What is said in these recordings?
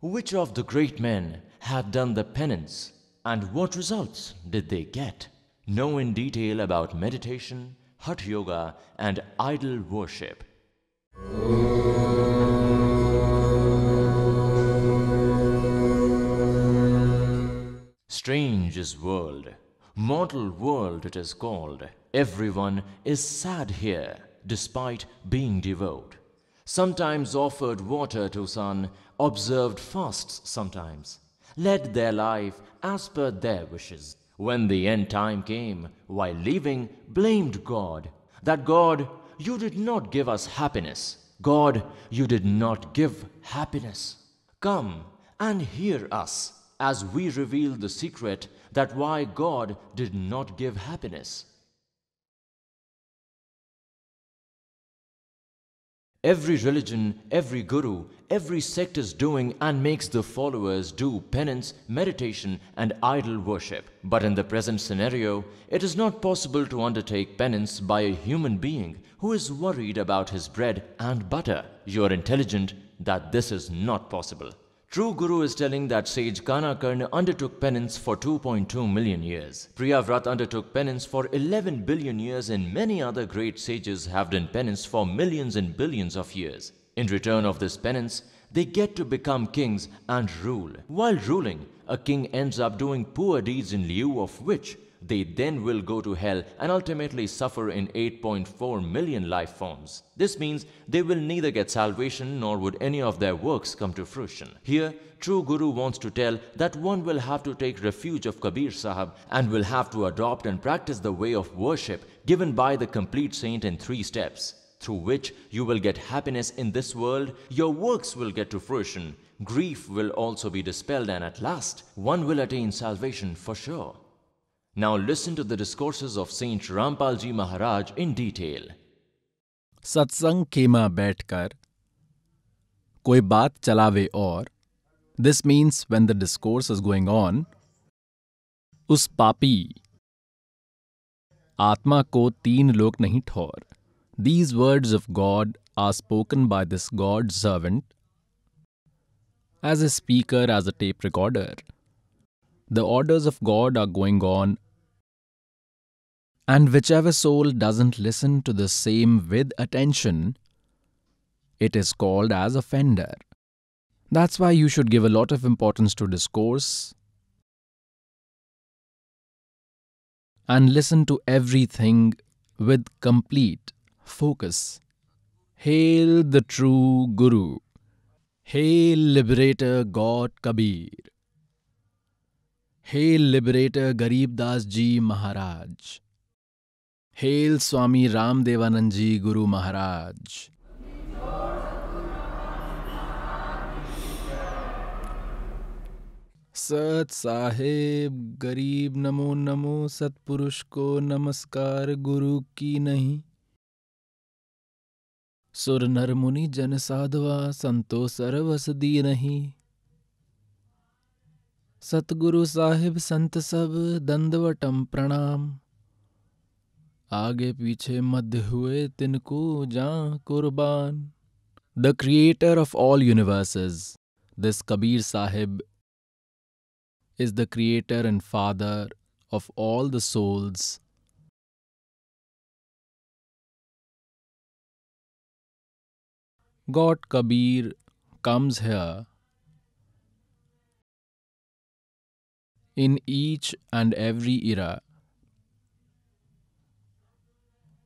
Which of the great men had done the penance and what results did they get? Know in detail about meditation, Hatha Yoga, and idol worship. Strange is world, mortal world it is called. Everyone is sad here, despite being devout. Sometimes offered water to sun, observed fasts sometimes, led their life as per their wishes. When the end time came, while leaving, blamed God, that God, you did not give us happiness. God, you did not give happiness. Come and hear us as we reveal the secret that why God did not give happiness. Every religion, every guru, every sect is doing and makes the followers do penance, meditation, and idol worship. But in the present scenario, it is not possible to undertake penance by a human being who is worried about his bread and butter. You are intelligent that this is not possible. True Guru is telling that sage Kanakarna undertook penance for 2.2 million years. Priyavrat undertook penance for 11 billion years and many other great sages have done penance for millions and billions of years. In return of this penance, they get to become kings and rule. While ruling, a king ends up doing poor deeds in lieu of which they then will go to hell and ultimately suffer in 8.4 million life forms. This means they will neither get salvation nor would any of their works come to fruition. Here, true Guru wants to tell that one will have to take refuge of Kabir Sahib and will have to adopt and practice the way of worship given by the complete saint in three steps through which you will get happiness in this world, your works will get to fruition, grief will also be dispelled, and at last one will attain salvation for sure. Now listen to the discourses of Saint Rampal Ji Maharaj in detail. सत्संग खेमा बैठकर कोई बात चलावे और this means when the discourse is going on उस पापी आत्मा को तीन लोक नहीं ठोर these words of God are spoken by this God servant as a speaker, as a tape recorder. The orders of God are going on and whichever soul doesn't listen to the same with attention, it is called as offender. That's why you should give a lot of importance to discourse and listen to everything with complete focus. Hail the true Guru. Hail Liberator God Kabir. Hail Liberator Garib Das Ji Maharaj. Hello Swami Ram Devanand ji गुरु महाराज सत साहेब गरीब नमो नमो सतपुरुष को नमस्कार गुरु की नहीं सुर नर मुनि जन साधवा संतो सरवस दी नहीं सतगुरु साहिब संत सब दंडवटम प्रणाम आगे पीछे मध्य हुए तिनको जा कुर्बान the creator of all universes this Kabir Sahib is the creator and father of all the souls. God Kabir comes here in each and every era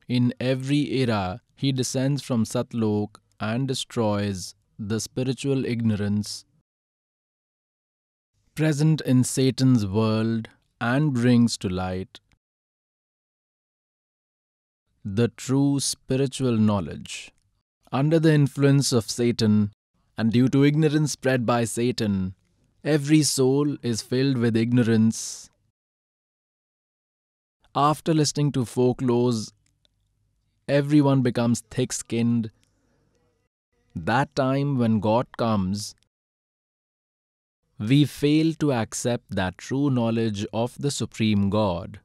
in every era, he descends from Satlok and destroys the spiritual ignorance present in Satan's world and brings to light the true spiritual knowledge. Under the influence of Satan and due to ignorance spread by Satan, every soul is filled with ignorance. After listening to folklores everyone becomes thick skinned. That time when God comes, we fail to accept that true knowledge of the Supreme God,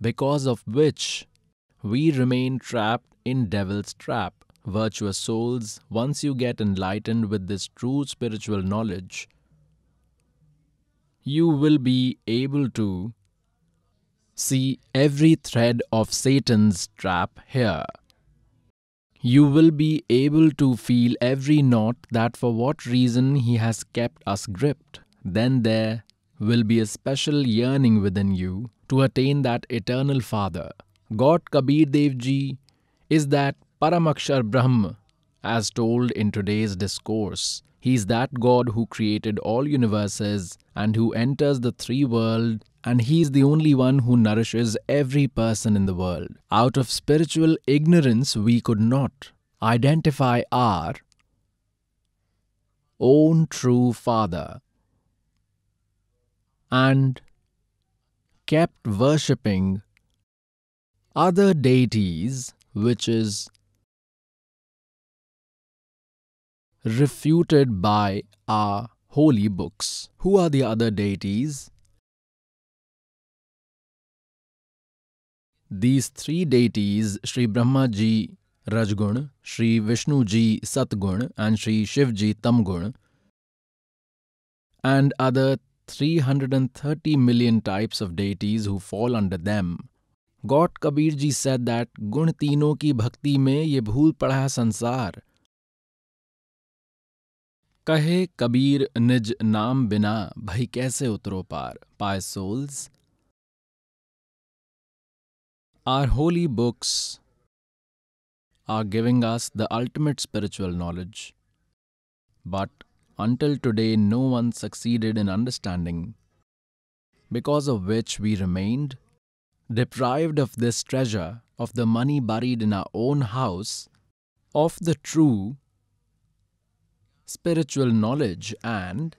because of which we remain trapped in devil's trap. Virtuous souls, once you get enlightened with this true spiritual knowledge, you will be able to see every thread of Satan's trap here. You will be able to feel every knot that for what reason he has kept us gripped. Then there will be a special yearning within you to attain that eternal Father. God Kabir Dev Ji is that Paramakshar Brahm, as told in today's discourse. He is that God who created all universes and who enters the three world and he is the only one who nourishes every person in the world. Out of spiritual ignorance, we could not identify our own true Father and kept worshipping other deities, which is refuted by our holy books. Who are the other deities? These three deities, Sri Brahma Ji Rajgun, Sri Vishnu Ji Satgun, and Sri Shiv Ji Tamgun, and other 330 million types of deities who fall under them. God Kabir Ji said that गुण तीनों की भक्ति में ये भूल पड़ा है संसार कहे कबीर निज नाम बिना भई कैसे उतरो पार पाय souls Our holy books are giving us the ultimate spiritual knowledge. But until today, no one succeeded in understanding, because of which we remained deprived of this treasure, of the money buried in our own house, of the true spiritual knowledge, and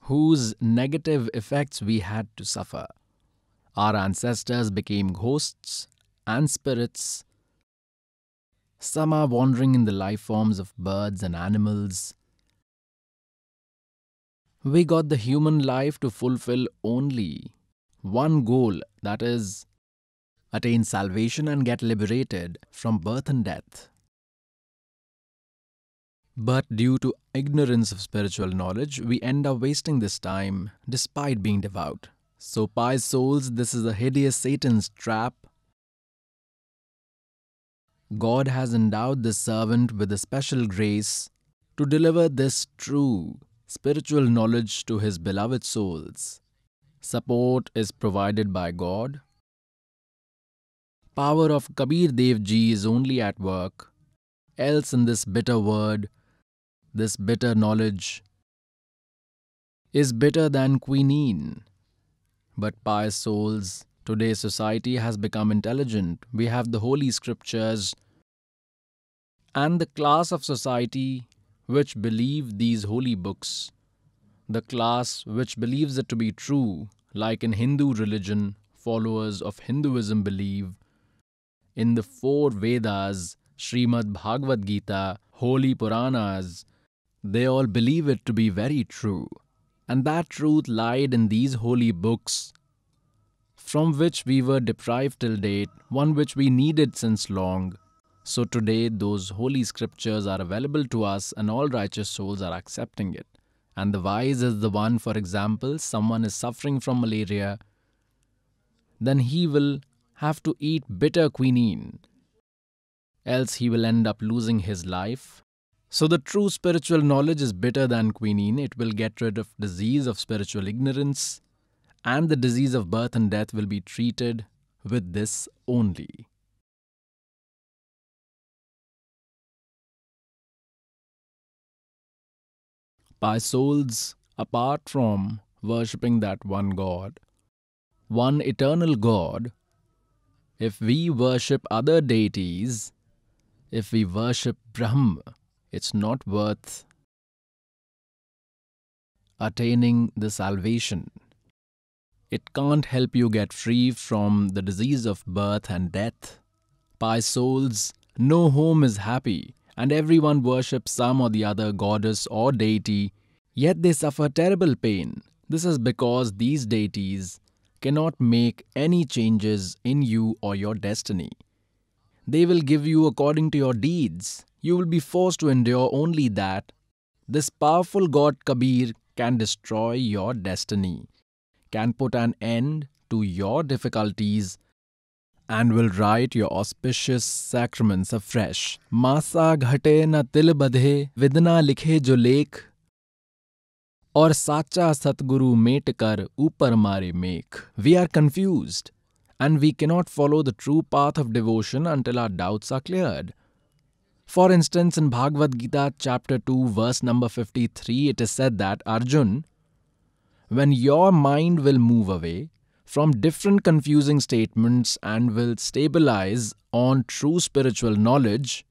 whose negative effects we had to suffer. Our ancestors became ghosts and spirits. Some are wandering in the life forms of birds and animals. We got the human life to fulfill only one goal that is, attain salvation and get liberated from birth and death. But due to ignorance of spiritual knowledge, we end up wasting this time despite being devout. So, pious souls, this is a hideous Satan's trap. God has endowed this servant with a special grace to deliver this true spiritual knowledge to his beloved souls. Support is provided by God. Power of Kabir Dev Ji is only at work, else in this bitter word, this bitter knowledge is bitter than quinine. But pious souls, today's society has become intelligent. We have the holy scriptures and the class of society which believe these holy books, the class which believes it to be true, like in Hindu religion, followers of Hinduism believe in the four Vedas, Srimad Bhagavad Gita, holy Puranas, they all believe it to be very true and that truth lied in these holy books, from which we were deprived till date, one which we needed since long. So today, those holy scriptures are available to us, and all righteous souls are accepting it. And the wise is the one, for example, someone is suffering from malaria, then he will have to eat bitter quinine, else he will end up losing his life so the true spiritual knowledge is better than quinine. It will get rid of disease of spiritual ignorance and the disease of birth and death will be treated with this only. By souls, apart from worshipping that one God, one eternal God, if we worship other deities, if we worship Brahma, it's not worth attaining the salvation. It can't help you get free from the disease of birth and death. By souls, no home is happy, and everyone worships some or the other goddess or deity, yet they suffer terrible pain. This is because these deities cannot make any changes in you or your destiny. They will give you according to your deeds You will be forced to endure only that. This powerful God Kabir can destroy your destiny, can put an end to your difficulties, and will write your auspicious sacraments afresh. Masa ghate na til badhe, vidna likhe jo lekh, और साचा सतगुरु met कर ऊपर मारे मेख. We are confused and we cannot follow the true path of devotion until our doubts are cleared. For instance, in Bhagavad Gita, chapter 2, verse number 53, it is said that Arjun, when your mind will move away from different confusing statements and will stabilize on true spiritual knowledge,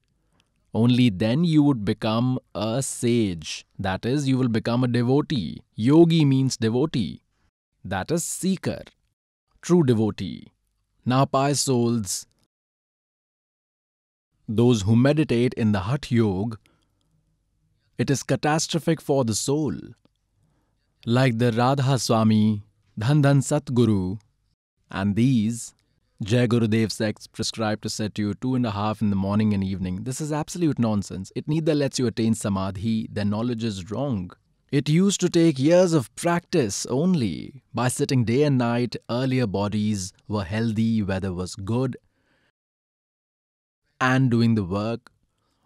only then you would become a sage. That is, you will become a devotee. Yogi means devotee. That is, seeker, true devotee. Now, pious souls, those who meditate in the Hatha Yoga, it is catastrophic for the soul. Like the Radha Swami, Dhan Dhan Satguru, and these Jai Gurudev sects prescribe to set you two and a half in the morning and evening. This is absolute nonsense. It neither lets you attain samadhi, their knowledge is wrong. It used to take years of practice only. By sitting day and night, earlier bodies were healthy, weather was good, and doing the work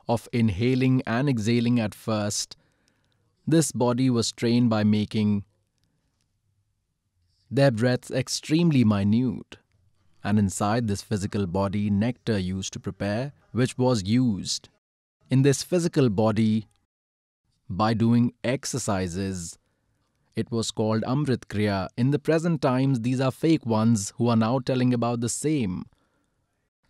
of inhaling and exhaling at first. This body was trained by making their breaths extremely minute and inside this physical body, nectar used to prepare, which was used in this physical body by doing exercises. It was called Amrit Kriya. In the present times, these are fake ones who are now telling about the same.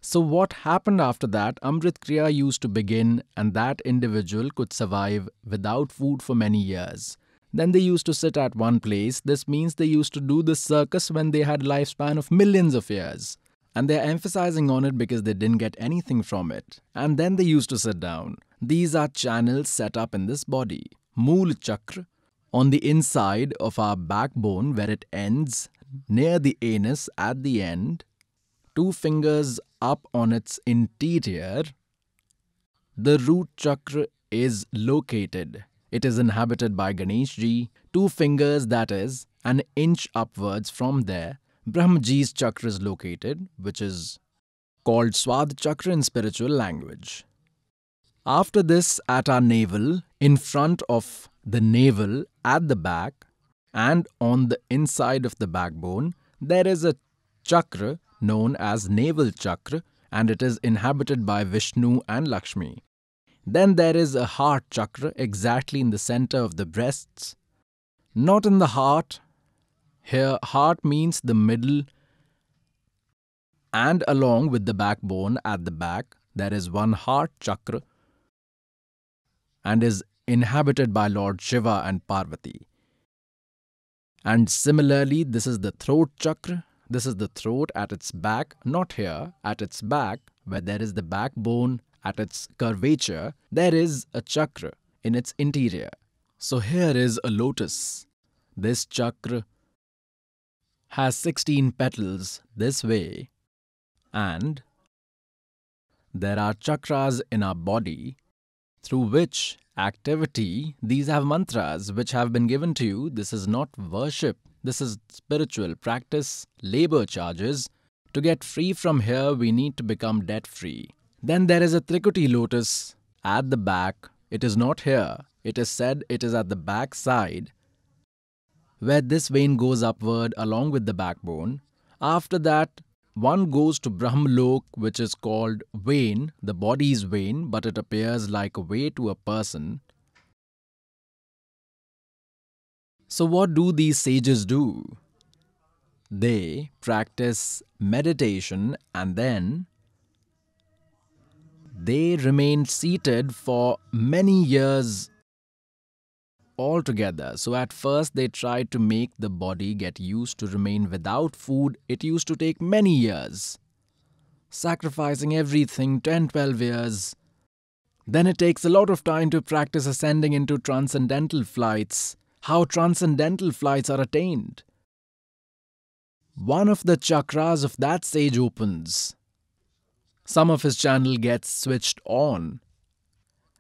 So, what happened after that? Amrit Kriya used to begin, and that individual could survive without food for many years. Then they used to sit at one place. This means they used to do the circus when they had lifespan of millions of years. And they're emphasizing on it because they didn't get anything from it. And then they used to sit down. These are channels set up in this body. Mool chakra on the inside of our backbone where it ends near the anus at the end, two fingers up on its interior, the root chakra is located. It is inhabited by Ganeshji, two fingers that is, an inch upwards from there. Brahmaji's chakra is located, which is called Swad chakra in spiritual language. After this, at our navel, in front of the navel, at the back, and on the inside of the backbone, there is a chakra known as navel chakra, and it is inhabited by Vishnu and Lakshmi. Then there is a heart chakra exactly in the center of the breasts. Not in the heart. Here, heart means the middle and along with the backbone at the back, there is one heart chakra and is inhabited by Lord Shiva and Parvati. And similarly, this is the throat chakra. This is the throat at its back, not here, at its back, where there is the backbone at its curvature, there is a chakra in its interior. So here is a lotus. This chakra has 16 petals this way, and there are chakras in our body through which activity, these have mantras which have been given to you. This is not worship, this is spiritual practice, labor charges. To get free from here, we need to become debt free. Then there is a Trikuti lotus at the back. It is not here. It is said it is at the back side, where this vein goes upward along with the backbone. After that, one goes to Brahmlok, which is called vein, the body's vein, but it appears like a way to a person. So, what do these sages do? They practice meditation and then they remained seated for many years altogether. So at first they tried to make the body get used to remain without food. It used to take many years. Sacrificing everything 10 12 years. Then it takes a lot of time to practice ascending into transcendental flights. How transcendental flights are attained. one of the chakras of that sage opens. Some of his channel gets switched on.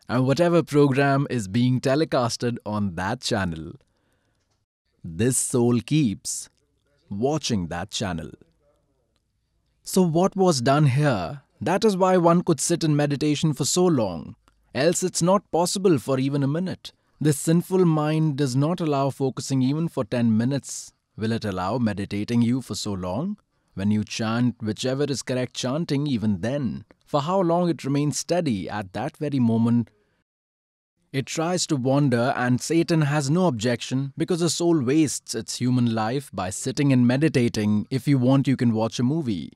And whatever program is being telecasted on that channel, this soul keeps watching that channel. So, what was done here? That is why one could sit in meditation for so long, else, it's not possible for even a minute. This sinful mind does not allow focusing even for 10 minutes. Will it allow meditating you for so long? When you chant whichever is correct chanting, even then, for how long it remains steady at that very moment, it tries to wander, and Satan has no objection because the soul wastes its human life by sitting and meditating. If you want, you can watch a movie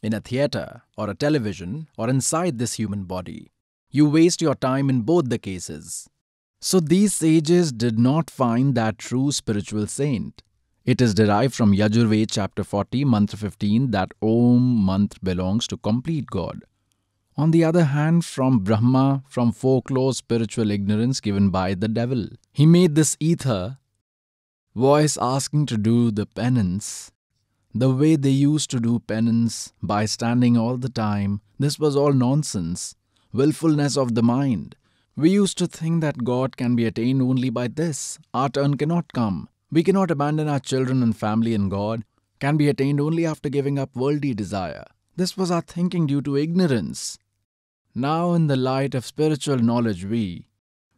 in a theater or a television or inside this human body. You waste your time in both the cases. So these sages did not find that true spiritual saint. It is derived from Yajurved chapter 40, mantra 15 that Om mantra belongs to complete God. On the other hand, from Brahma, from folklore spiritual ignorance given by the devil. He made this ether voice asking to do the penance. The way they used to do penance by standing all the time, this was all nonsense, willfulness of the mind. We used to think that God can be attained only by this. Our turn cannot come. We cannot abandon our children and family and God can be attained only after giving up worldly desire. This was our thinking due to ignorance. Now, in the light of spiritual knowledge, we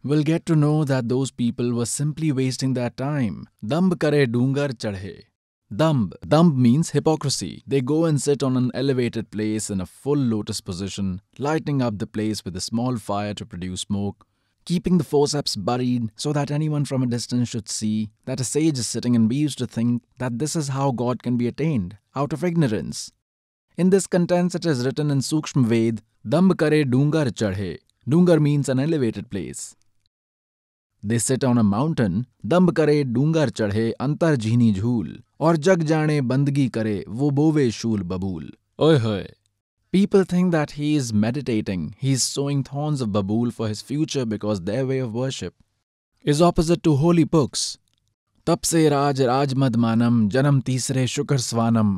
will get to know that those people were simply wasting their time. Damb dungar chadhe. Damb. Damb means hypocrisy. They go and sit on an elevated place in a full lotus position, lighting up the place with a small fire to produce smoke, keeping the forceps buried so that anyone from a distance should see that a sage is sitting and we used to think that this is how God can be attained, out of ignorance. In this contents it is written in Sukshma Ved, Damb kare dungar chadhe. Dungar means an elevated place. They sat on a mountain दम्ब करे डूंगर चढ़े अंतर झीनी झूल और जग जाने बंदगी करे वो बोवे शूल बबूल ओए होए people think that he is meditating he is sowing thorns of babul for his future because their way of worship is opposite to holy books तप से राज राज मदमानम जन्म तीसरे शुक्र स्वानम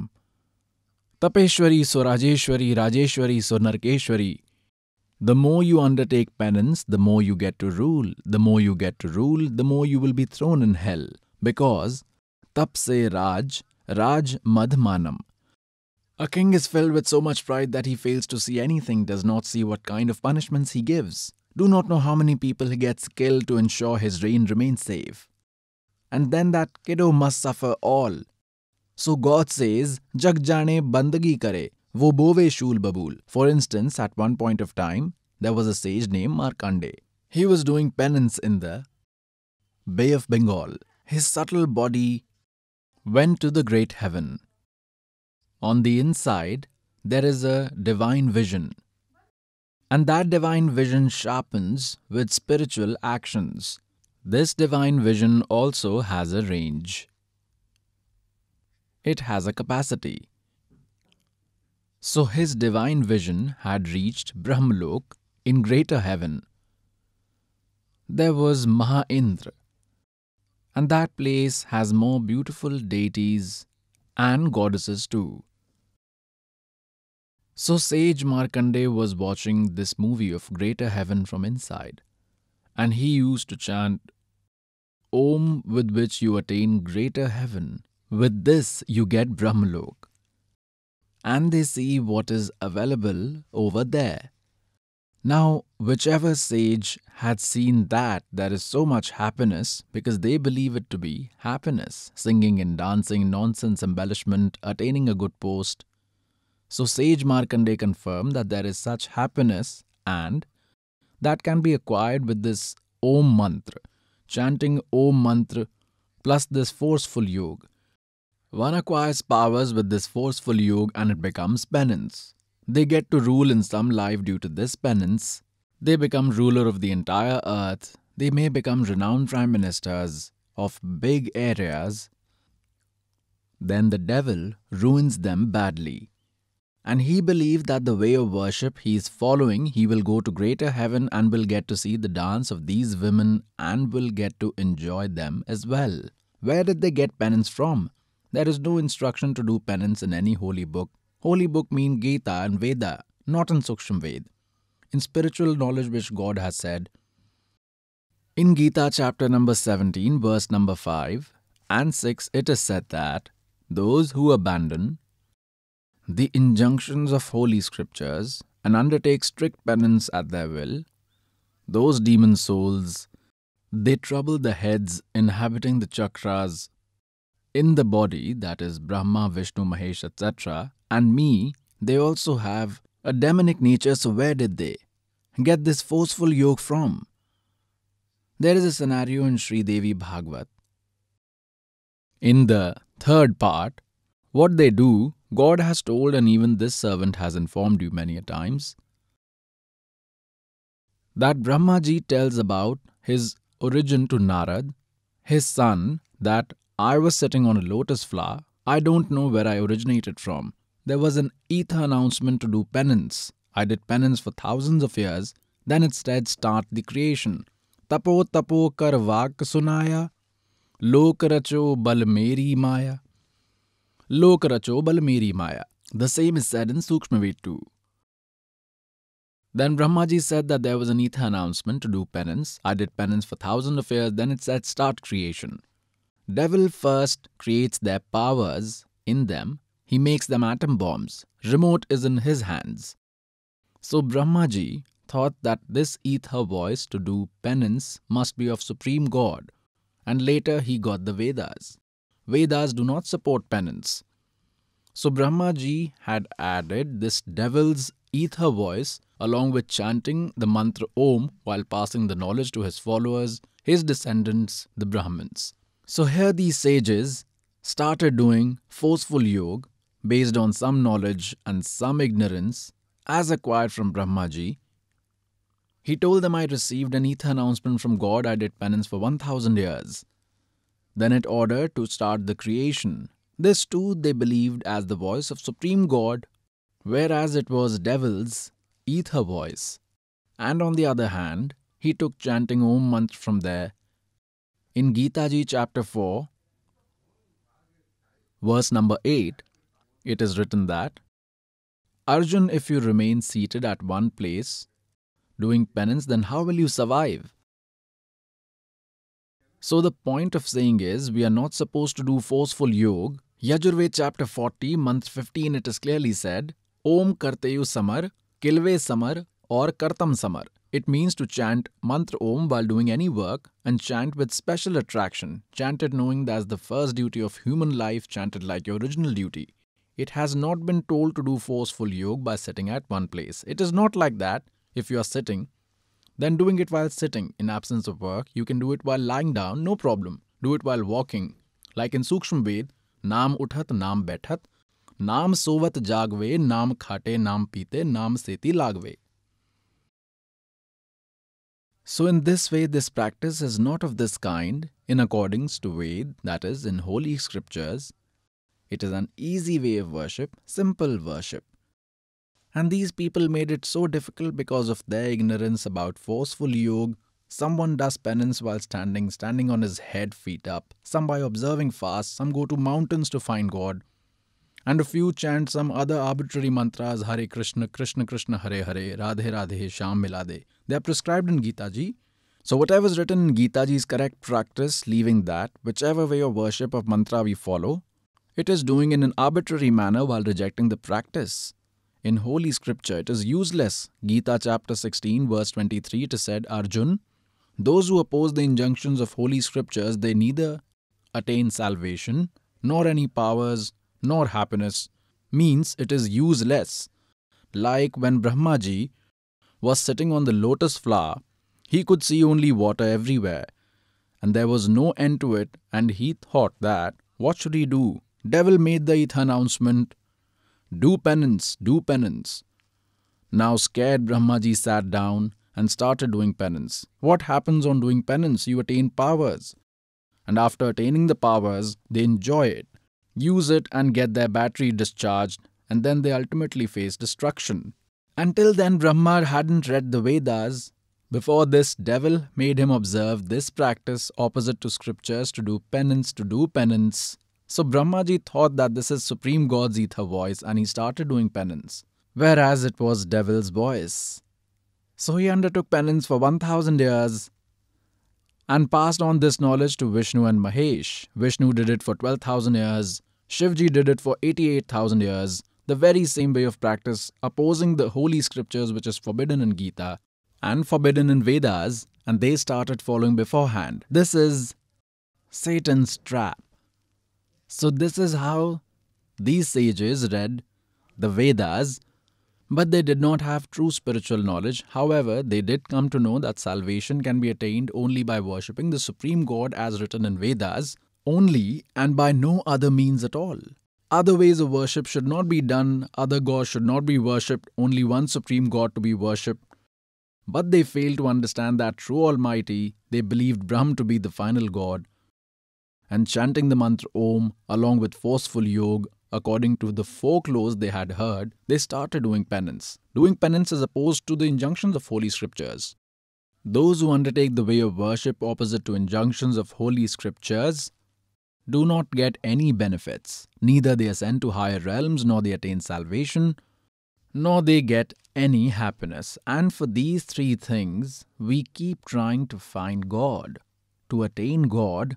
Tapeshwari स्वराजेश्वरी Rajeshwari स्वनरकेश्वरी The more you undertake penance, the more you get to rule. The more you get to rule, the more you will be thrown in hell. Because tap se raj, raj madhmanam. A king is filled with so much pride that he fails to see anything, does not see what kind of punishments he gives, do not know how many people he gets killed to ensure his reign remains safe. And then that kiddo must suffer all. So God says, Jag jane bandagi kare, wo bove shul babul. For instance, at one point of time, there was a sage named Markande. He was doing penance in the Bay of Bengal. His subtle body went to the great heaven. On the inside, there is a divine vision. And that divine vision sharpens with spiritual actions. This divine vision also has a range. It has a capacity. So his divine vision had reached Brahmalok in greater heaven. There was Maha Indra, and that place has more beautiful deities and goddesses too. So sage Markande was watching this movie of greater heaven from inside, and he used to chant Om with which you attain greater heaven. With this you get Brahmalok. And they see what is available over there. Now, whichever sage had seen that there is so much happiness because they believe it to be happiness, singing and dancing, nonsense embellishment, attaining a good post. So sage Markande confirmed that there is such happiness and that can be acquired with this Om mantra, chanting Om mantra plus this forceful yoga. One acquires powers with this forceful yoga and it becomes penance. They get to rule in some life due to this penance. They become ruler of the entire earth. They may become renowned prime ministers of big areas. Then the devil ruins them badly. And he believed that the way of worship he is following, he will go to greater heaven and will get to see the dance of these women and will get to enjoy them as well. Where did they get penance from? There is no instruction to do penance in any holy book. Holy book mean Gita and Veda, not in Sukshma Ved. In spiritual knowledge which God has said, in Gita chapter number 17, verse number 5 and 6, it is said that those who abandon the injunctions of holy scriptures and undertake strict penance at their will, those demon souls, they trouble the heads inhabiting the chakras in the body, that is Brahma, Vishnu, Mahesh, etc., and me, they also have a demonic nature. So, where did they get this forceful yoke from? There is a scenario in Sri Devi Bhagavat. In the third part, what they do, God has told, and even this servant has informed you many a times, that Brahmaji tells about his origin to Narad, his son, that I was sitting on a lotus flower. I don't know where I originated from. There was an ether announcement to do penance. I did penance for thousands of years. Then instead start the creation. Tapo tapo kar vak sunaya. Lok bal meri maya. Lok racho bal meri maya. The same is said in Sukshmaved too. Then Brahmaji said that there was an ether announcement to do penance. I did penance for thousands of years. Then it said start creation. Devil first creates their powers in them. He makes them atom bombs. Remote is in his hands. So Brahmaji thought that this ether voice to do penance must be of Supreme God, and later he got the Vedas. Vedas do not support penance. So Brahmaji had added this devil's ether voice along with chanting the mantra Om while passing the knowledge to his followers, his descendants, the Brahmins. So here these sages started doing forceful yoga based on some knowledge and some ignorance as acquired from Brahmaji he told them I received an ether announcement from God I did penance for 1000 years. Then it ordered to start the creation. This too they believed as the voice of Supreme God, whereas it was devil's ether voice. And on the other hand, he took chanting Om mantra from there. In Gita Ji chapter 4, verse number 8, it is written that Arjun, if you remain seated at one place, doing penance, then how will you survive? So, the point of saying is, we are not supposed to do forceful yoga. Yajurved chapter 40, month 15, it is clearly said, Om Karteyu Samar, Kilve Samar, or Kartam Samar. It means to chant mantra Om while doing any work and chant with special attraction, chanted knowing that's the first duty of human life, chanted like your original duty. It has not been told to do forceful yoga by sitting at one place. It is not like that if you are sitting, then doing it while sitting in absence of work, you can do it while lying down, no problem. Do it while walking. Like in Sukshma Ved, Naam uthat, Naam bethat, Naam sovat jagve, Naam khate, Naam pite, Naam seti lagve. So, in this way, this practice is not of this kind in accordance to Ved, that is, in holy scriptures. It is an easy way of worship, simple worship. And these people made it so difficult because of their ignorance about forceful yoga. Someone does penance while standing, standing on his head, feet up. Some by observing fast. Some go to mountains to find God. And a few chant some other arbitrary mantras Hare Krishna, Krishna Krishna, Hare Hare, Radhe Radhe, Sham Milade. They are prescribed in Gita Ji. So, whatever is written in Gita Ji is correct practice, leaving that, whichever way of worship of mantra we follow, it is doing in an arbitrary manner while rejecting the practice. In Holy Scripture, it is useless. Gita chapter 16, verse 23, it is said, Arjun, those who oppose the injunctions of Holy Scriptures, they neither attain salvation, nor any powers, nor happiness, means it is useless. Like when Brahmaji was sitting on the lotus flower, he could see only water everywhere, and there was no end to it, and he thought that, what should he do? Devil made the announcement, do penance, do penance. Now scared Brahmaji sat down and started doing penance. What happens on doing penance? You attain powers. And after attaining the powers, they enjoy it, use it, and get their battery discharged, and then they ultimately face destruction. Until then, Brahma hadn't read the Vedas. Before this, devil made him observe this practice opposite to scriptures to do penance, to do penance. So Brahmaji thought that this is Supreme God's ether voice and he started doing penance, whereas it was devil's voice. So he undertook penance for 1000 years and passed on this knowledge to Vishnu and Mahesh. Vishnu did it for 12,000 years, Shivji did it for 88,000 years, the very same way of practice, opposing the holy scriptures which is forbidden in Gita and forbidden in Vedas, and they started following beforehand. This is Satan's trap. So, this is how these sages read the Vedas, but they did not have true spiritual knowledge. However, they did come to know that salvation can be attained only by worshipping the Supreme God as written in Vedas, only and by no other means at all. Other ways of worship should not be done, other gods should not be worshipped, only one Supreme God to be worshipped. But they failed to understand that true Almighty, they believed Brahm to be the final God, and chanting the mantra Om along with forceful yoga, according to the folklore they had heard, they started doing penance. Doing penance is opposed to the injunctions of Holy Scriptures. Those who undertake the way of worship opposite to injunctions of Holy Scriptures do not get any benefits. Neither they ascend to higher realms, nor they attain salvation, nor they get any happiness. And for these three things, we keep trying to find God. To attain God,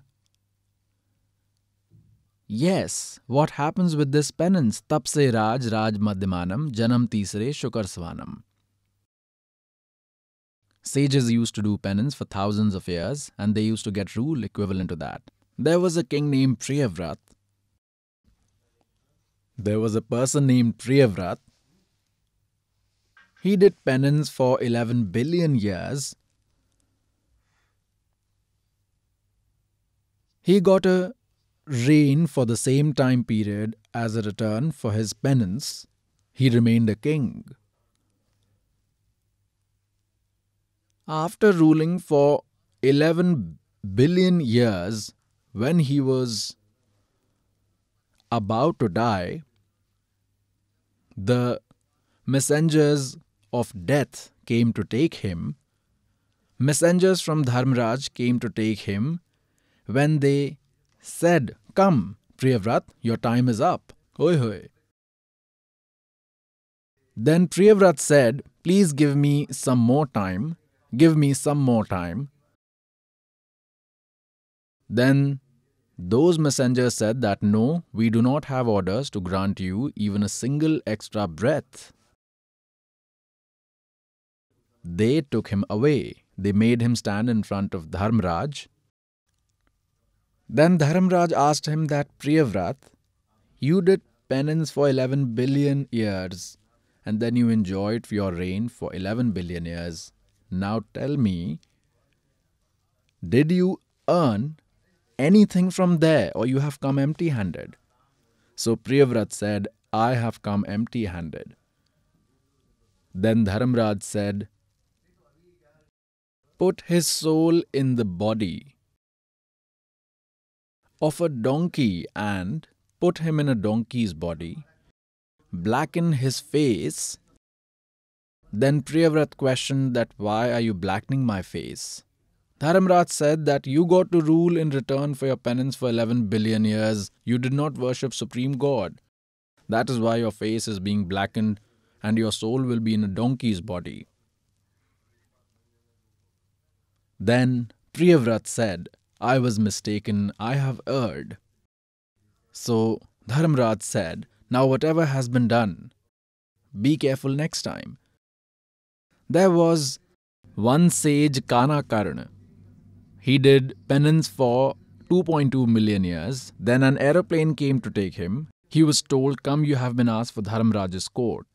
Yes, what happens with this penance? Tapse Raj Raj Madhyamanam Janam Tisre Shukar Swanam. Sages used to do penance for thousands of years and they used to get rule equivalent to that. There was a king named Priyavrat. There was a person named Priyavrat. He did penance for 11 billion years. He got a reign for the same time period as a return for his penance, he remained a king. After ruling for 11 billion years, when he was about to die, the messengers of death came to take him. Messengers from Dharmraj came to take him when they said, Come, Priyavrat, your time is up. Hoi hoi. Then Priyavrat said, Please give me some more time. Give me some more time. Then those messengers said that no, we do not have orders to grant you even a single extra breath. They took him away. They made him stand in front of Dharmraj then Dharamraj asked him that Priyavrat, you did penance for 11 billion years and then you enjoyed your reign for 11 billion years. Now tell me, did you earn anything from there or you have come empty handed? So Priyavrat said, I have come empty handed. Then Dharamraj said, Put his soul in the body of a donkey and put him in a donkey's body, blacken his face. Then Priyavrat questioned that why are you blackening my face? Dharamraj said that you got to rule in return for your penance for 11 billion years. You did not worship Supreme God. That is why your face is being blackened and your soul will be in a donkey's body. Then Priyavrat said, I was mistaken, I have erred. So Dharmraj said, Now whatever has been done, be careful next time. There was one sage Kanakarna. He did penance for 2.2 million years. Then an aeroplane came to take him. He was told, Come, you have been asked for Dharmraj's court.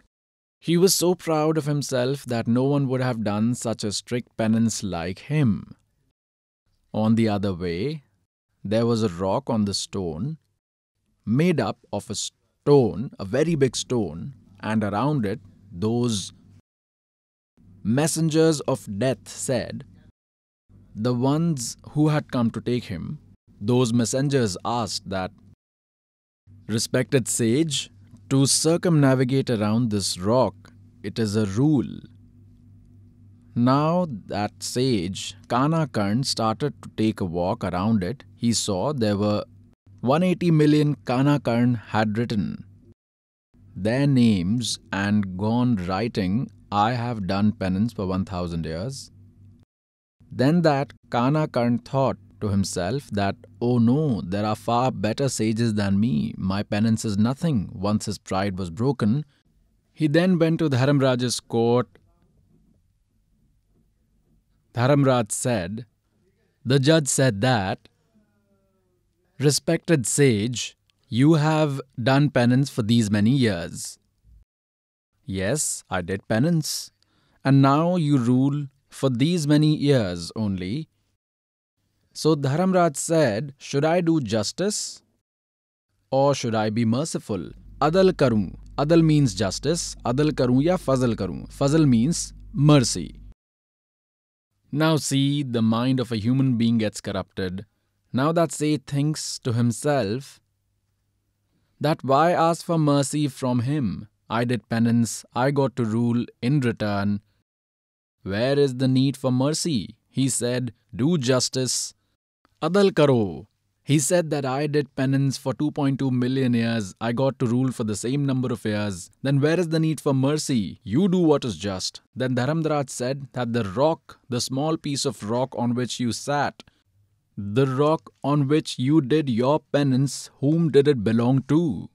He was so proud of himself that no one would have done such a strict penance like him. On the other way, there was a rock on the stone made up of a stone, a very big stone, and around it, those messengers of death said, The ones who had come to take him, those messengers asked that, Respected sage, to circumnavigate around this rock, it is a rule now that sage, Kana Kanakarn, started to take a walk around it, he saw there were 180 million Kana Kanakarn had written their names and gone writing, I have done penance for 1000 years. Then that Kana Kanakarn thought to himself that, oh no, there are far better sages than me. My penance is nothing. Once his pride was broken, he then went to Dharamraj's court. Dharamraj said, The judge said that Respected sage, you have done penance for these many years. Yes, I did penance. And now you rule for these many years only. So Dharamraj said, Should I do justice? Or should I be merciful? Adal karu. Adal means justice. Adal karu ya fazal karu. Fazal means mercy. Now see, the mind of a human being gets corrupted now that sage thinks to himself that why ask for mercy from him? I did penance, I got to rule in return. Where is the need for mercy? He said, Do justice. Adal karo. He said that I did penance for 2.2 million years, I got to rule for the same number of years. Then where is the need for mercy? You do what is just. Then Dharamraj said that the rock, the small piece of rock on which you sat, the rock on which you did your penance, whom did it belong to?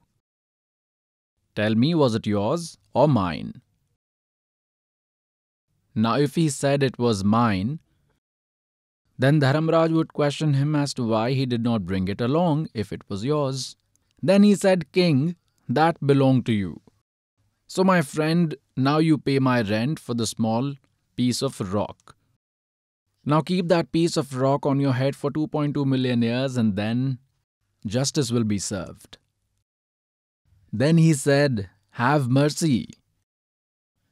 Tell me, was it yours or mine? Now, if he said it was mine, then Dharamraj would question him as to why he did not bring it along if it was yours. Then he said, King, that belonged to you. So, my friend, now you pay my rent for the small piece of rock. Now keep that piece of rock on your head for 2.2 million years and then justice will be served. Then he said, Have mercy.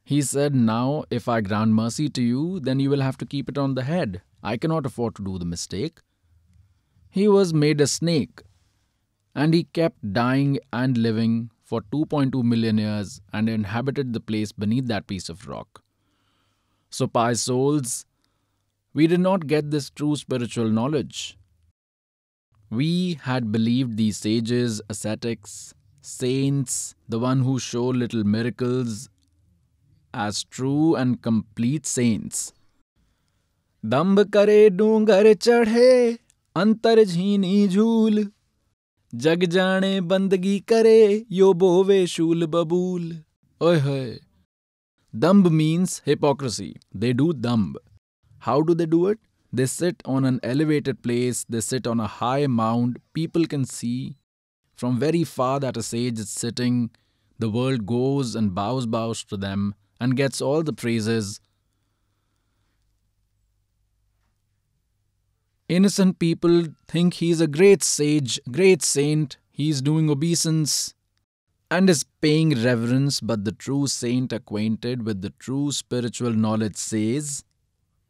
He said, Now, if I grant mercy to you, then you will have to keep it on the head. I cannot afford to do the mistake. He was made a snake, and he kept dying and living for 2.2 million years and inhabited the place beneath that piece of rock. So, pious souls, we did not get this true spiritual knowledge. We had believed these sages, ascetics, saints, the one who show little miracles, as true and complete saints. दम्ब करे डूंगर चढ़े, अंतर झीनी झूल। जग जाने बंदगी करे, यो बोवे शूल बबूल। ओए dambh means hypocrisy they do dambh. How do they do it they sit on an elevated place they sit on a high mount people can see from very far that us as is sitting the world goes and bows bows to them and gets all the praises Innocent people think he's a great sage, great saint, he's doing obeisance and is paying reverence, but the true saint acquainted with the true spiritual knowledge says,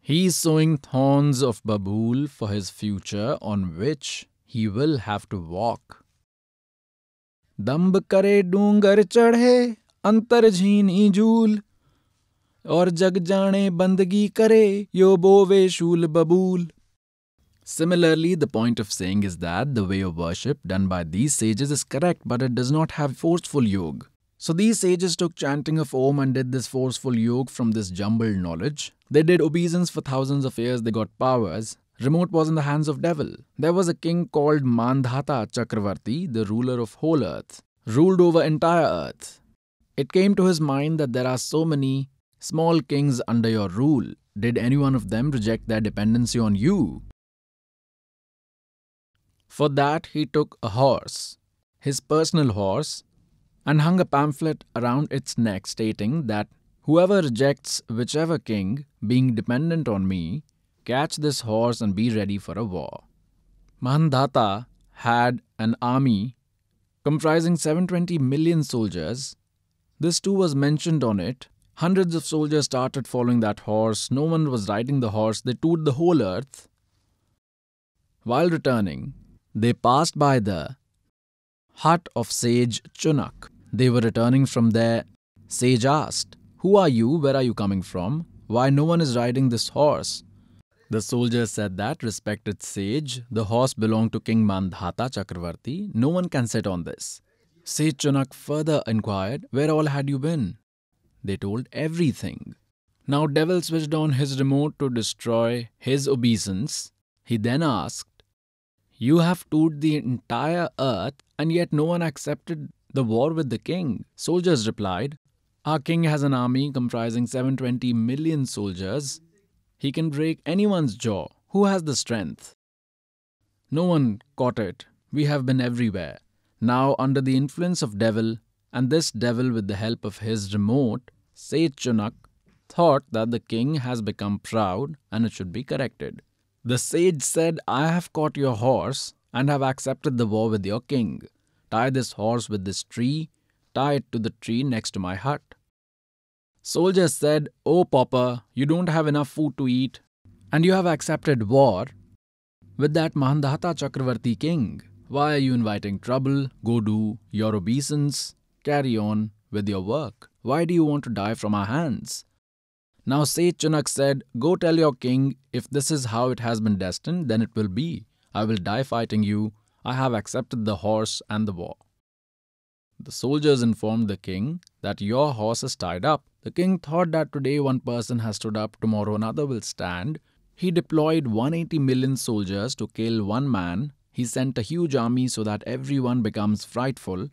he is sowing thorns of babool for his future on which he will have to walk. दम्ब करे डूंगर चढ़े अंतर झीनी झूल और जग जाने बंदगी करे यो बोवे शूल बबूल Similarly, the point of saying is that the way of worship done by these sages is correct, but it does not have forceful yoga. So these sages took chanting of Om and did this forceful yoga from this jumbled knowledge. They did obeisance for thousands of years, they got powers. Remote was in the hands of devil. There was a king called Mandhata Chakravarti, the ruler of whole earth, ruled over entire earth. It came to his mind that there are so many small kings under your rule. Did any one of them reject their dependency on you? For that, he took a horse, his personal horse, and hung a pamphlet around its neck stating that whoever rejects whichever king, being dependent on me, catch this horse and be ready for a war. Mandhata had an army comprising 720 million soldiers. This too was mentioned on it. Hundreds of soldiers started following that horse. No one was riding the horse. They toured the whole earth. While returning, they passed by the hut of sage Chunak. They were returning from there. Sage asked, Who are you? Where are you coming from? Why no one is riding this horse? The soldier said that, respected sage, the horse belonged to King Mandhata Chakravarti. No one can sit on this. Sage Chunak further inquired, Where all had you been? They told everything. Now Devil switched on his remote to destroy his obeisance. He then asked, You have toured the entire earth, and yet no one accepted the war with the king. Soldiers replied, Our king has an army comprising 720 million soldiers. He can break anyone's jaw. Who has the strength? No one caught it. We have been everywhere. Now, under the influence of devil, and this devil with the help of his remote, Sage Chunak thought that the king has become proud and it should be corrected. The sage said, I have caught your horse and have accepted the war with your king. Tie this horse with this tree, tie it to the tree next to my hut. Soldier said, Oh, Pauper, you don't have enough food to eat, and you have accepted war with that Mandhata Chakravarti king. Why are you inviting trouble? Go do your obeisance, carry on with your work. Why do you want to die from our hands? Now Sage Chunak said, Go tell your king, if this is how it has been destined, then it will be. I will die fighting you. I have accepted the horse and the war. The soldiers informed the king that your horse is tied up. The king thought that today one person has stood up, tomorrow another will stand. He deployed 180 million soldiers to kill one man. He sent a huge army so that everyone becomes frightful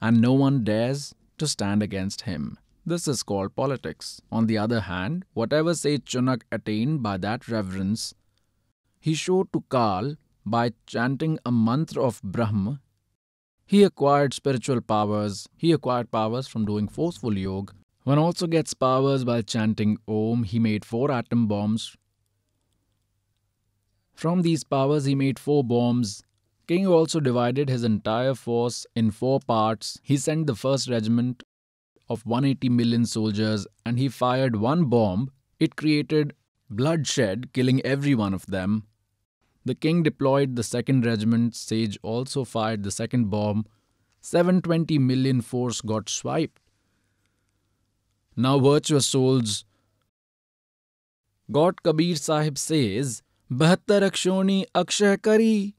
and no one dares to stand against him. This is called politics. On the other hand, whatever Sage Chunak attained by that reverence, he showed to Kal by chanting a mantra of Brahma he acquired spiritual powers. He acquired powers from doing forceful yoga. One also gets powers by chanting Om. He made four atom bombs. From these powers, he made four bombs. King also divided his entire force in four parts. He sent the first regiment of 180 million soldiers and he fired one bomb, it created bloodshed, killing every one of them. The king deployed the 2nd Regiment, Sage also fired the second bomb. 720 million force got swiped. Now virtuous souls. God Kabir Sahib says, Bhattar Akshoni Akshay Kari,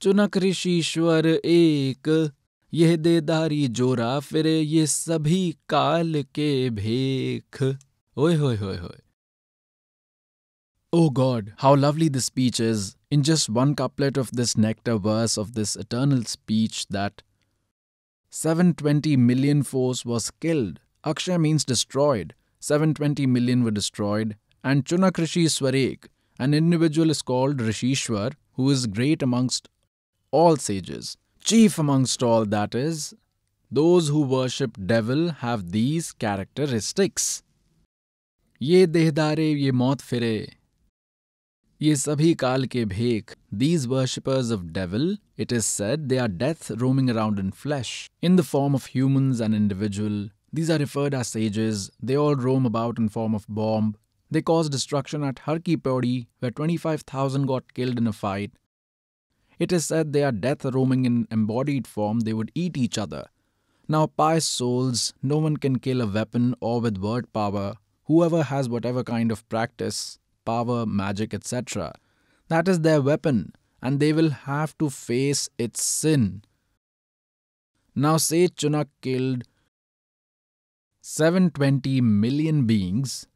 Chunak Rishishwar Ek. यह देदारी जोरा फिरे ये सभी काल के भेख ओए होए होए होए Oh God, how lovely this speech is. In just one couplet of this nectar verse of this eternal speech, that 720 million force was killed. Akshay means destroyed. 720 million were destroyed. And Chunak Rishi Swarek, an individual is called Rishishwar, who is great amongst all sages. Chief amongst all, that is, those who worship devil have these characteristics. ये देहदारे ये मौत फिरे ये सभी काल के भेख these worshippers of devil it is said they are death roaming around in flesh in the form of humans and individual these are referred as sages they all roam about in form of bomb they cause destruction at Har Ki Pauri where 25000 got killed in a fight it is said they are death roaming in embodied form they would eat each other now pious souls no one can kill a weapon or with word power whoever has whatever kind of practice power, magic, etc. That is their weapon, and they will have to face its sin. Now, say Chunak killed 720 million beings.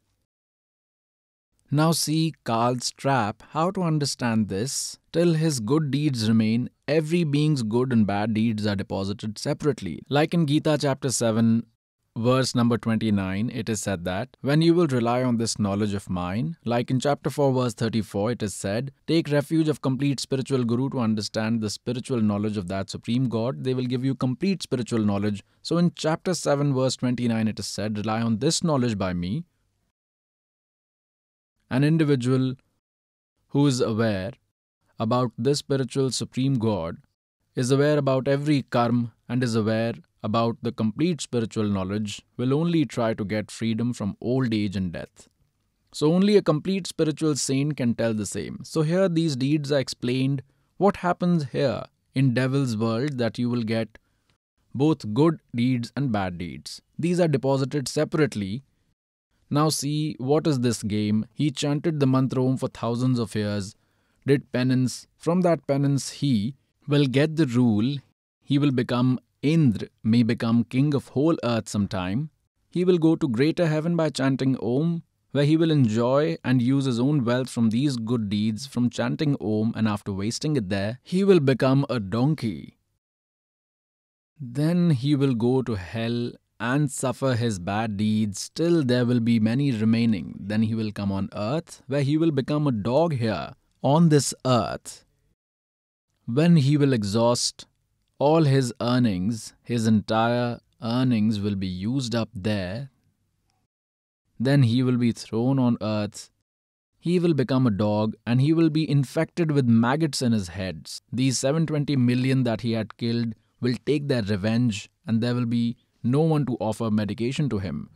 Now, see Kal's trap. How to understand this? Till his good deeds remain, every being's good and bad deeds are deposited separately. Like in Gita chapter 7, verse number 29, it is said that, When you will rely on this knowledge of mine, like in chapter 4, verse 34, it is said, Take refuge of complete spiritual guru to understand the spiritual knowledge of that supreme God. They will give you complete spiritual knowledge. So in chapter 7, verse 29, it is said, Rely on this knowledge by me. An individual who is aware about this spiritual supreme God is aware about every karma and is aware about the complete spiritual knowledge will only try to get freedom from old age and death. So, only a complete spiritual saint can tell the same. So, here these deeds are explained. What happens here in Devil's world that you will get both good deeds and bad deeds. These are deposited separately. Now, see, what is this game? He chanted the mantra Om for thousands of years, did penance. From that penance, he will get the rule. He will become Indra, may become king of whole earth sometime. He will go to greater heaven by chanting Om, where he will enjoy and use his own wealth from these good deeds from chanting Om, and after wasting it there, he will become a donkey. Then he will go to hell and suffer his bad deeds, still there will be many remaining. Then he will come on earth, where he will become a dog here, on this earth. When he will exhaust all his earnings, his entire earnings will be used up there. Then he will be thrown on earth. He will become a dog and he will be infected with maggots in his heads. These 720 million that he had killed will take their revenge and there will be no one to offer medication to him.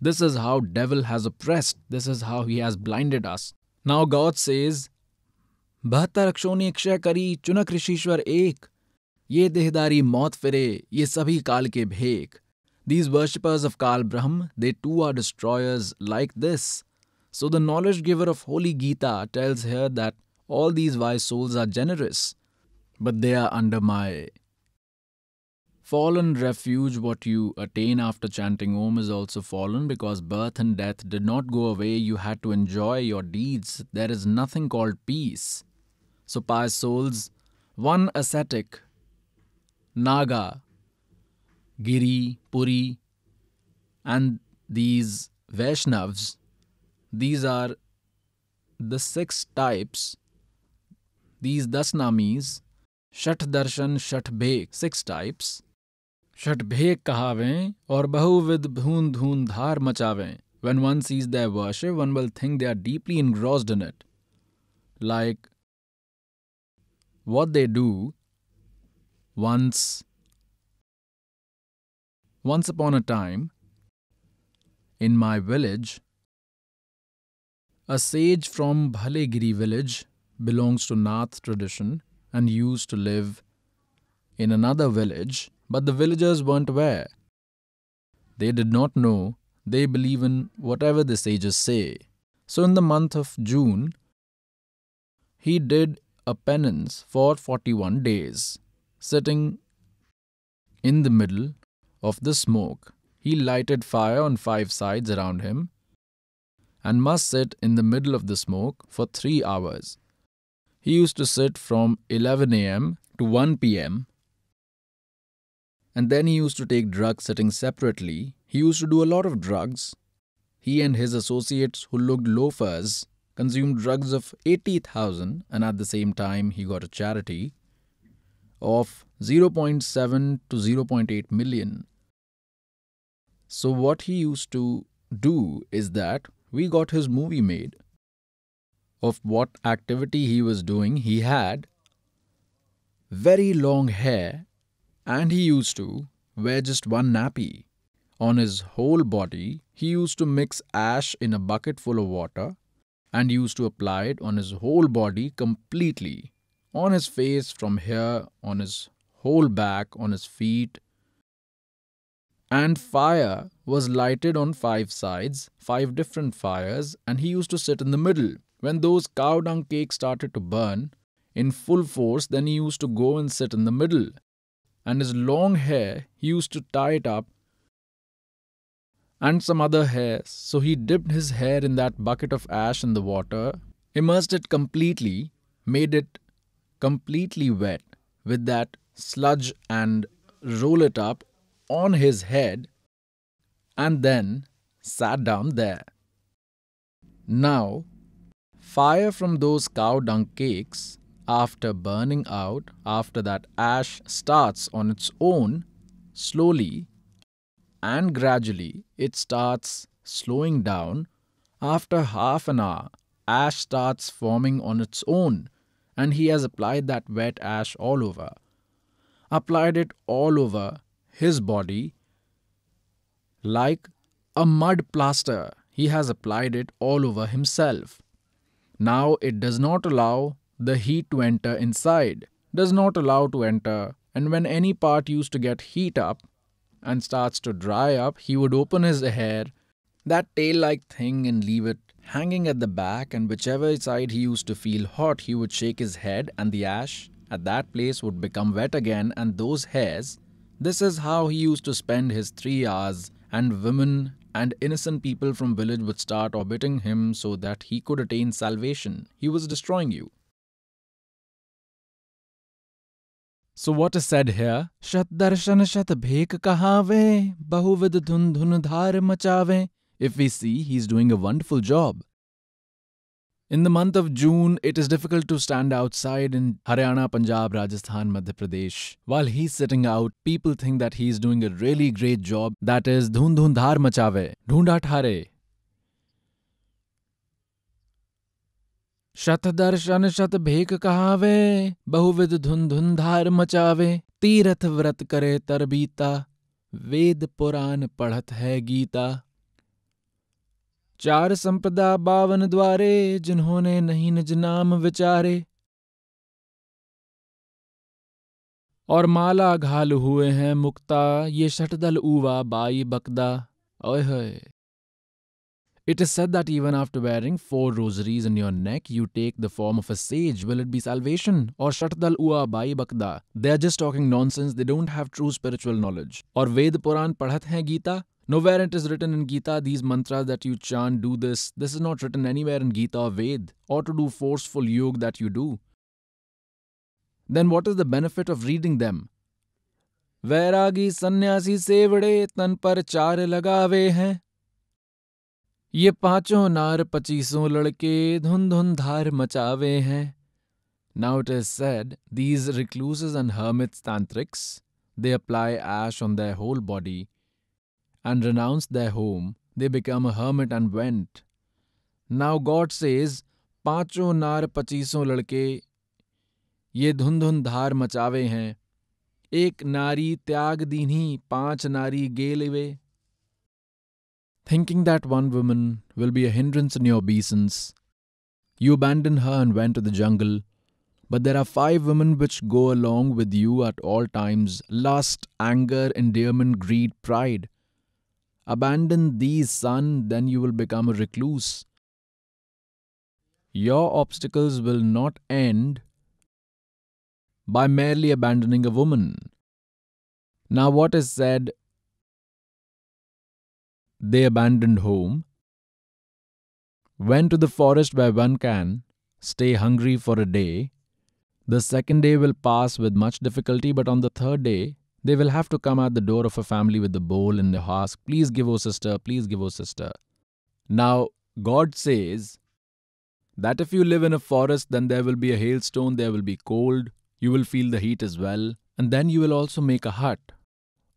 This is how devil has oppressed. This is how he has blinded us. Now God says, बहत्तर अक्षों ने क्षय करी चुनक ऋषिश्वर एक ये देहदारी मौत फिरे ये सभी काल के भेक These worshippers of Kal Brahm, they too are destroyers like this. So the knowledge giver of Holy Gita tells here that all these wise souls are generous, but they are under my Fallen refuge, what you attain after chanting Om, is also fallen because birth and death did not go away. You had to enjoy your deeds. There is nothing called peace. So, pious souls, one ascetic, Naga, Giri, Puri, and these Vaishnavs, these are the six types, these Dasnamis, Shat Darshan, Shat six types Shut bhek kahavein or bahu with bhoon dhoon dhar machavein. When one sees their worship, one will think they are deeply engrossed in it. Like what they do once once upon a time in my village a sage from Bhalegiri village belongs to Nath tradition and used to live in another village but the villagers weren't aware. They did not know, they believe in whatever the sages say. So in the month of June, he did a penance for 41 days, sitting in the middle of the smoke. He lighted fire on five sides around him and must sit in the middle of the smoke for three hours. He used to sit from 11 am to 1 pm and then he used to take drugs sitting separately. He used to do a lot of drugs. He and his associates, who looked loafers, consumed drugs of 80,000 and at the same time he got a charity of 0.7 to 0.8 million. So, what he used to do is that we got his movie made of what activity he was doing. He had very long hair and he used to wear just one nappy. On his whole body, he used to mix ash in a bucket full of water and used to apply it on his whole body completely. On his face, from here, on his whole back, on his feet. And fire was lighted on five sides, five different fires, and he used to sit in the middle. When those cow dung cakes started to burn in full force, then he used to go and sit in the middle and his long hair, he used to tie it up and some other hairs. So he dipped his hair in that bucket of ash in the water, immersed it completely, made it completely wet with that sludge and roll it up on his head and then sat down there. Now, fire from those cow dung cakes after burning out, after that ash starts on its own, slowly and gradually it starts slowing down. After half an hour, ash starts forming on its own, and he has applied that wet ash all over. Applied it all over his body like a mud plaster. He has applied it all over himself. Now it does not allow the heat to enter inside, does not allow to enter, and when any part used to get heat up and starts to dry up, he would open his hair that tail like thing and leave it hanging at the back, and whichever side he used to feel hot, he would shake his head, and the ash at that place would become wet again, and those hairs. This is how he used to spend his three hours, and women and innocent people from village would start orbiting him so that he could attain salvation. He was destroying you. So what is said here? Shat darshan shat bhek kahave, bahuvid dhun dhun dhar machave. If we see, he's doing a wonderful job. In the month of June, it is difficult to stand outside in Haryana, Punjab, Rajasthan, Madhya Pradesh. While he's sitting out, people think that he's doing a really great job. That is, dhun dhun dhar machave, dhunda thare. शत दर्शन शत भेक कहावे, बहुविध धुन धुन धार मचावे तीरथ व्रत करे तरबीता वेद पुराण पढ़त है गीता। चार संपदा बावन द्वारे, जिन्होंने नहीं निज नाम विचारे। और माला घाल हुए हैं मुक्ता, ये शटदल उवा बाई बकदा, ओए It is said that even after wearing four rosaries in your neck, you take the form of a sage. Will it be salvation? Or Shatdal Ua Bai Bakda? They are just talking nonsense. They don't have true spiritual knowledge. Or Ved Puran Padhat hai Gita? Nowhere it is written in Gita, these mantras that you chant, do this. This is not written anywhere in Gita or Ved. Or to do forceful yoga that you do. Then what is the benefit of reading them? वैरागी सन्यासी सेवड़े तन पर चार लगावे हैं ये पाँचों नार पचीसों लड़के धुन धुन धार मचावे हैं। Now it is said these recluse and hermit tantriks they apply ash on the whole body and renounce the home they become hermit and went now God says पाँचों नार पचीसों लड़के, ये धुन धुन धार मचावे हैं। एक नारी त्याग दीनी पाँच नारी गेलवे। वे thinking that one woman will be a hindrance in your obeisance. You abandoned her and went to the jungle. But there are five women which go along with you at all times lust, anger, endearment, greed, pride. Abandon these, son, then you will become a recluse. Your obstacles will not end by merely abandoning a woman. Now, what is said they abandoned home, went to the forest where one can stay hungry for a day. The second day will pass with much difficulty, but on the third day, they will have to come at the door of a family with a bowl and the ask, Please give, O sister, please give, O sister. Now, God says that if you live in a forest, then there will be a hailstone, there will be cold, you will feel the heat as well, and then you will also make a hut.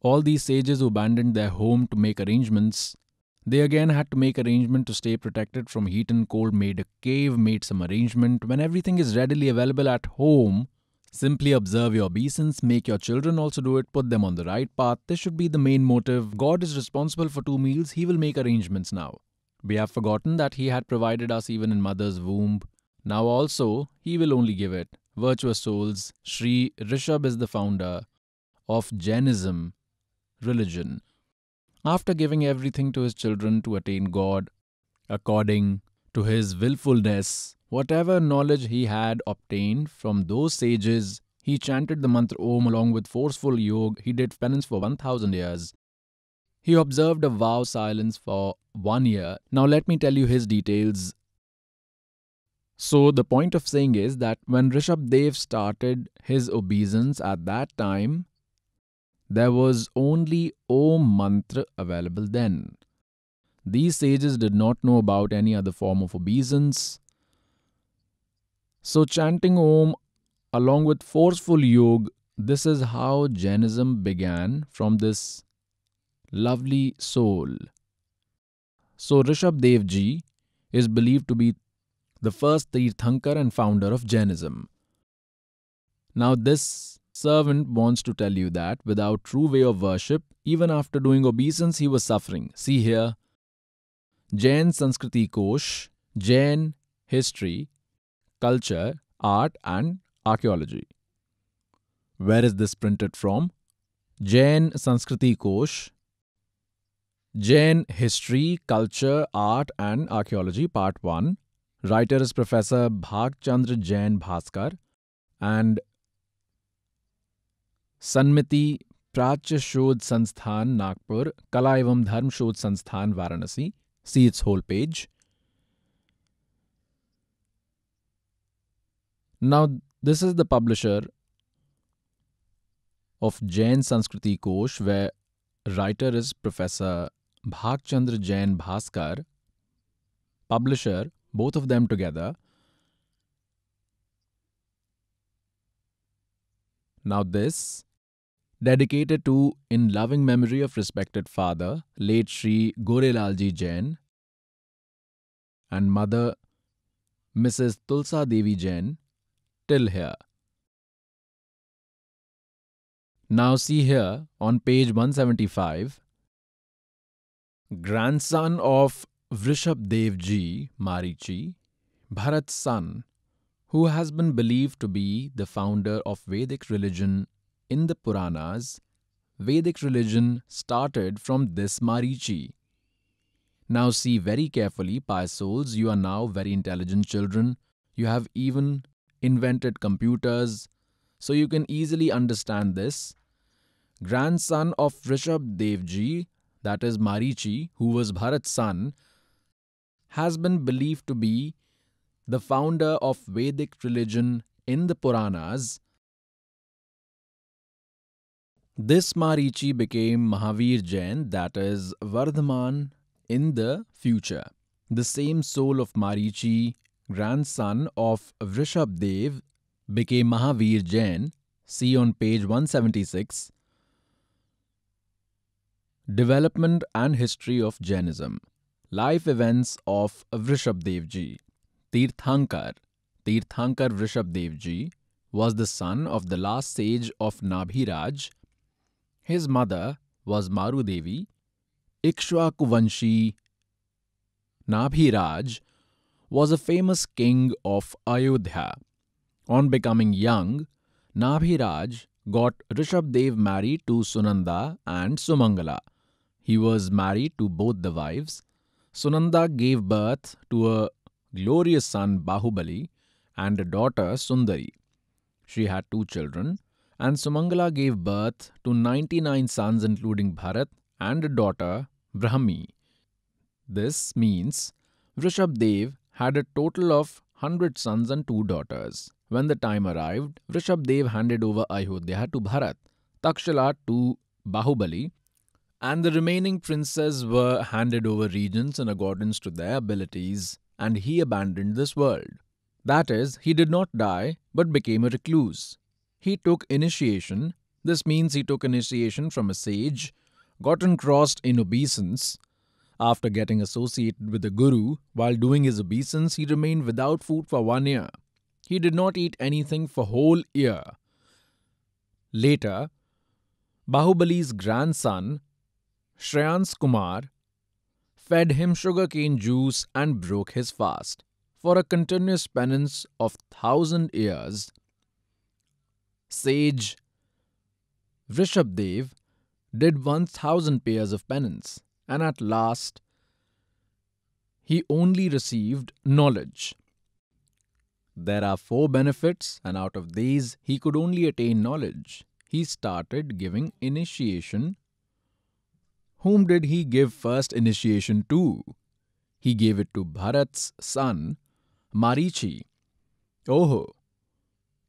All these sages who abandoned their home to make arrangements, they again had to make arrangement to stay protected from heat and cold, made a cave, made some arrangement. When everything is readily available at home, simply observe your obeisance, make your children also do it, put them on the right path. This should be the main motive. God is responsible for two meals, He will make arrangements now. We have forgotten that He had provided us even in mother's womb. Now also, He will only give it. Virtuous souls, Sri Rishabh is the founder of Jainism, religion, after giving everything to his children to attain God, according to his willfulness, whatever knowledge he had obtained from those sages, he chanted the mantra Om along with forceful yoga. He did penance for 1000 years. He observed a vow silence for one year. Now, let me tell you his details. So, the point of saying is that when Rishabh Dev started his obeisance at that time, there was only Om mantra available then. These sages did not know about any other form of obeisance. So, chanting Om along with forceful yoga, this is how Jainism began from this lovely soul. So, Rishabh Dev Ji is believed to be the first Tirthankar and founder of Jainism. Now, this servant wants to tell you that without true way of worship, even after doing obeisance, he was suffering. See here Jain Sanskriti Kosh, Jain history, culture, art, and archaeology. Where is this printed from? Jain Sanskriti Kosh, Jain History, Culture, Art and Archaeology, Part 1. Writer is Professor Bhagchandra Jain Bhaskar and Sanmati Prachya Shodh Sansthan, Nagpur, Kala Evam Dharm Shodh Sansthan, Varanasi. See its whole page. Now, this is the publisher of Jain Sanskriti Kosh, where writer is Professor Bhagchandra Jain Bhaskar, publisher, both of them together. Now, this dedicated to in loving memory of respected father, late Sri Gorelalji Jain, and mother, Mrs. Tulsa Devi Jain, till here. Now, see here on page 175 grandson of Vrishab Dev Ji, Marichi, Bharat's son, who has been believed to be the founder of Vedic religion in the Puranas, Vedic religion started from this Marichi. Now see very carefully, pious souls, you are now very intelligent children. You have even invented computers, so you can easily understand this. Grandson of Rishabh Devji, that is Marichi, who was Bharat's son, has been believed to be the founder of Vedic religion in the Puranas. This Marichi became Mahavir Jain, that is Vardhaman, in the future. The same soul of Marichi, grandson of Vrishabh Dev, became Mahavir Jain. See on page 176. Development and History of Jainism Life Events of Vrishabh Dev Ji Tirthankar Tirthankar Vrishabh Dev Ji was the son of the last sage of Nabhiraj. His mother was Maru Devi. Ikshvakuvanshi Nabhiraj was a famous king of Ayodhya. On becoming young, Nabhiraj got Rishabdev married to Sunanda and Sumangala. He was married to both the wives. Sunanda gave birth to a glorious son Bahubali and a daughter Sundari. She had two children, and Sumangala gave birth to 99 sons, including Bharat, and a daughter Brahmi. This means Vrishabdev had a total of 100 sons and two daughters. When the time arrived, Vrishabdev handed over Ayodhya to Bharat, Takshala to Bahubali, and the remaining princes were handed over regions in accordance to their abilities, and he abandoned this world. That is, he did not die, but became a recluse. He took initiation. This means he took initiation from a sage, got engrossed in obeisance. After getting associated with the Guru, while doing his obeisance, he remained without food for one year. He did not eat anything for whole year. Later, Bahubali's grandson, Shreyans Kumar, fed him sugarcane juice and broke his fast. For a continuous penance of thousand years, sage Vrishabdev did one thousand pairs of penance, and at last he only received knowledge. There are four benefits, and out of these, he could only attain knowledge. He started giving initiation. Whom did he give first initiation to? He gave it to Bharat's son, Marichi. Oh,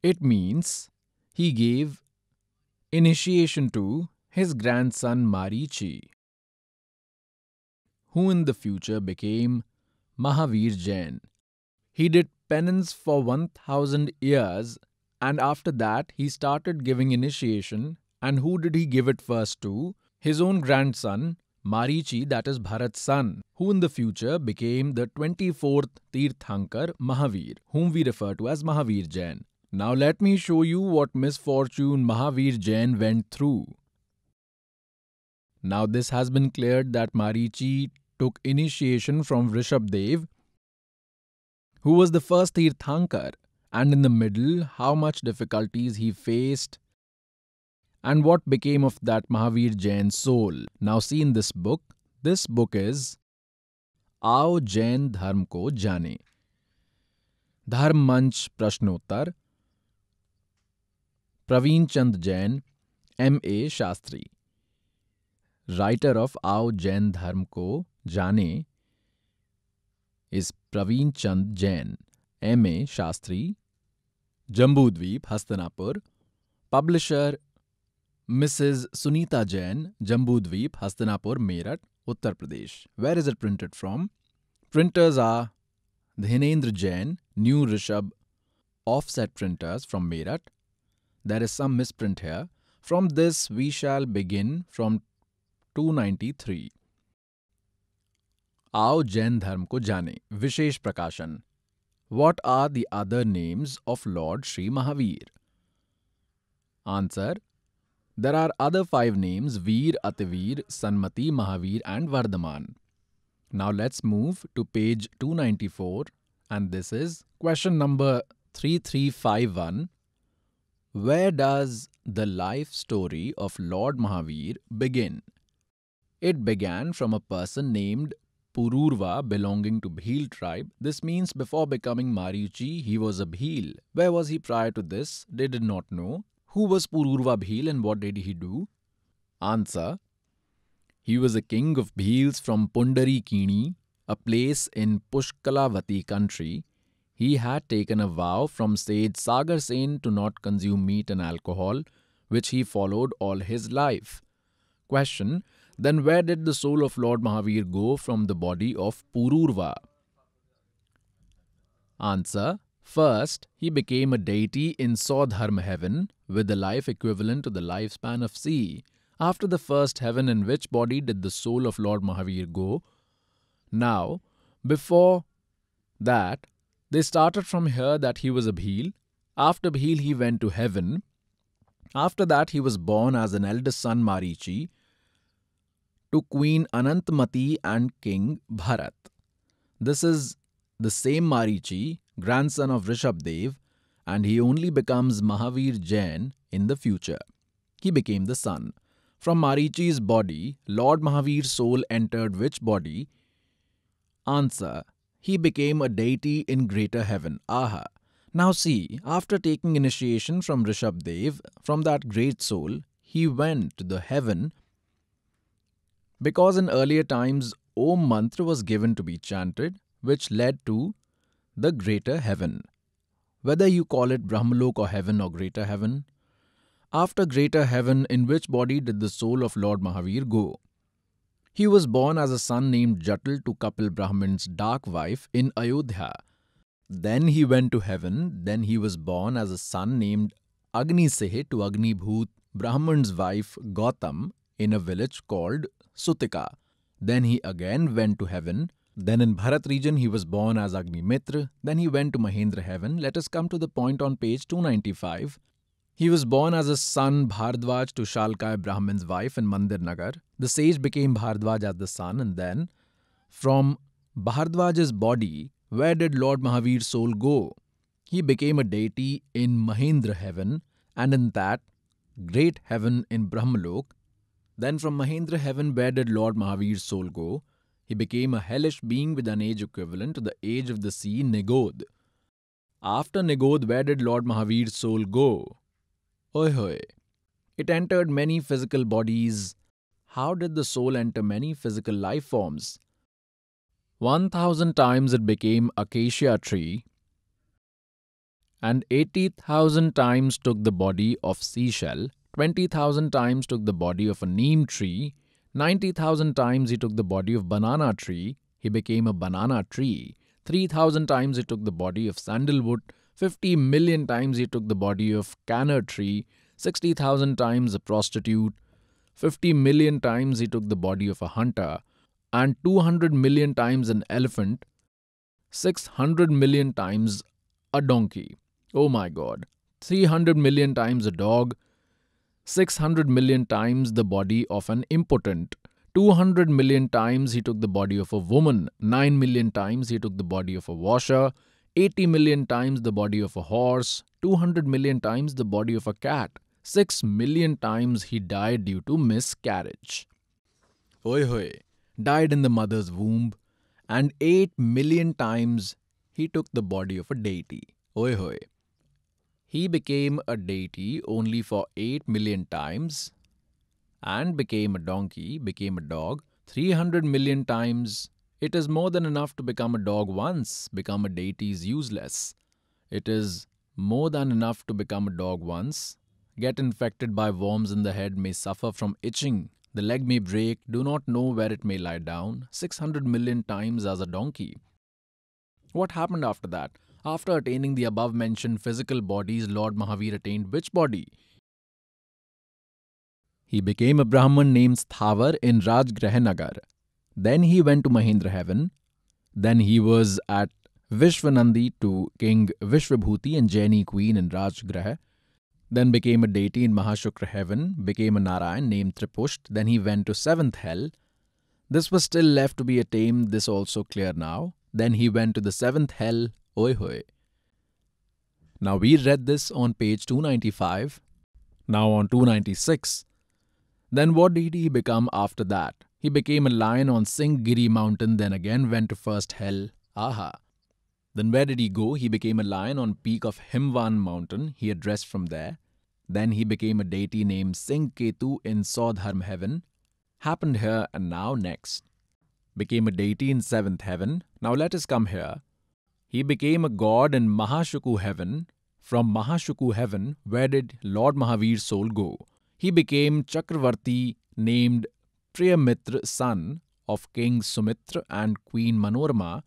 it means he gave initiation to his grandson Marichi, who in the future became Mahavir Jain. He did penance for 1000 years and after that he started giving initiation. And who did he give it first to? His own grandson, Marichi, that is Bharat's son, who in the future became the 24th Tirthankar Mahavir, whom we refer to as Mahavir Jain. Now let me show you what misfortune Mahavir Jain went through. Now this has been cleared that Marichi took initiation from Rishabdev, who was the first Tirthankar, and in the middle how much difficulties he faced and what became of that Mahavir Jain soul. Now see in this book, this book is आओ जैन धर्म को जाने धर्म मंच प्रश्नोत्तर Praveen Chand Jain M A Shastri. Writer of आओ जैन धर्म को जाने इस Praveen Chand Jain M A Shastri Jambudweep Hastinapur. Publisher Mrs Sunita Jain Jambudweep Hastinapur Meerut Uttar Pradesh. Where is it printed from printers are Dhinendra Jain, New Rishabh, offset printers from Meerut. there is some misprint here. From this, we shall begin from 293. आओ Jain Dharm ko jane? Vishesh प्रकाशन What are the other names of Lord Sri Mahavir? Answer There are other five names Veer, Ativir, Sanmati, Mahavir, and Vardhaman. Now let's move to page 294, and this is question number 3351 where does the life story of Lord Mahavir begin? It began from a person named Pururva belonging to Bhil tribe. This means before becoming Marichi, he was a Bhil. Where was he prior to this? They did not know. Who was Pururva Bhil and what did he do? Answer He was a king of Bhils from Pundari Kini, a place in Pushkalavati country. He had taken a vow from sage Sagar Sen to not consume meat and alcohol, which he followed all his life. Question then where did the soul of Lord Mahavir go from the body of Pururva? Answer. First, he became a deity in Saudharma heaven with the life equivalent to the lifespan of sea. After the first heaven, in which body did the soul of Lord Mahavir go? Now, before that, they started from here that he was a Bhil. After Bhil, he went to heaven. After that, he was born as an eldest son Marichi to Queen Anantmati and King Bharat. This is the same Marichi, grandson of Rishabdev, and he only becomes Mahavir Jain in the future. He became the son. From Marichi's body, Lord Mahavir's soul entered which body? Answer. He became a deity in greater heaven. Aha. Now see, after taking initiation from Rishabdev, from that great soul, he went to the heaven because in earlier times Om mantra was given to be chanted, which led to the greater heaven. Whether you call it Brahmalok or heaven or greater heaven, after greater heaven, in which body did the soul of Lord Mahavir go? He was born as a son named Jatal to Kapil Brahman's dark wife in Ayodhya. Then he went to heaven. Then he was born as a son named Agni Sehe to Agni Bhoot, Brahman's wife Gautam, in a village called Sutika. Then he again went to heaven. Then in Bharat region he was born as Agni Mitra. Then he went to Mahendra heaven. Let us come to the point on page 295. He was born as a son Bhardwaj to Shalkai Brahman's wife in Mandir Nagar. The sage became Bhardwaj as the son and then from Bhardwaj's body, where did Lord Mahavir's soul go? He became a deity in Mahendra heaven and in that great heaven in Brahmalok then from Mahendra heaven, where did Lord Mahavir's soul go? He became a hellish being with an age equivalent to the age of the sea, Nigod. After Nigod, where did Lord Mahavir's soul go? Oi hoi. It entered many physical bodies. How did the soul enter many physical life forms? 1000 times it became acacia tree. And 80,000 times took the body of seashell. 20,000 times took the body of a neem tree, 90,000 times he took the body of banana tree, he became a banana tree, 3,000 times he took the body of sandalwood, 50 million times he took the body of canna tree, 60,000 times a prostitute, 50 million times he took the body of a hunter, and 200 million times an elephant, 600 million times a donkey. Oh my god. 300 million times a dog, 600 million times the body of an impotent. 200 million times he took the body of a woman. 9 million times he took the body of a washer. 80 million times the body of a horse. 200 million times the body of a cat. 6 million times he died due to miscarriage. Oi hoi. died in the mother's womb, and 8 million times he took the body of a deity. Oi hoy. He became a deity only for 8 million times and became a donkey, became a dog 300 million times. It is more than enough to become a dog once, become a deity is useless. It is more than enough to become a dog once. Get infected by worms in the head, may suffer from itching. The leg may break, do not know where it may lie down. 600 million times as a donkey. What happened after that? After attaining the above mentioned physical bodies, Lord Mahavir attained which body? He became a Brahman named Sthavar in Rajgrahanagar. Then he went to Mahendra heaven. Then he was at Vishwanandi to King Vishwabhuti and Jaini queen in Rajgraha. Then became a deity in Mahashukra heaven, became a Narayan named Tripusht. Then he went to seventh hell. This was still left to be attained, this also clear now. Then he went to the seventh hell, Oi hoy. Now we read this on page 295. Now on 296. Then what did he become after that? He became a lion on Singhgiri mountain, then again went to first hell. Aha. Then where did he go? He became a lion on peak of Himvan mountain. He addressed from there. Then he became a deity named Singh Ketu in Saudharm heaven. Happened here and now next. Became a deity in seventh heaven. Now let us come here. He became a god in Mahashukra heaven. From Mahashukra heaven, where did Lord Mahavir's soul go? He became Chakravarti, named Priyamitra, son of King Sumitra and Queen Manorama,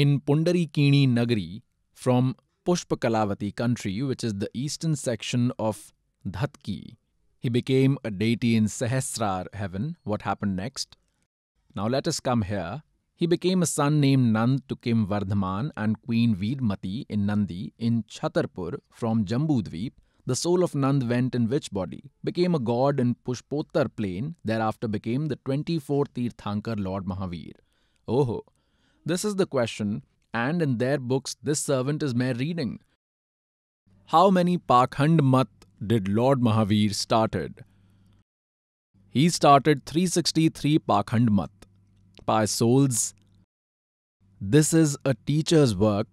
in Pundarikini Nagari from Pushpakalavati country, which is the eastern section of Dhatki. He became a deity in Sahasrar heaven. What happened next? Now let us come here. He became a son named Nand to King Vardhaman and Queen Veermati in Nandi in Chhatarpur from Jambudvip. The soul of Nand went in which body? Became a god in Pushpottar plain, thereafter became the 24th Tirthankar Lord Mahavir. Oh, this is the question, and in their books this servant is mere reading. How many Pakhand Mat did Lord Mahavir started? He started 363 Pakhand Mat by souls. This is a teacher's work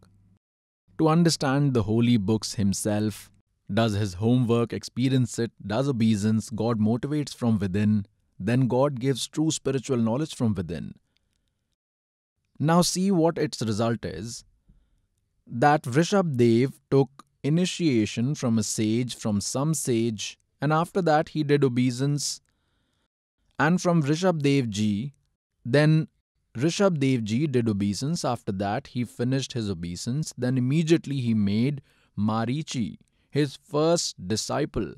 to understand the holy books himself, does his homework, experience it, does obeisance, God motivates from within, then God gives true spiritual knowledge from within. Now see what its result is. That Rishabh Dev took initiation from a sage, from some sage, and after that he did obeisance. And from Rishabh Dev ji, then Rishabh Dev Ji did obeisance. After that, he finished his obeisance. Then immediately he made Marichi his first disciple,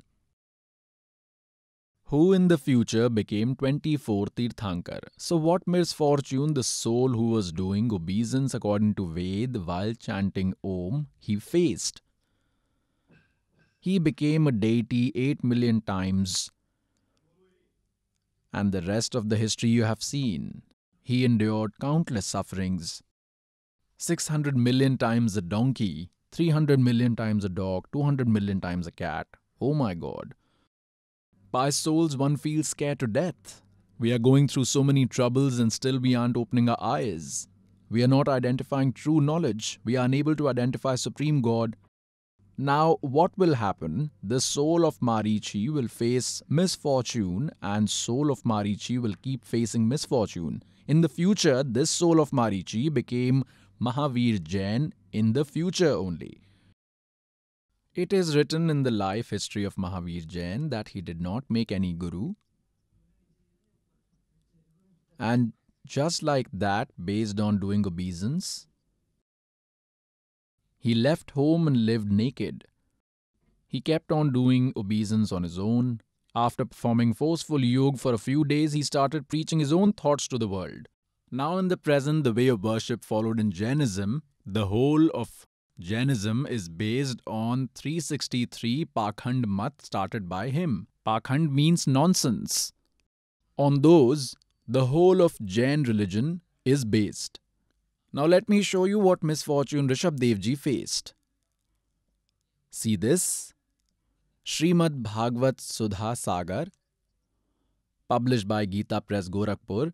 who in the future became 24 Tirthankar. So, what misfortune the soul who was doing obeisance according to Ved while chanting Om he faced? He became a deity 8 million times and the rest of the history you have seen. He endured countless sufferings. 600 million times a donkey, 300 million times a dog, 200 million times a cat. Oh my god. By souls, one feels scared to death. We are going through so many troubles and still we aren't opening our eyes. We are not identifying true knowledge. We are unable to identify Supreme God now, what will happen? The soul of Marichi will face misfortune, and soul of Marichi will keep facing misfortune. In the future, this soul of Marichi became Mahavir Jain in the future only. It is written in the life history of Mahavir Jain that he did not make any guru. And just like that, based on doing obeisance, he left home and lived naked. He kept on doing obeisance on his own. After performing forceful yoga for a few days, he started preaching his own thoughts to the world. Now, in the present, the way of worship followed in Jainism, the whole of Jainism is based on 363 Pakhand Mat started by him. Pakhand means nonsense. On those, the whole of Jain religion is based. Now let me show you what misfortune Rishabh faced. See this? Srimad Bhagavad Sudha Sagar, published by Gita Press Gorakhpur.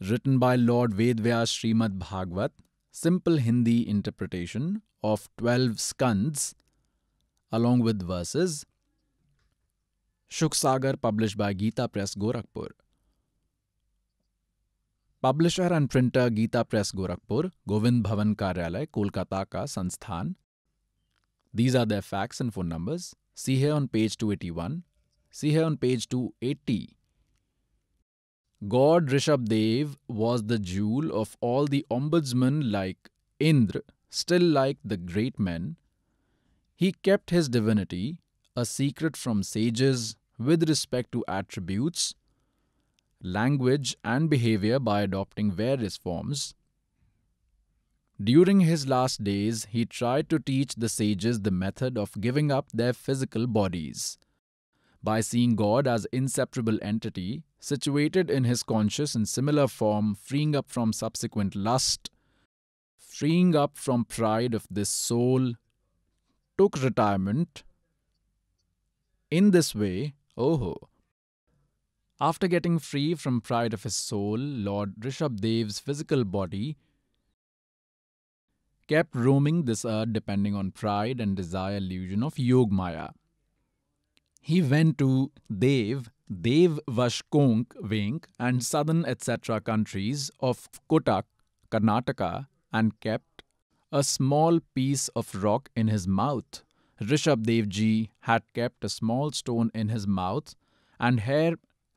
written by Lord Vedvyas Srimad Bhagavad, simple Hindi interpretation of 12 skands along with verses. Shuk Sagar published by Gita Press Gorakhpur. Publisher and printer Gita Press Gorakhpur, Govind Bhavan Karyalay, Kolkata ka Sansthan. These are their facts and phone numbers. See here on page 281. See here on page 280. God Rishabdev was the jewel of all the ombudsmen like Indra, still like the great men. He kept his divinity, a secret from sages, with respect to attributes, language, and behavior by adopting various forms. During his last days, he tried to teach the sages the method of giving up their physical bodies by seeing God as inseparable entity, situated in his conscious in similar form, freeing up from subsequent lust, freeing up from pride of this soul, took retirement. In this way, oh, after getting free from pride of his soul, Lord Rishabdev's physical body kept roaming this earth depending on pride and desire illusion of Yogmaya he went to Dev, Dev Vashkonk, Vink, and southern etc. countries of Kotak, Karnataka, and kept a small piece of rock in his mouth. Rishabdev ji had kept a small stone in his mouth, and hair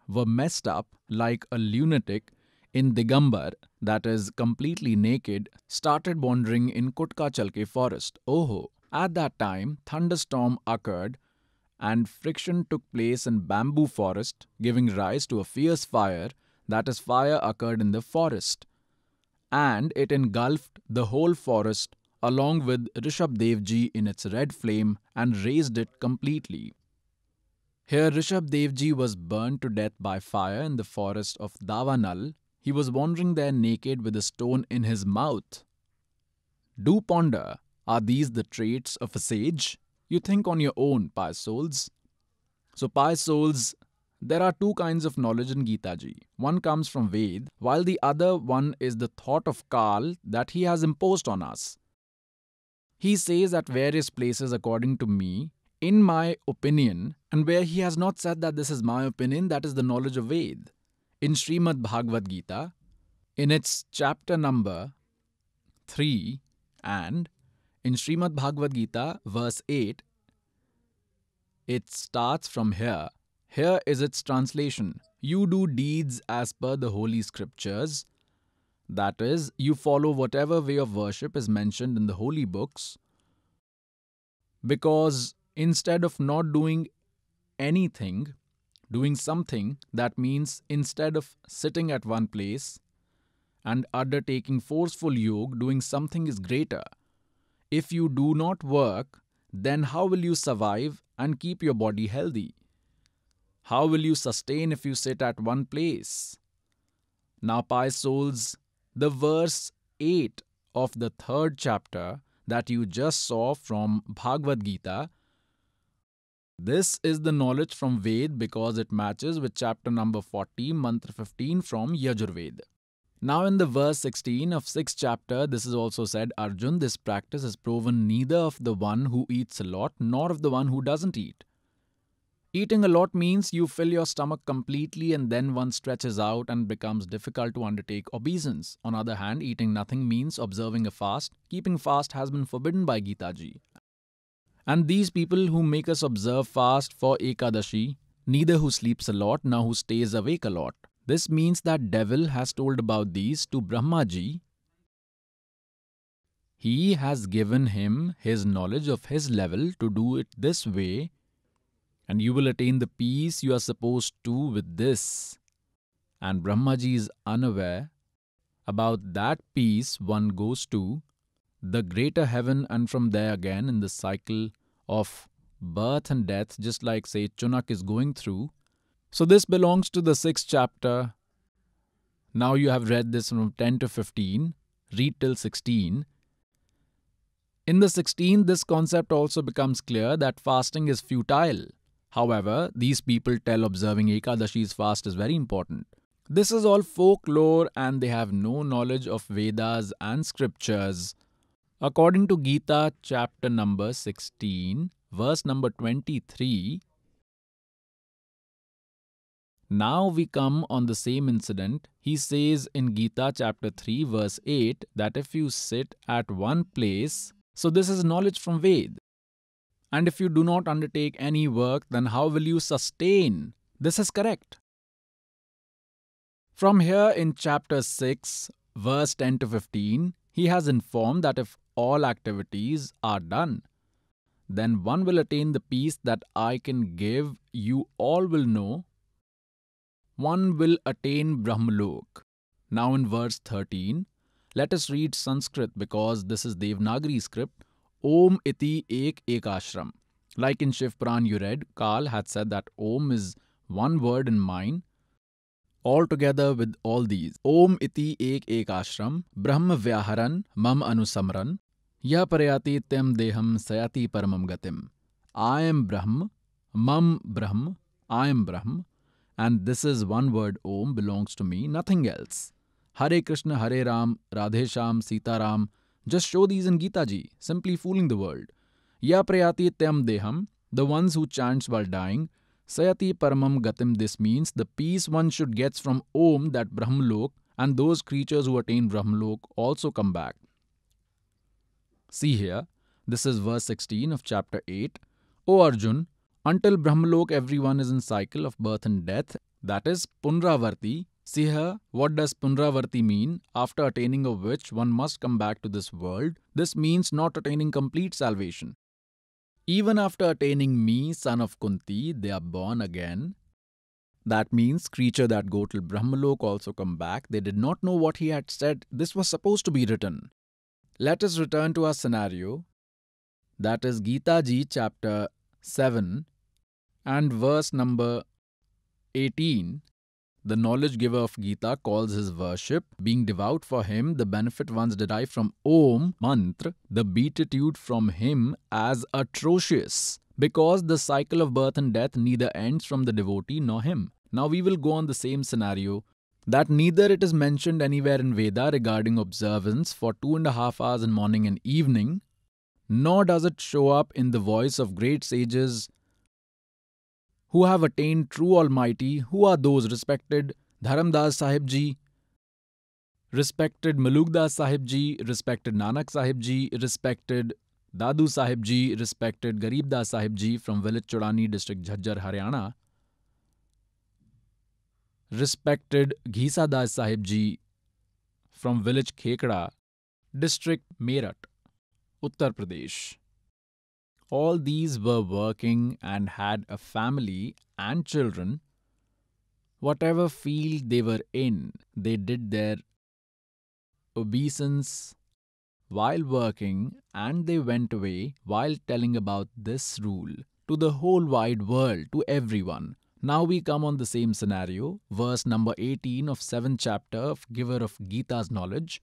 were messed up like a lunatic in Digambar, that is completely naked, started wandering in Kutka Chalke forest. Oh, at that time, thunderstorm occurred and friction took place in bamboo forest, giving rise to a fierce fire, that is, fire occurred in the forest. And it engulfed the whole forest along with Rishabdevji in its red flame and razed it completely. Here Rishabdevji was burned to death by fire in the forest of Davanal. He was wandering there naked with a stone in his mouth. Do ponder, are these the traits of a sage? You think on your own, pious souls. So, pious souls, there are two kinds of knowledge in Gita ji. One comes from Ved, while the other one is the thought of Kal that he has imposed on us. He says at various places, according to me, in my opinion, and where he has not said that this is my opinion, that is the knowledge of Ved. In Srimad Bhagavad Gita, in its chapter number 3 and in Srimad Bhagavad Gita, verse 8, it starts from here. Here is its translation. You do deeds as per the holy scriptures. That is, you follow whatever way of worship is mentioned in the holy books. Because instead of not doing anything, doing something, that means instead of sitting at one place and undertaking forceful yoga, doing something is greater. If you do not work, then how will you survive and keep your body healthy? How will you sustain if you sit at one place? Now, pious souls, the verse 8 of the third chapter that you just saw from Bhagavad Gita, this is the knowledge from Ved because it matches with chapter number 40, mantra 15 from Yajurved. Now, in the verse 16 of 6th chapter, this is also said Arjun, this practice is proven neither of the one who eats a lot nor of the one who doesn't eat. Eating a lot means you fill your stomach completely and then one stretches out and becomes difficult to undertake obeisance. On other hand, eating nothing means observing a fast. Keeping fast has been forbidden by Gita ji. And these people who make us observe fast for Ekadashi, neither who sleeps a lot nor who stays awake a lot. This means that devil has told about these to Brahmaji. He has given him his knowledge of his level to do it this way, and you will attain the peace you are supposed to with this. And Brahmaji is unaware about that peace one goes to the greater heaven and from there again in the cycle of birth and death, just like say Chunak is going through so this belongs to the sixth chapter. Now you have read this from 10 to 15, read till 16. In the 16th, this concept also becomes clear that fasting is futile. However, these people tell observing Ekadashi's fast is very important. This is all folklore and they have no knowledge of Vedas and scriptures. According to Gita, chapter number 16, verse number 23, now we come on the same incident. He says in Gita chapter 3, verse 8, that if you sit at one place, so this is knowledge from Ved. And if you do not undertake any work, then how will you sustain? This is correct. From here in chapter 6, verse 10 to 15, he has informed that if all activities are done, then one will attain the peace that I can give, you all will know. One will attain Brahmalok. Now in verse 13, let us read Sanskrit because this is Devanagari script. Om iti ek ekashram. Like in Shiv Puran you read, Kal had said that Om is one word in mind all together with all these. Om iti ek ek ashram, Brahma vyaharan, mam anusamran, ya parayati tem deham sayati paramam gatim. I am Brahma, mam Brahma, I am Brahma, and this is one word Om belongs to me, nothing else. Hare Krishna, Hare Ram, Radhe Sham, Sita Ram. Just show these in Gita ji, simply fooling the world. Ya prayati tem deham, the ones who chants while dying, Sayati Paramam Gatim, this means the peace one should get from Om, that Brahmalok, and those creatures who attain Brahmalok also come back. See here, this is verse 16 of chapter 8. O Arjun, until Brahmalok everyone is in cycle of birth and death, that is Punravarti. See here, what does Punravarti mean? After attaining of which one must come back to this world. This means not attaining complete salvation. Even after attaining me, son of Kunti, they are born again. That means creature that go till Brahmalok also come back. They did not know what he had said. This was supposed to be written. Let us return to our scenario. That is Gita Ji chapter 7 and verse number 18 the knowledge giver of Gita calls his worship, being devout for him, the benefit ones derive from Om mantra, the beatitude from him as atrocious, because the cycle of birth and death neither ends from the devotee nor him. Now we will go on the same scenario that neither it is mentioned anywhere in Veda regarding observance for two and a half hours in morning and evening, nor does it show up in the voice of great sages who have attain true almighty who are those respected Dharamdas Sahib ji respected Malukdas Sahib ji respected Nanak Sahib ji respected Dadu Sahib ji respected Garibdas Sahib ji from village Chudani district Jhajjar Haryana respected Ghisadas Sahib ji from village Khekra district Meerut Uttar Pradesh All these were working and had a family and children. Whatever field they were in, they did their obeisance while working and they went away while telling about this rule to the whole wide world, to everyone. Now we come on the same scenario, verse number 18 of 7th chapter of Giver of Gita's Knowledge.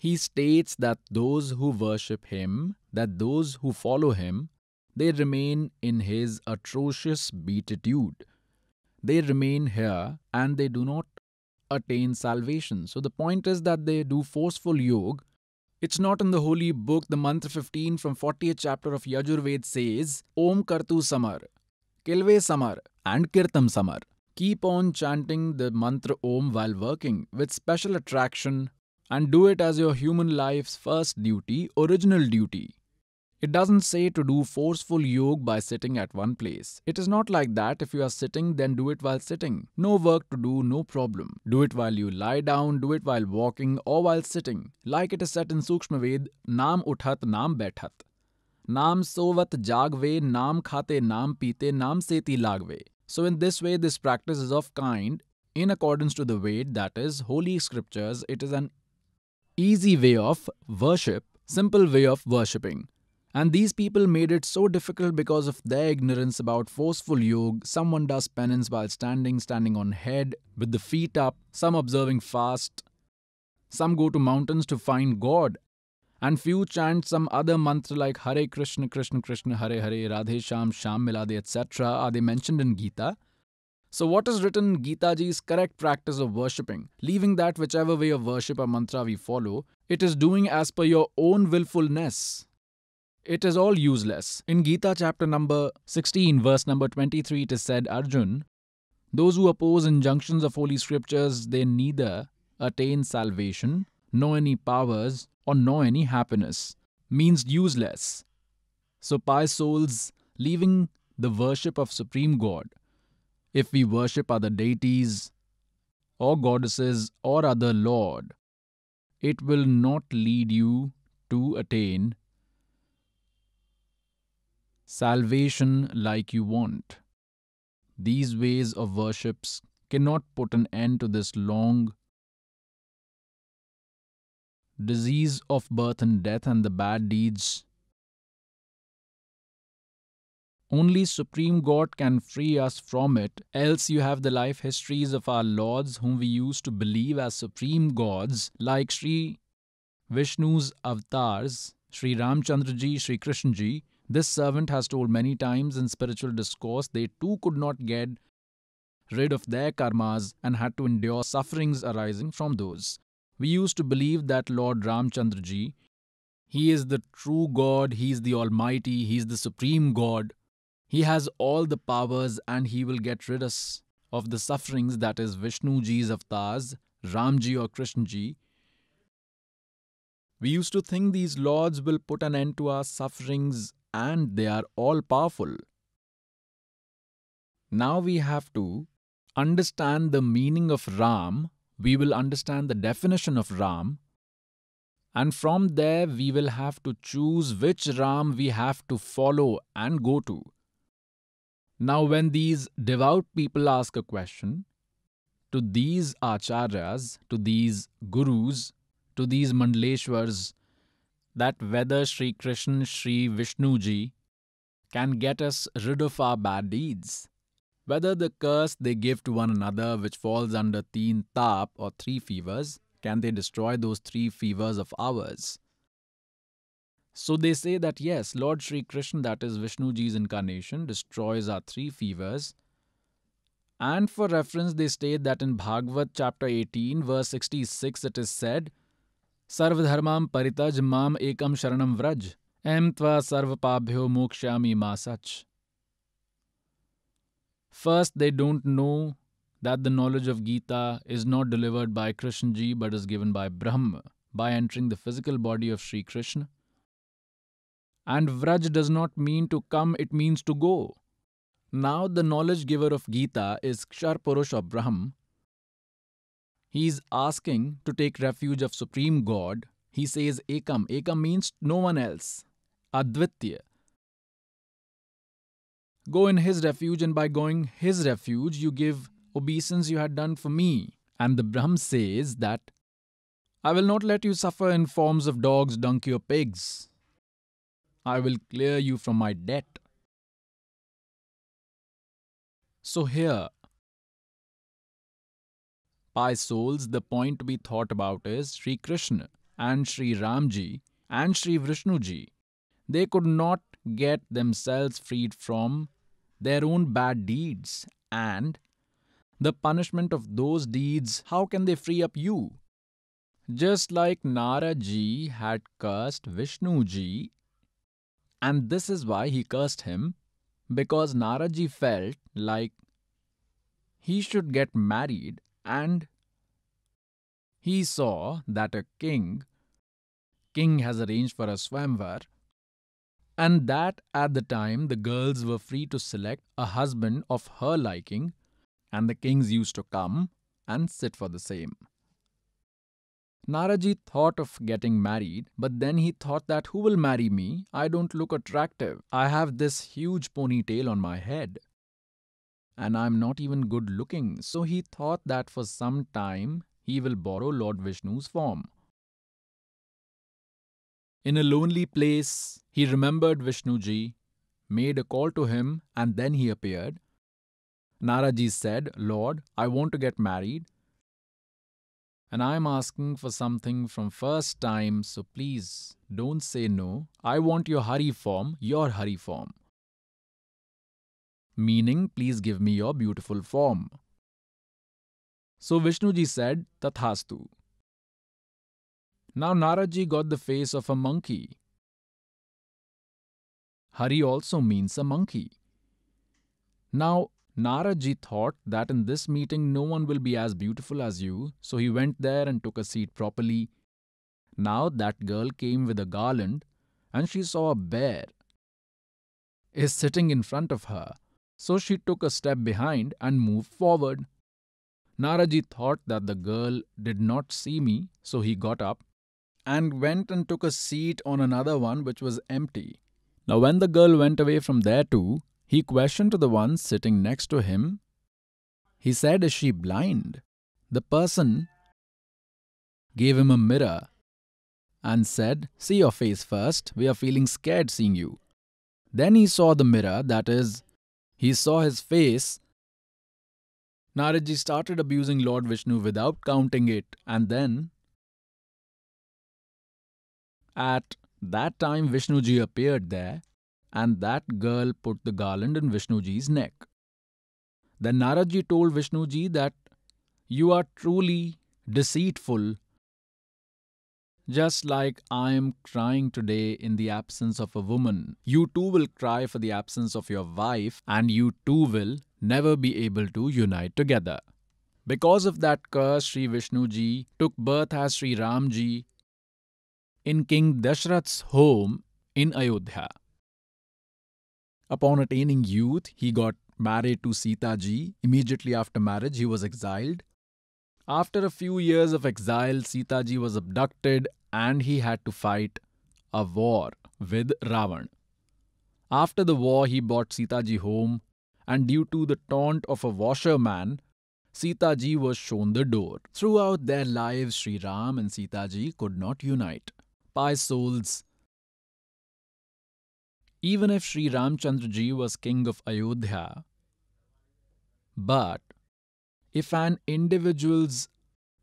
He states that those who worship him, that those who follow him, they remain in his atrocious beatitude. They remain here and they do not attain salvation. So the point is that they do forceful yoga. It's not in the holy book. The mantra 15 from 40th chapter of Yajurved says, Om Kartu Samar, Kilve Samar, and Kirtam Samar. Keep on chanting the mantra Om while working with special attraction and do it as your human life's first duty, original duty. It doesn't say to do forceful yoga by sitting at one place. It is not like that. If you are sitting, then do it while sitting. No work to do, no problem. Do it while you lie down, do it while walking or while sitting. Like it is said in Sukshmaved, Naam uthat, Naam bethat. Naam sovat jagve, Naam khate, Naam pite, Naam seti lagve. So in this way, this practice is of kind in accordance to the Ved, that is, holy scriptures. It is an easy way of worship, simple way of worshipping. And these people made it so difficult because of their ignorance about forceful yoga. Someone does penance while standing, standing on head, with the feet up, some observing fast. Some go to mountains to find God. And few chant some other mantra like Hare Krishna, Krishna Krishna, Hare Hare, Radhe Sham, Sham Milade, etc. Are they mentioned in Gita? So, what is written in Gita Ji's correct practice of worshipping, leaving that whichever way of worship or mantra we follow, it is doing as per your own willfulness. It is all useless. In Gita chapter number 16, verse number 23, it is said, Arjun, those who oppose injunctions of holy scriptures, they neither attain salvation, nor any powers, or nor any happiness. Means useless. So, pious souls, leaving the worship of Supreme God, if we worship other deities or goddesses or other Lord, it will not lead you to attain salvation like you want. These ways of worships cannot put an end to this long disease of birth and death and the bad deeds only Supreme God can free us from it, else, you have the life histories of our lords whom we used to believe as supreme gods, like Sri Vishnu's avatars, Sri Ramchandraji, Sri Krishnaji. This servant has told many times in spiritual discourse they too could not get rid of their karmas and had to endure sufferings arising from those. We used to believe that Lord Ramchandraji, he is the true God, he is the Almighty, he is the Supreme God, he has all the powers and he will get rid us of the sufferings that is Vishnu Ji's avatars, Ramji or Krishnaji. We used to think these lords will put an end to our sufferings and they are all powerful. Now we have to understand the meaning of Ram, we will understand the definition of Ram, and from there we will have to choose which Ram we have to follow and go to. Now, when these devout people ask a question to these acharyas, to these gurus, to these mandaleshwars, that whether Sri Krishna, Sri Vishnuji can get us rid of our bad deeds, whether the curse they give to one another, which falls under teen tap or three fevers, can they destroy those three fevers of ours? So they say that yes, Lord Sri Krishna, that is Vishnuji's incarnation, destroys our three fevers. And for reference, they state that in Bhagavad chapter 18, verse 66, it is said, Sarvadharmam paritaj mam ekam sharanam vraj, em tva sarvapabhyo mokshami masach. First, they don't know that the knowledge of Gita is not delivered by Krishnaji but is given by Brahma by entering the physical body of Sri Krishna. And Vraj does not mean to come, it means to go. Now, the knowledge giver of Gita is Kshar Purush or Brahm. He is asking to take refuge of Supreme God. He says Ekam. Ekam means no one else. Advitya. Go in his refuge, and by going his refuge, you give obeisance you had done for me. And the Brahm says that I will not let you suffer in forms of dogs, donkey, or pigs. I will clear you from my debt. So, here, by souls, the point to be thought about is Sri Krishna and Sri Ramji and Sri Vishnuji. They could not get themselves freed from their own bad deeds and the punishment of those deeds. How can they free up you? Just like Naradji had cursed Vishnuji and this is why he cursed him, because Naradji felt like he should get married and he saw that a king king has arranged for a swamvar and that at the time the girls were free to select a husband of her liking and the kings used to come and sit for the same Naradji thought of getting married, but then he thought that who will marry me? I don't look attractive. I have this huge ponytail on my head. And I'm not even good looking, so he thought that for some time he will borrow Lord Vishnu's form. In a lonely place, he remembered Vishnuji, made a call to him, and then he appeared. Naradji said, Lord, I want to get married and I'm asking for something from first time, so please don't say no. I want your Hari form, your Hari form. meaning, Please give me your beautiful form. So Vishnuji said, Tathastu. Now Naradji got the face of a monkey. Hari also means a monkey. Now Naradji thought that in this meeting no one will be as beautiful as you, so he went there and took a seat properly. Now that girl came with a garland, and she saw a bear is sitting in front of her, so she took a step behind and moved forward. Naradji thought that the girl did not see me, so he got up and went and took a seat on another one which was empty. Now, when the girl went away from there too, he questioned the one sitting next to him. He said, Is she blind? The person gave him a mirror and said, See your face first. We are feeling scared seeing you. Then he saw the mirror, that is, he saw his face. Naradji started abusing Lord Vishnu without counting it, and then at that time Vishnuji appeared there, and that girl put the garland in Vishnuji's neck. Then Naradji told Vishnuji that you are truly deceitful just like I am crying today in the absence of a woman, you too will cry for the absence of your wife, and you too will never be able to unite together. Because of that curse, Sri Vishnuji took birth as Sri Ramji in King Dashrath's home in Ayodhya. Upon attaining youth, he got married to Sita ji. Immediately after marriage, he was exiled. After a few years of exile, Sita ji was abducted and he had to fight a war with Ravan. After the war, he brought Sita ji home, and due to the taunt of a washerman, Sita ji was shown the door. Throughout their lives, Sri Ram and Sita ji could not unite. Pious souls, even if Sri Ramchandra ji was king of Ayodhya, but if an individual's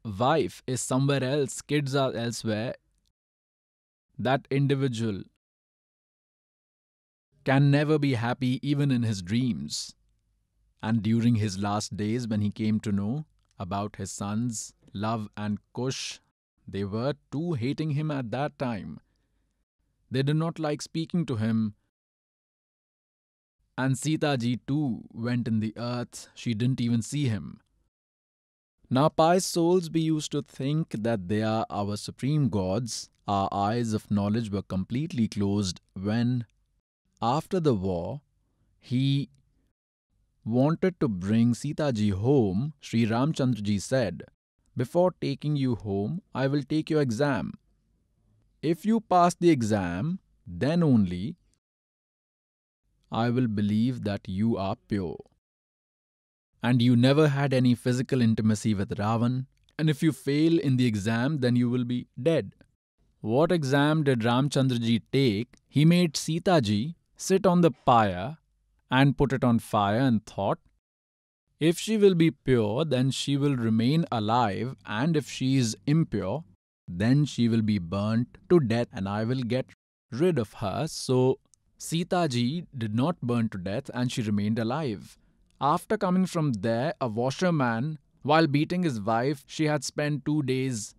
wife is somewhere else, kids are elsewhere, that individual can never be happy even in his dreams. And during his last days, when he came to know about his sons, Luv and Kush, they were too hating him at that time. They did not like speaking to him. And Sita ji too went in the earth, she didn't even see him. Now, pious souls, we used to think that they are our supreme gods. Our eyes of knowledge were completely closed when, after the war, he wanted to bring Sita ji home. Sri Ramchandra ji said, Before taking you home, I will take your exam. If you pass the exam, then only I will believe that you are pure and you never had any physical intimacy with Ravan, and if you fail in the exam, then you will be dead. What exam did Ramchandraji take? He made Sita ji sit on the pyre and put it on fire and thought, if she will be pure, then she will remain alive, and if she is impure, then she will be burnt to death, and I will get rid of her. So Sita ji did not burn to death, and she remained alive. After coming from there, a washerman, while beating his wife, she had spent two days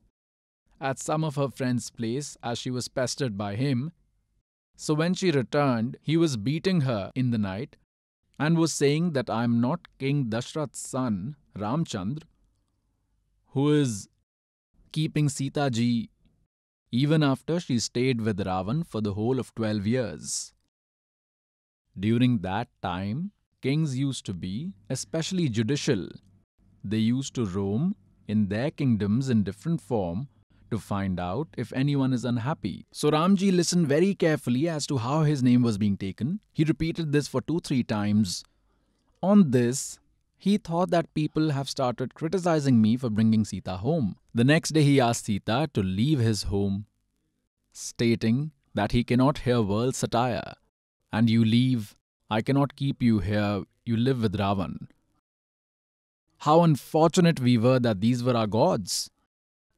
at some of her friend's place as she was pestered by him. So when she returned, he was beating her in the night and was saying that I am not King Dashrath's son, Ramchandra, who is keeping Sita ji even after she stayed with Ravan for the whole of 12 years. During that time, kings used to be, especially judicial. They used to roam in their kingdoms in different form to find out if anyone is unhappy. So Ramji listened very carefully as to how his name was being taken. He repeated this for two, three times. On this, he thought that people have started criticizing me for bringing Sita home. The next day, he asked Sita to leave his home, stating that he cannot hear world satire, and you leave I cannot keep you here. You live with Ravan. How unfortunate we were that these were our gods.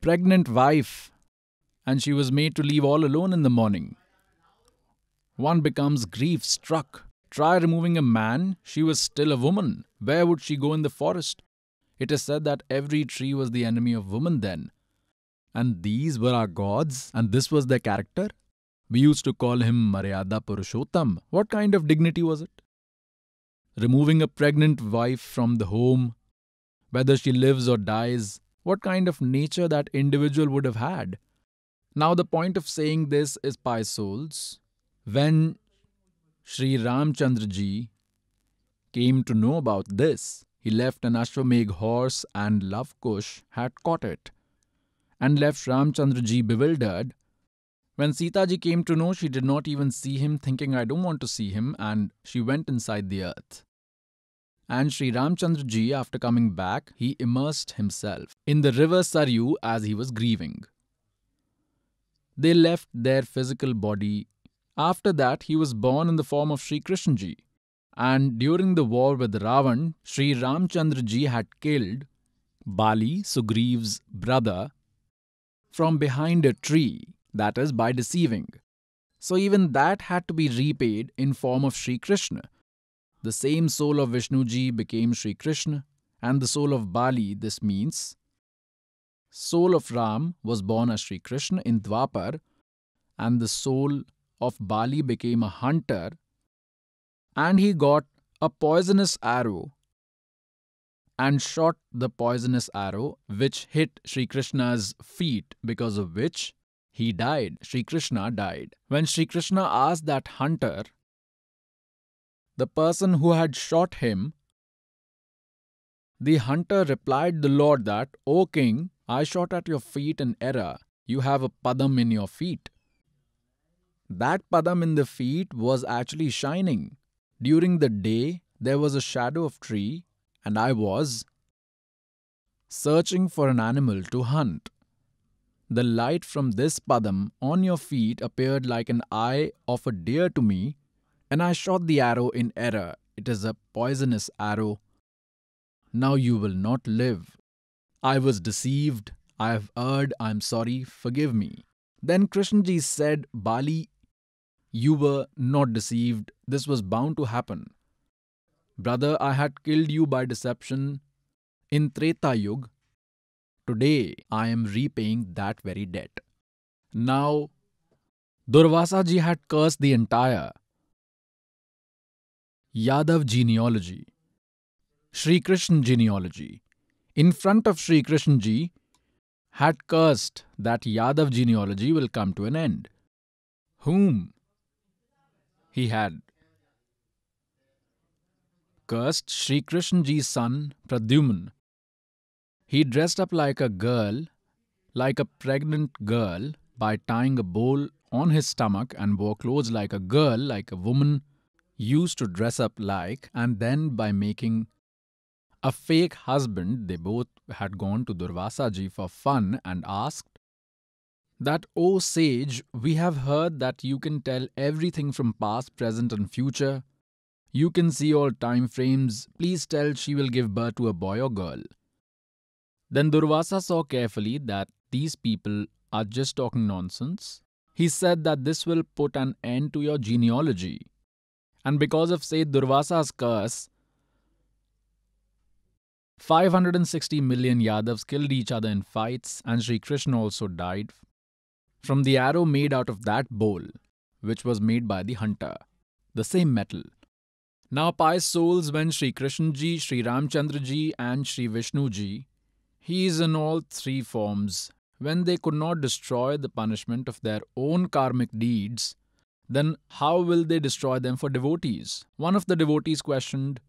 Pregnant wife, and she was made to leave all alone in the morning. One becomes grief struck. Try removing a man, she was still a woman. Where would she go in the forest? It is said that every tree was the enemy of woman then. And these were our gods, and this was their character? We used to call him Maryada Purushottam. What kind of dignity was it? Removing a pregnant wife from the home, whether she lives or dies, what kind of nature that individual would have had? Now, the point of saying this is, pious souls, when Sri Ramchandra ji came to know about this, he left an Ashwamedh horse and Luv had caught it and left Ramchandra ji bewildered. When Sita ji came to know, she did not even see him, thinking, I don't want to see him, and she went inside the earth. And Sri Ramchandra ji, after coming back, he immersed himself in the river Saryu as he was grieving. They left their physical body. After that, he was born in the form of Sri Krishna ji. And during the war with Ravan, Sri Ramchandra ji had killed Bali, Sugriv's brother, from behind a tree, that is, by deceiving. So even that had to be repaid in form of Sri Krishna. The same soul of Vishnuji became Sri Krishna, and the soul of Bali, this means, soul of Ram was born as Sri Krishna in Dwapar, and the soul of Bali became a hunter and he got a poisonous arrow and shot the poisonous arrow which hit Sri Krishna's feet because of which he died. Sri Krishna died. When Sri Krishna asked that hunter, the person who had shot him, the hunter replied the Lord that, O king, I shot at your feet in error. You have a padam in your feet. That padam in the feet was actually shining. During the day, there was a shadow of tree, and I was searching for an animal to hunt. The light from this padam on your feet appeared like an eye of a deer to me, and I shot the arrow in error. It is a poisonous arrow. Now you will not live. I was deceived. I have erred. I am sorry. Forgive me. Then Krishnaji said, Bali, you were not deceived. This was bound to happen. Brother, I had killed you by deception in Treta Yug. Today I am repaying that very debt. Now, Durvasa ji had cursed the entire Yadav genealogy, Sri Krishna genealogy. In front of Sri Krishna ji, had cursed that Yadav genealogy will come to an end. Whom he had cursed Sri Krishna ji's son Pradyumna. He dressed up like a girl, like a pregnant girl, by tying a bowl on his stomach and wore clothes like a girl, like a woman used to dress up like, and then by making a fake husband, they both had gone to Durvasa ji for fun and asked that, O sage, we have heard that you can tell everything from past, present, and future. You can see all time frames. Please tell she will give birth to a boy or girl. Then Durvasa saw carefully that these people are just talking nonsense. He said that this will put an end to your genealogy. And because of Seth Durvasa's curse, 560 million Yadavs killed each other in fights, and Sri Krishna also died from the arrow made out of that bowl, which was made by the hunter, the same metal. Now, pious souls, when Sri Krishna ji, Sri Ramchandra ji, and Sri Vishnu ji, he is in all three forms, when they could not destroy the punishment of their own karmic deeds, then how will they destroy them for devotees? One of the devotees questioned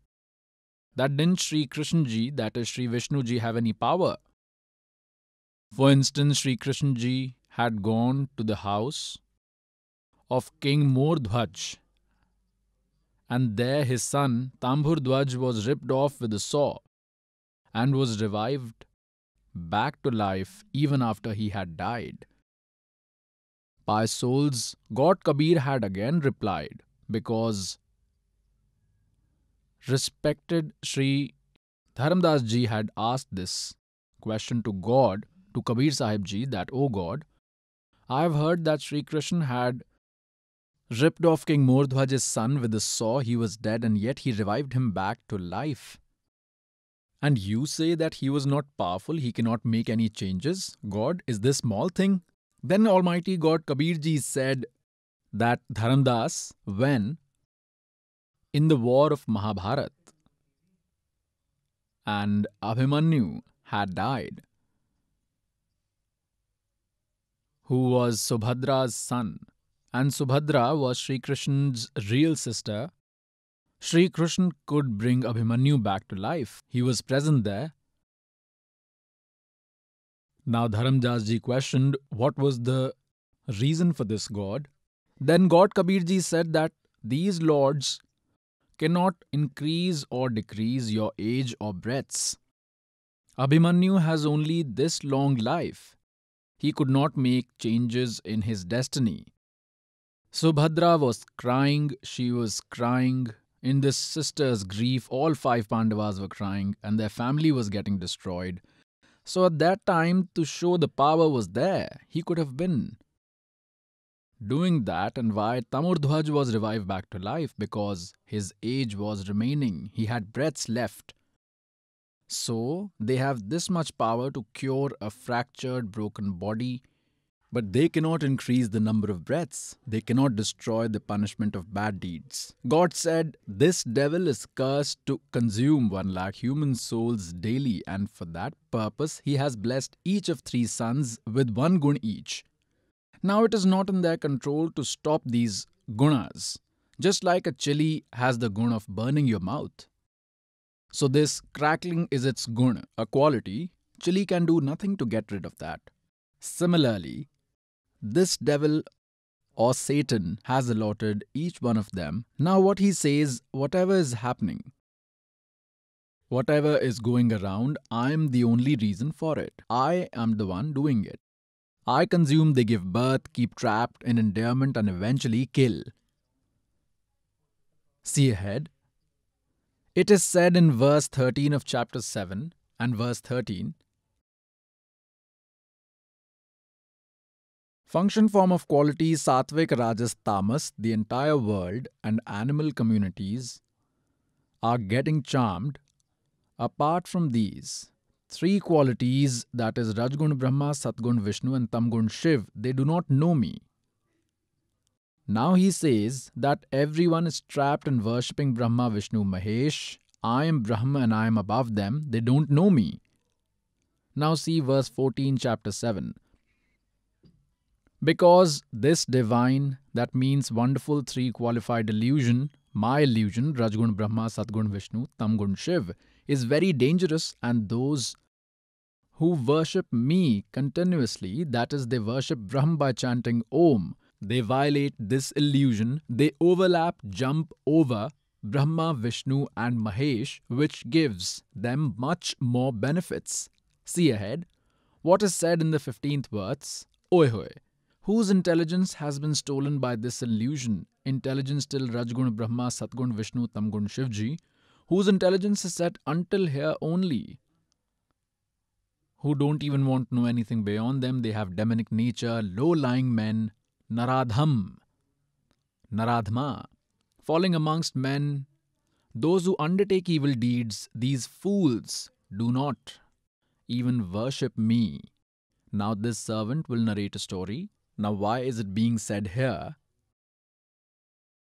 that didn't Sri Krishna ji, that is Sri Vishnu ji, have any power? For instance, Sri Krishna ji had gone to the house of King Mordhwaj, and there his son Tamburdhwaj was ripped off with a saw and was revived back to life even after he had died. By souls, God Kabir had again replied, because respected Sri Dharamdas ji had asked this question to God, to Kabir Sahib ji, that, O God, I have heard that Sri Krishna had ripped off King Mordhwaj's son with a saw, he was dead, and yet he revived him back to life. And you say that he was not powerful, he cannot make any changes? God, is this small thing? Then Almighty God Kabirji said that Dharamdas, when in the war of Mahabharat and Abhimanyu had died, who was Subhadra's son, and Subhadra was Sri Krishna's real sister, Sri Krishna could bring Abhimanyu back to life. He was present there. Now Dharamdas ji questioned what was the reason for this god. Then God Kabirji said that these lords cannot increase or decrease your age or breadths. Abhimanyu has only this long life. He could not make changes in his destiny. Subhadra was crying, she was crying. In this sister's grief, all five Pandavas were crying, and their family was getting destroyed. So at that time, to show the power was there, he could have been doing that, and why Tamurdhwaj was revived back to life because his age was remaining, he had breaths left. So they have this much power to cure a fractured, broken body but they cannot increase the number of breaths. They cannot destroy the punishment of bad deeds. God said, This devil is cursed to consume one lakh human souls daily, and for that purpose he has blessed each of three sons with one gun each. Now it is not in their control to stop these gunas, just like a chili has the gun of burning your mouth. So this crackling is its gun, a quality. Chili can do nothing to get rid of that. Similarly, this devil or Satan has allotted each one of them. Now, what he says, whatever is happening, whatever is going around, I am the only reason for it. I am the one doing it. I consume, they give birth, keep trapped in endearment, and eventually kill. See ahead. It is said in verse 13 of chapter 7 and verse 13 Function form of quality Satvik Rajas Tamas, the entire world and animal communities are getting charmed. Apart from these, three qualities that is Rajgun Brahma, Satgun Vishnu, and Tamgun Shiv, they do not know me. Now he says that everyone is trapped in worshipping Brahma, Vishnu, Mahesh. I am Brahma and I am above them. They don't know me. Now see verse 14, chapter 7. Because this divine, that means wonderful three qualified illusion, my illusion, Rajgun Brahma, Satgun Vishnu, Tamgun Shiv, is very dangerous, and those who worship me continuously, that is, they worship Brahm by chanting Om, they violate this illusion, they overlap, jump over Brahma, Vishnu, and Mahesh, which gives them much more benefits. See ahead. What is said in the 15th verse? Oy whose intelligence has been stolen by this illusion, intelligence till Rajgun Brahma, Satgun Vishnu, Tamgun Shivji, whose intelligence is set until here only, who don't even want to know anything beyond them, they have demonic nature, low-lying men, Naradham, Naradhma, falling amongst men, those who undertake evil deeds, these fools, do not even worship me. Now this servant will narrate a story now, why is it being said here?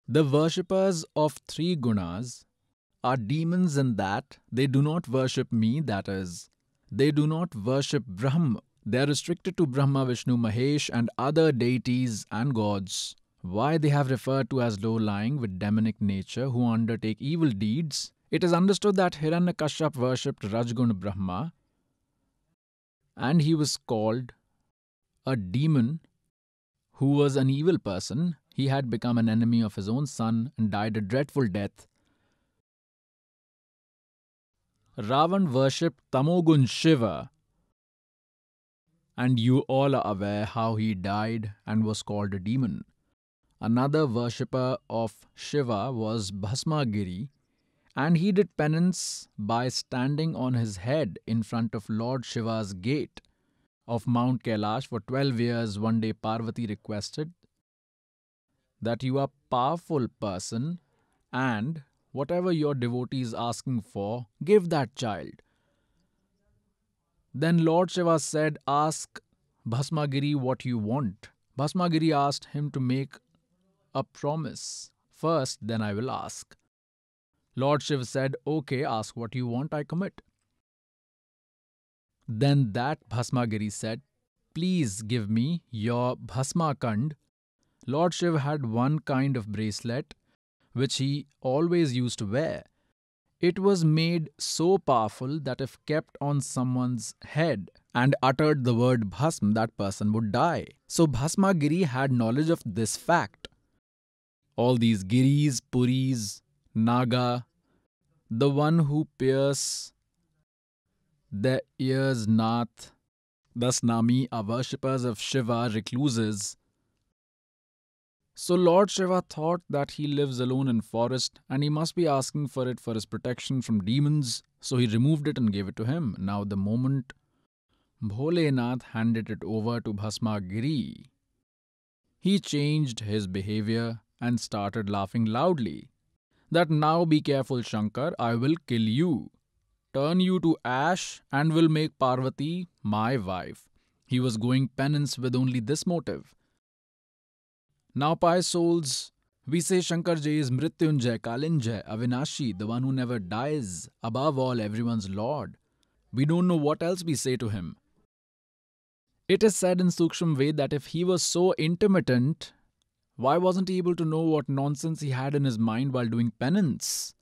The worshippers of three gunas are demons in that they do not worship me, that is, they do not worship Brahma. They are restricted to Brahma, Vishnu, Mahesh, and other deities and gods. Why they have referred to as low lying with demonic nature who undertake evil deeds? It is understood that Hiranyakashyap worshipped Rajgun Brahma and he was called a demon who was an evil person, he had become an enemy of his own son and died a dreadful death. Ravan worshipped Tamogun Shiva, and you all are aware how he died and was called a demon. Another worshipper of Shiva was Bhasmagiri, and he did penance by standing on his head in front of Lord Shiva's gate of Mount Kailash for 12 years, one day Parvati requested that you are powerful person and whatever your devotee is asking for, give that child. Then Lord Shiva said, Ask Bhasmagiri what you want. Bhasmagiri asked him to make a promise. First, then I will ask. Lord Shiva said, Okay, ask what you want, I commit. Then that Bhasmagiri said, Please give me your Bhasmakand. Lord Shiv had one kind of bracelet which he always used to wear. It was made so powerful that if kept on someone's head and uttered the word bhasm, that person would die. So Bhasmagiri had knowledge of this fact. All these giris, puris, naga, the one who pierce the ears nath, thus Nami are worshippers of Shiva, recluses, so Lord Shiva thought that he lives alone in forest and he must be asking for it for his protection from demons, so he removed it and gave it to him. Now the moment Bholenath handed it over to Bhasmagiri, he changed his behavior and started laughing loudly. That now be careful, Shankar, I will kill you, turn you to ash, and will make Parvati my wife. He was going penance with only this motive now, pious souls, we say Shankarji is Mrityunjay, Kalinjay, Avinashi, the one who never dies, above all, everyone's Lord. We don't know what else we say to him. It is said in Suksham Ved that if he was so intermittent, why wasn't he able to know what nonsense he had in his mind while doing penance?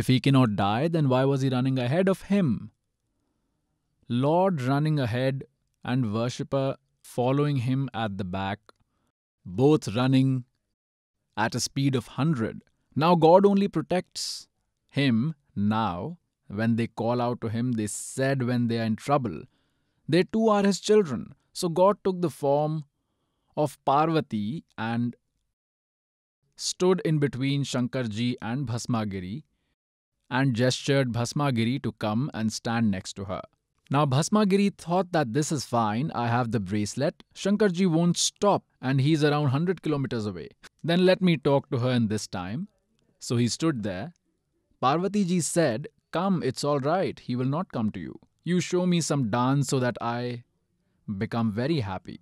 If he cannot die, then why was he running ahead of him? Lord running ahead and worshipper following him at the back both running at a speed of 100. Now, God only protects him now. When they call out to him, they said when they are in trouble. They too are his children. So, God took the form of Parvati and stood in between Shankarji and Bhasmagiri and gestured Bhasmagiri to come and stand next to her. Now Bhasmagiri thought that this is fine, I have the bracelet. Shankarji won't stop and he's around 100 kilometers away. Then let me talk to her in this time. So he stood there. Parvati ji said, Come, it's all right, he will not come to you. You show me some dance so that I become very happy.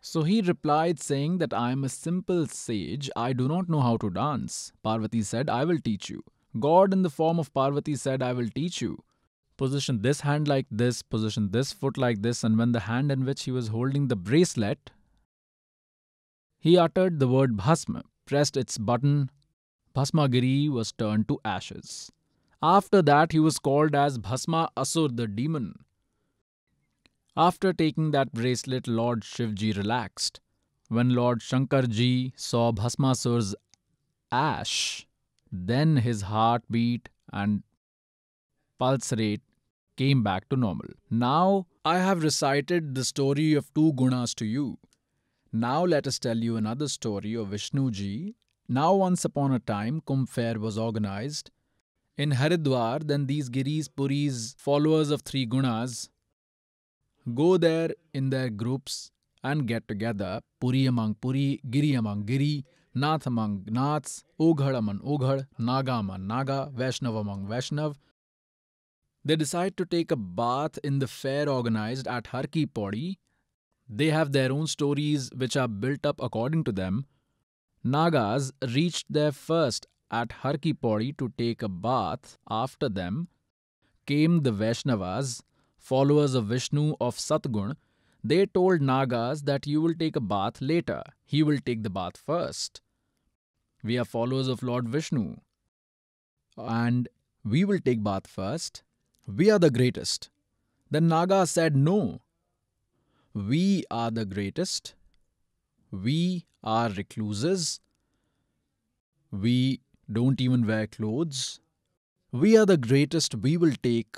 So he replied, saying that I am a simple sage, I do not know how to dance. Parvati said, I will teach you. God in the form of Parvati said, I will teach you position this hand like this, position this foot like this, and when the hand in which he was holding the bracelet, he uttered the word Bhasma, pressed its button, Bhasmagiri was turned to ashes. After that, he was called as Bhasma Asur, the demon. After taking that bracelet, Lord Shivji relaxed. When Lord Shankarji saw Bhasmasur's ash, then his heart beat and pulse rate came back to normal. Now I have recited the story of two gunas to you. Now let us tell you another story of Vishnu ji. Now once upon a time Kumbh fair was organized. In Haridwar, then these Giris, Puris, followers of three gunas, go there in their groups and get together. Puri among Puri, Giri among Giri, Nath among Naths, Oghad among Oghad, Naga among Naga, Vaishnav among Vaishnav, they decide to take a bath in the fair organized at Har Ki. They have their own stories which are built up according to them. Nagas reached there first at Har Ki to take a bath. After them came the Vaishnavas, followers of Vishnu of Satgun. They told Nagas that you will take a bath later. He will take the bath first. We are followers of Lord Vishnu. And we will take bath first we are the greatest. Then Naga said, No. We are the greatest. We are recluses. We don't even wear clothes. We are the greatest. We will take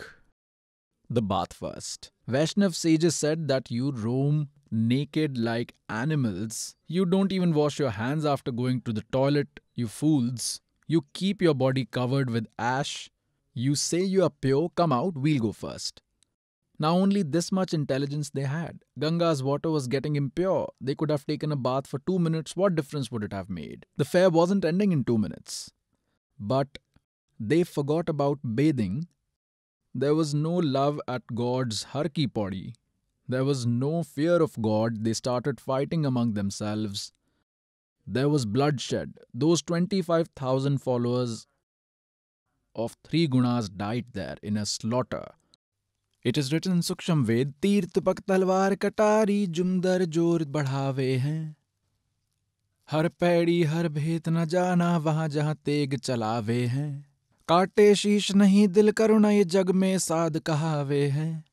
the bath first. Vaishnav sages said that you roam naked like animals. You don't even wash your hands after going to the toilet, you fools. You keep your body covered with ash you say you are pure, come out, we'll go first. Now, only this much intelligence they had. Ganga's water was getting impure. They could have taken a bath for two minutes. What difference would it have made? The fair wasn't ending in two minutes. But they forgot about bathing. There was no love at God's Harki Podi. There was no fear of God. They started fighting among themselves. There was bloodshed. Those 25,000 followers of three gunas died there in a slaughter. It is written in Suksham Ved, तीर्थ पक तलवार कटारी जुमदर जोर बढ़ावे हैं हर पैड़ी हर भेद न जाना वहां जहां तेग चलावे हैं काटे शीश नहीं, दिल करुणा ये जग में साध कहावे है।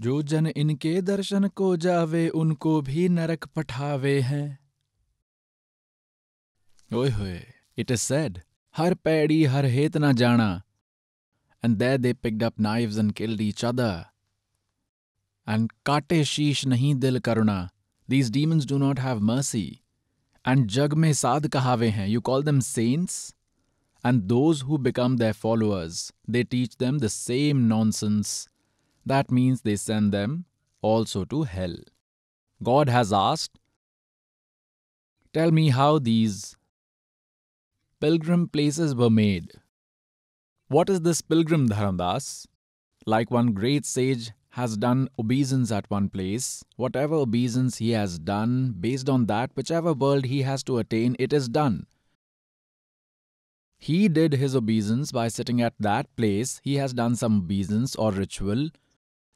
जो जन इनके दर्शन को जावे, उनको भी नरक पठावे हैं। इट इज़ सेड हर पैड़ी, हर हेत ना जाना। And they they picked up knives and kill each other and काटे शीश नहीं, दिल करुणा these deems do not have mercy and जग में साध कहावे हैं you call them saints And those who become their followers, they teach them the same nonsense. That means they send them also to hell. God has asked, Tell me how these pilgrim places were made. What is this pilgrim Dharamdas? Like one great sage has done obeisance at one place, whatever obeisance he has done, based on that, whichever world he has to attain, it is done. He did his obeisance by sitting at that place, he has done some obeisance or ritual,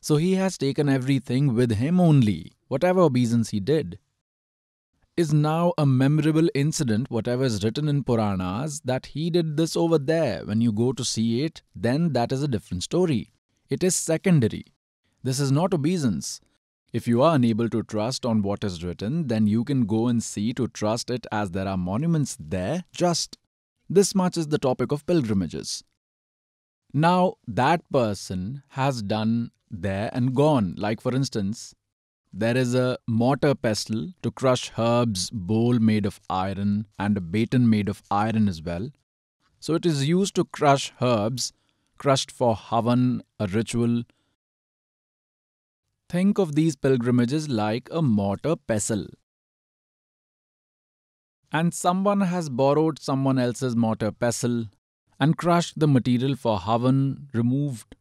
so he has taken everything with him only, whatever obeisance he did is now a memorable incident, whatever is written in Puranas, that he did this over there. When you go to see it, then that is a different story. It is secondary. This is not obeisance. If you are unable to trust on what is written, then you can go and see to trust it as there are monuments there. Just this much is the topic of pilgrimages. Now, that person has done there and gone. Like, for instance, there is a mortar pestle to crush herbs, bowl made of iron, and a baton made of iron as well. So it is used to crush herbs, crushed for havan, a ritual. Think of these pilgrimages like a mortar pestle. And someone has borrowed someone else's mortar pestle and crushed the material for havan, removed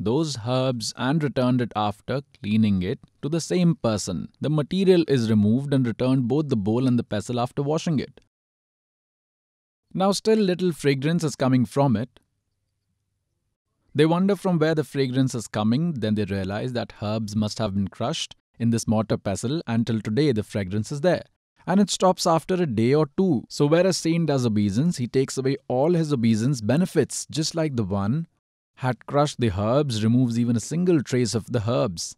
those herbs and returned it after cleaning it to the same person. The material is removed and returned both the bowl and the pestle after washing it. Now, still little fragrance is coming from it. They wonder from where the fragrance is coming, then they realize that herbs must have been crushed in this mortar pestle until today the fragrance is there. And it stops after a day or two. So, where a saint does obeisance, he takes away all his obeisance benefits, just like the one had crushed the herbs removes even a single trace of the herbs.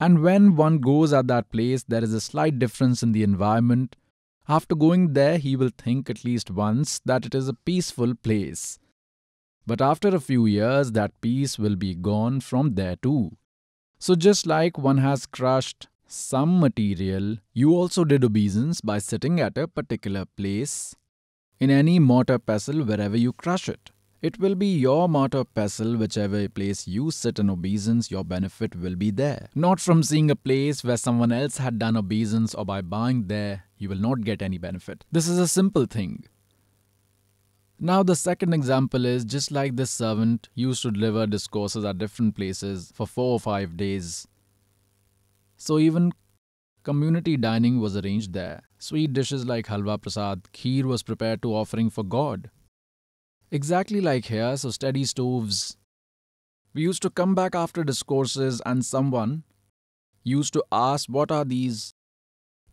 And when one goes at that place, there is a slight difference in the environment. After going there, he will think at least once that it is a peaceful place. But after a few years, that peace will be gone from there too. So, just like one has crushed some material, you also did obeisance by sitting at a particular place in any mortar pestle wherever you crush it. It will be your mortar pestle, whichever place you sit in obeisance, your benefit will be there. Not from seeing a place where someone else had done obeisance or by buying there, you will not get any benefit. This is a simple thing. Now, the second example is just like this servant used to deliver discourses at different places for four or five days. So, even community dining was arranged there. Sweet dishes like halwa prasad, kheer was prepared to offering for God. Exactly like here, so steady stoves. We used to come back after discourses, and someone used to ask, What are these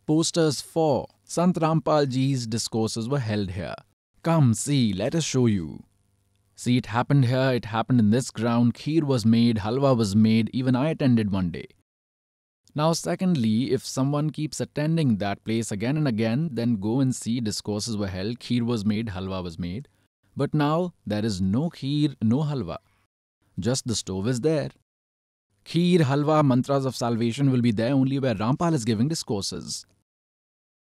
posters for? Sant Rampal ji's discourses were held here. Come, see, let us show you. See, it happened here, it happened in this ground, kheer was made, halwa was made, even I attended one day. Now, secondly, if someone keeps attending that place again and again, then go and see discourses were held, kheer was made, halwa was made. But now there is no kheer, no halwa. Just the stove is there. Kheer, halwa, mantras of salvation will be there only where Rampal is giving discourses.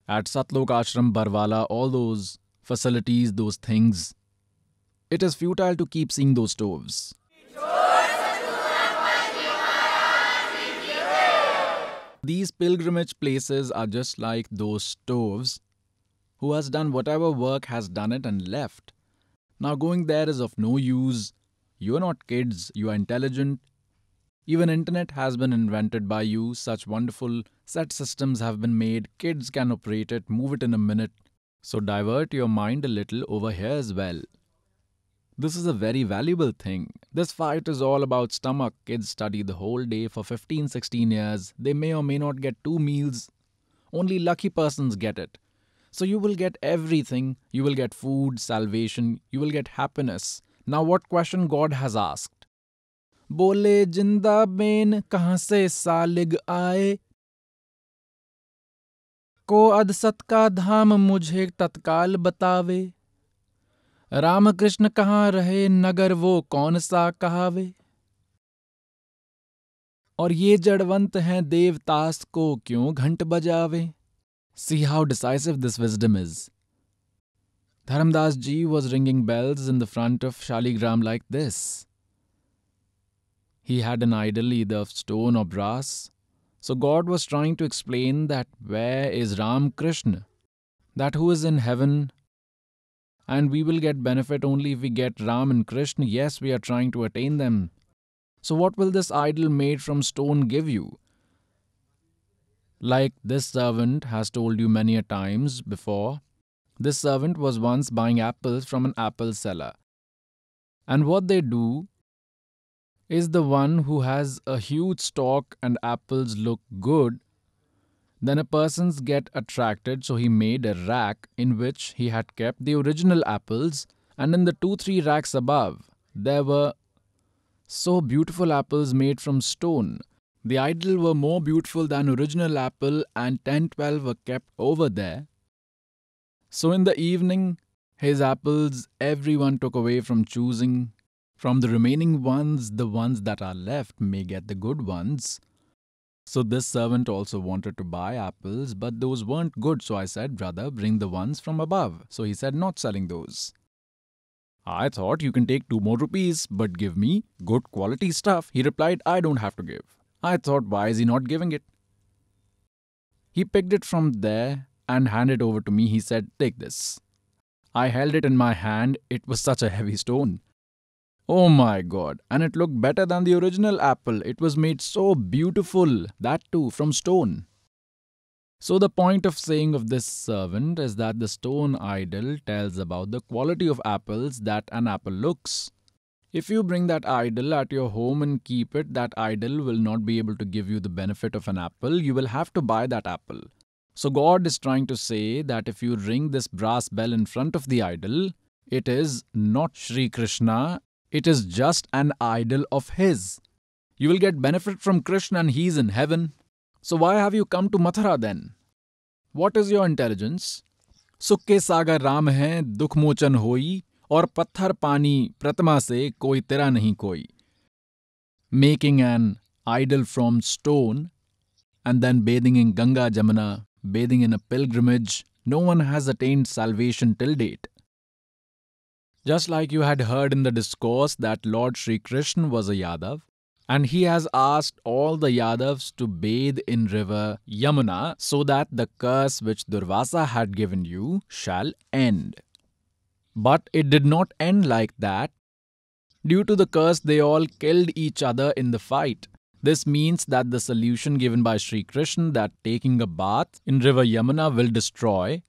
At Satlok Ashram, Barwala, all those facilities, those things, it is futile to keep seeing those stoves. These pilgrimage places are just like those stoves who has done whatever work has done it and left. Now going there is of no use. You are not kids, you are intelligent. Even internet has been invented by you, such wonderful set systems have been made, kids can operate it, move it in a minute. So divert your mind a little over here as well. This is a very valuable thing. This fight is all about stomach. Kids study the whole day for 15 16 years. They may or may not get two meals. Only lucky persons get it. So you will get everything. You will get food, salvation, you will get happiness. Now, what question God has asked? Bole jinda ben kahan se salig aaye? Ko ad satka dham mujhe tatkal bataave? Ramkrishna कहाँ रहे नगर वो कौन सा कहावे और ये जड़वंत हैं देवतास को क्यों घंट बजावे see how decisive this wisdom is Dharmdas ji was ringing bells in the front of Shaligram like this He had an idol either of stone or brass. So God was trying to explain that where is Ram Krishna? That who is in heaven and we will get benefit only if we get Ram and Krishna. Yes, we are trying to attain them. So, what will this idol made from stone give you? Like this servant has told you many a times before, this servant was once buying apples from an apple seller. And what they do is the one who has a huge stock and apples look good then a person's get attracted, so he made a rack in which he had kept the original apples, and in the two three racks above there were so beautiful apples made from stone. The idol were more beautiful than original apple, and ten twelve were kept over there. So in the evening, his apples everyone took away from choosing. From the remaining ones, the ones that are left may get the good ones. So this servant also wanted to buy apples, but those weren't good. So I said, Brother, bring the ones from above. So he said, Not selling those. I thought you can take two more rupees, but give me good quality stuff. He replied, I don't have to give. I thought, why is he not giving it? He picked it from there and handed over to me. He said, Take this. I held it in my hand. It was such a heavy stone. Oh my god, and it looked better than the original apple. It was made so beautiful, that too from stone. So, the point of saying of this servant is that the stone idol tells about the quality of apples that an apple looks. If you bring that idol at your home and keep it, that idol will not be able to give you the benefit of an apple. You will have to buy that apple. So, God is trying to say that if you ring this brass bell in front of the idol, it is not Sri Krishna it is just an idol of his. You will get benefit from Krishna and he is in heaven. So why have you come to Mathura then? What is your intelligence? सुक्के सागर राम हैं दुख मोचन होई और पत्थर पानी प्रतिमा से कोई तेरा नहीं कोई making an idol from stone and then bathing in Ganga Jamuna, bathing in a pilgrimage, no one has attained salvation till date. Just like you had heard in the discourse that Lord Sri Krishna was a Yadav, and he has asked all the Yadavs to bathe in river Yamuna so that the curse which Durvasa had given you shall end. But it did not end like that. Due to the curse, they all killed each other in the fight. This means that the solution given by Sri Krishna that taking a bath in river Yamuna will destroy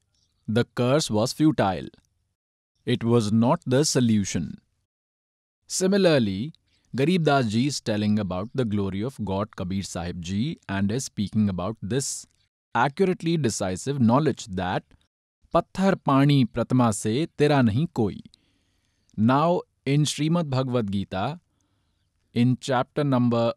the curse was futile. It was not the solution. Similarly, Garib Das Ji is telling about the glory of God Kabir Sahib Ji and is speaking about this accurately decisive knowledge that Patthar Pani Pratma se tera nahi koi. Now in Srimad Bhagavad Gita, in chapter number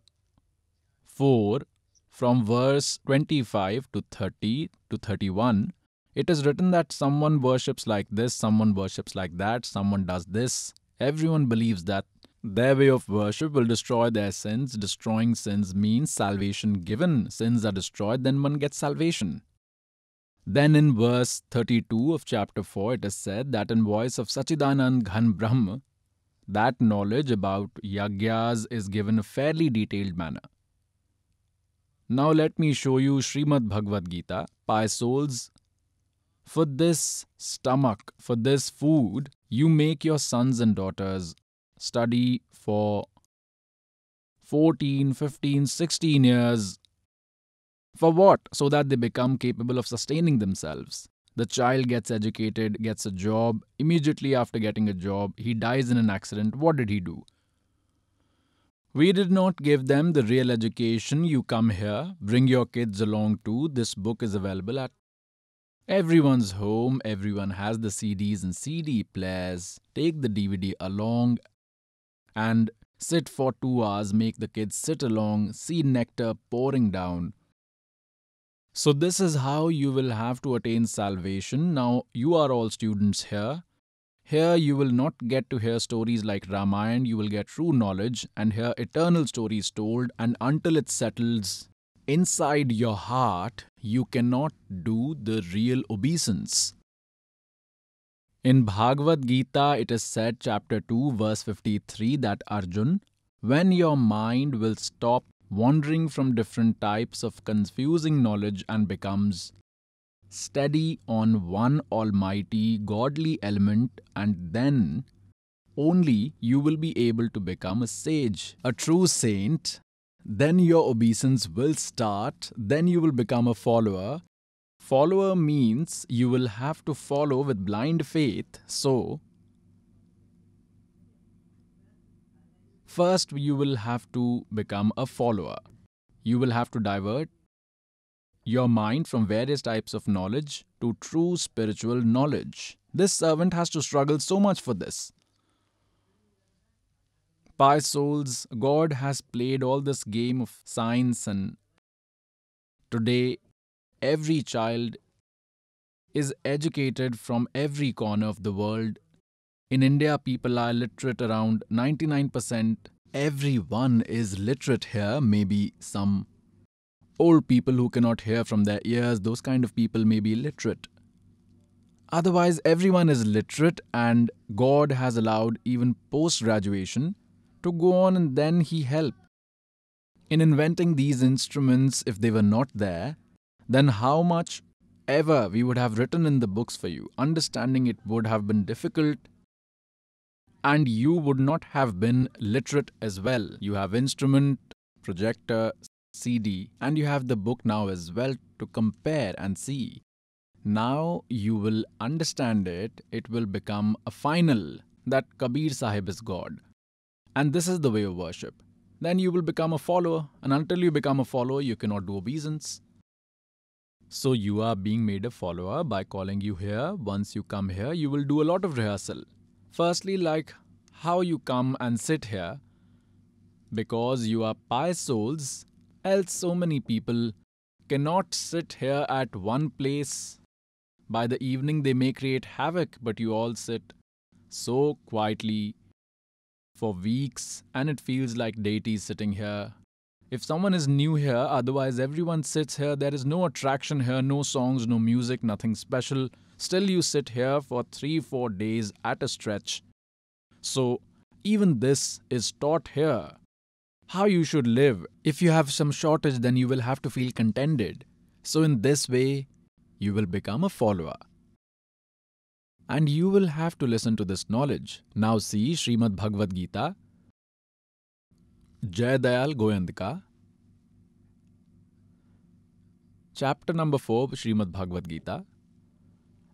4, from verse 25 to 30 to 31, it is written that someone worships like this, someone worships like that, someone does this. Everyone believes that their way of worship will destroy their sins. Destroying sins means salvation given. Sins are destroyed, then one gets salvation. Then in verse 32 of chapter 4, it is said that in voice of Sachidanand Ghan Brahma, that knowledge about yagyas is given a fairly detailed manner. Now let me show you Srimad Bhagavad Gita, pious souls. For this stomach, for this food, you make your sons and daughters study for 14, 15, 16 years. For what? So that they become capable of sustaining themselves. The child gets educated, gets a job. Immediately after getting a job, he dies in an accident. What did he do? We did not give them the real education. You come here, bring your kids along too. This book is available at everyone's home. Everyone has the CDs and CD players. Take the DVD along and sit for two hours. Make the kids sit along, see nectar pouring down. So, this is how you will have to attain salvation. Now, you are all students here. Here you will not get to hear stories like Ramayana, you will get true knowledge and hear eternal stories told, and until it settles inside your heart, you cannot do the real obeisance. In Bhagavad Gita, it is said, chapter 2, verse 53, that Arjun, when your mind will stop wandering from different types of confusing knowledge and becomes steady on one almighty godly element, and then only you will be able to become a sage, a true saint. Then your obeisance will start, then you will become a follower. Follower means you will have to follow with blind faith, so first you will have to become a follower. You will have to divert your mind from various types of knowledge to true spiritual knowledge. This servant has to struggle so much for this. Pious souls, God has played all this game of science, and today every child is educated from every corner of the world. In India, people are literate around 99%. Everyone is literate here, maybe some old people who cannot hear from their ears, those kind of people may be literate. Otherwise, everyone is literate, and God has allowed even post graduation to go on and then He helped. In inventing these instruments, if they were not there, then how much ever we would have written in the books for you, understanding it would have been difficult and you would not have been literate as well. You have instrument, projector, CD, and you have the book now as well to compare and see. Now you will understand it, it will become a final that Kabir Sahib is God. And this is the way of worship. Then you will become a follower, and until you become a follower, you cannot do obeisance. So you are being made a follower by calling you here. Once you come here, you will do a lot of rehearsal. Firstly, like how you come and sit here, because you are pious souls Else, so many people cannot sit here at one place. By the evening, they may create havoc, but you all sit so quietly for weeks, and it feels like deities sitting here. If someone is new here, otherwise everyone sits here, there is no attraction here, no songs, no music, nothing special. Still, you sit here for three, four days at a stretch. So, even this is taught here how you should live. If you have some shortage, then you will have to feel contented. So, in this way, you will become a follower. And you will have to listen to this knowledge. Now, see Srimad Bhagavad Gita, Jay Dayal Goyandka, chapter number 4, Srimad Bhagavad Gita.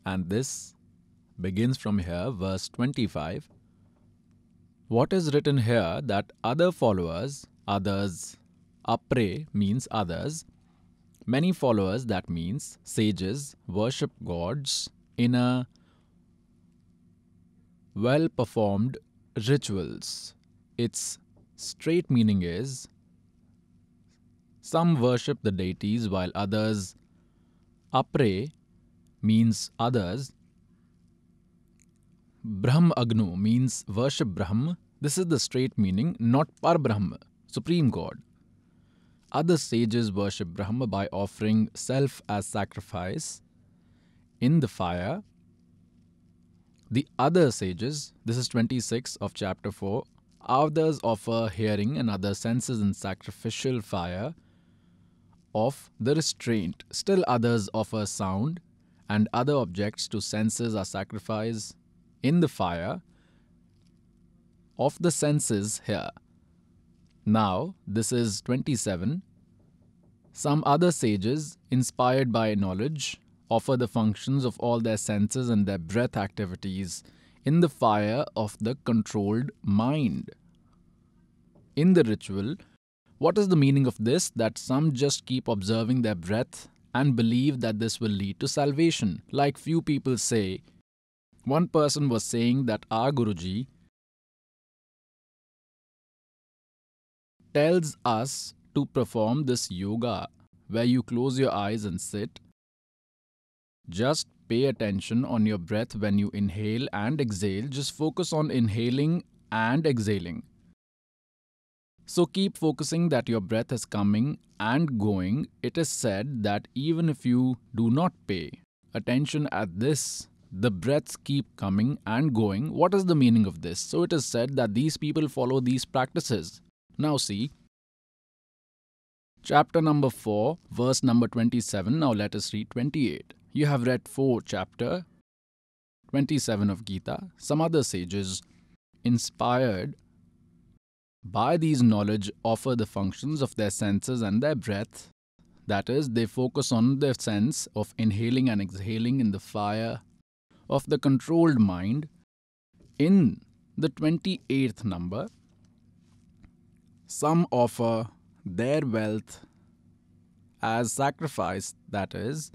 And this begins from here, verse 25 what is written here that other followers, others, apre means others, many followers, that means sages, worship gods in a well performed rituals. Its straight meaning is some worship the deities while others apre means others Brahm Agnu means worship Brahm. This is the straight meaning, not Par Brahm, Supreme God. Other sages worship Brahma by offering self as sacrifice in the fire. The other sages, this is 26 of chapter 4, others offer hearing and other senses in sacrificial fire. of the restraint. Still others offer sound, and other objects to senses are sacrificed in the fire of the senses here. Now, this is 27. Some other sages, inspired by knowledge, offer the functions of all their senses and their breath activities in the fire of the controlled mind. In the ritual, what is the meaning of this? That some just keep observing their breath and believe that this will lead to salvation. Like few people say, one person was saying that our Guruji tells us to perform this yoga where you close your eyes and sit just pay attention on your breath when you inhale and exhale. Just focus on inhaling and exhaling. So keep focusing that your breath is coming and going. It is said that even if you do not pay attention at this, the breaths keep coming and going. What is the meaning of this? So it is said that these people follow these practices. Now see, chapter number 4, verse number 27. Now let us read 28. You have read 4 chapter 27 of Gita. Some other sages, inspired by these knowledge, offer the functions of their senses and their breath. That is, they focus on the sense of inhaling and exhaling in the fire of the controlled mind. In the 28th number, some offer their wealth as sacrifice, that is,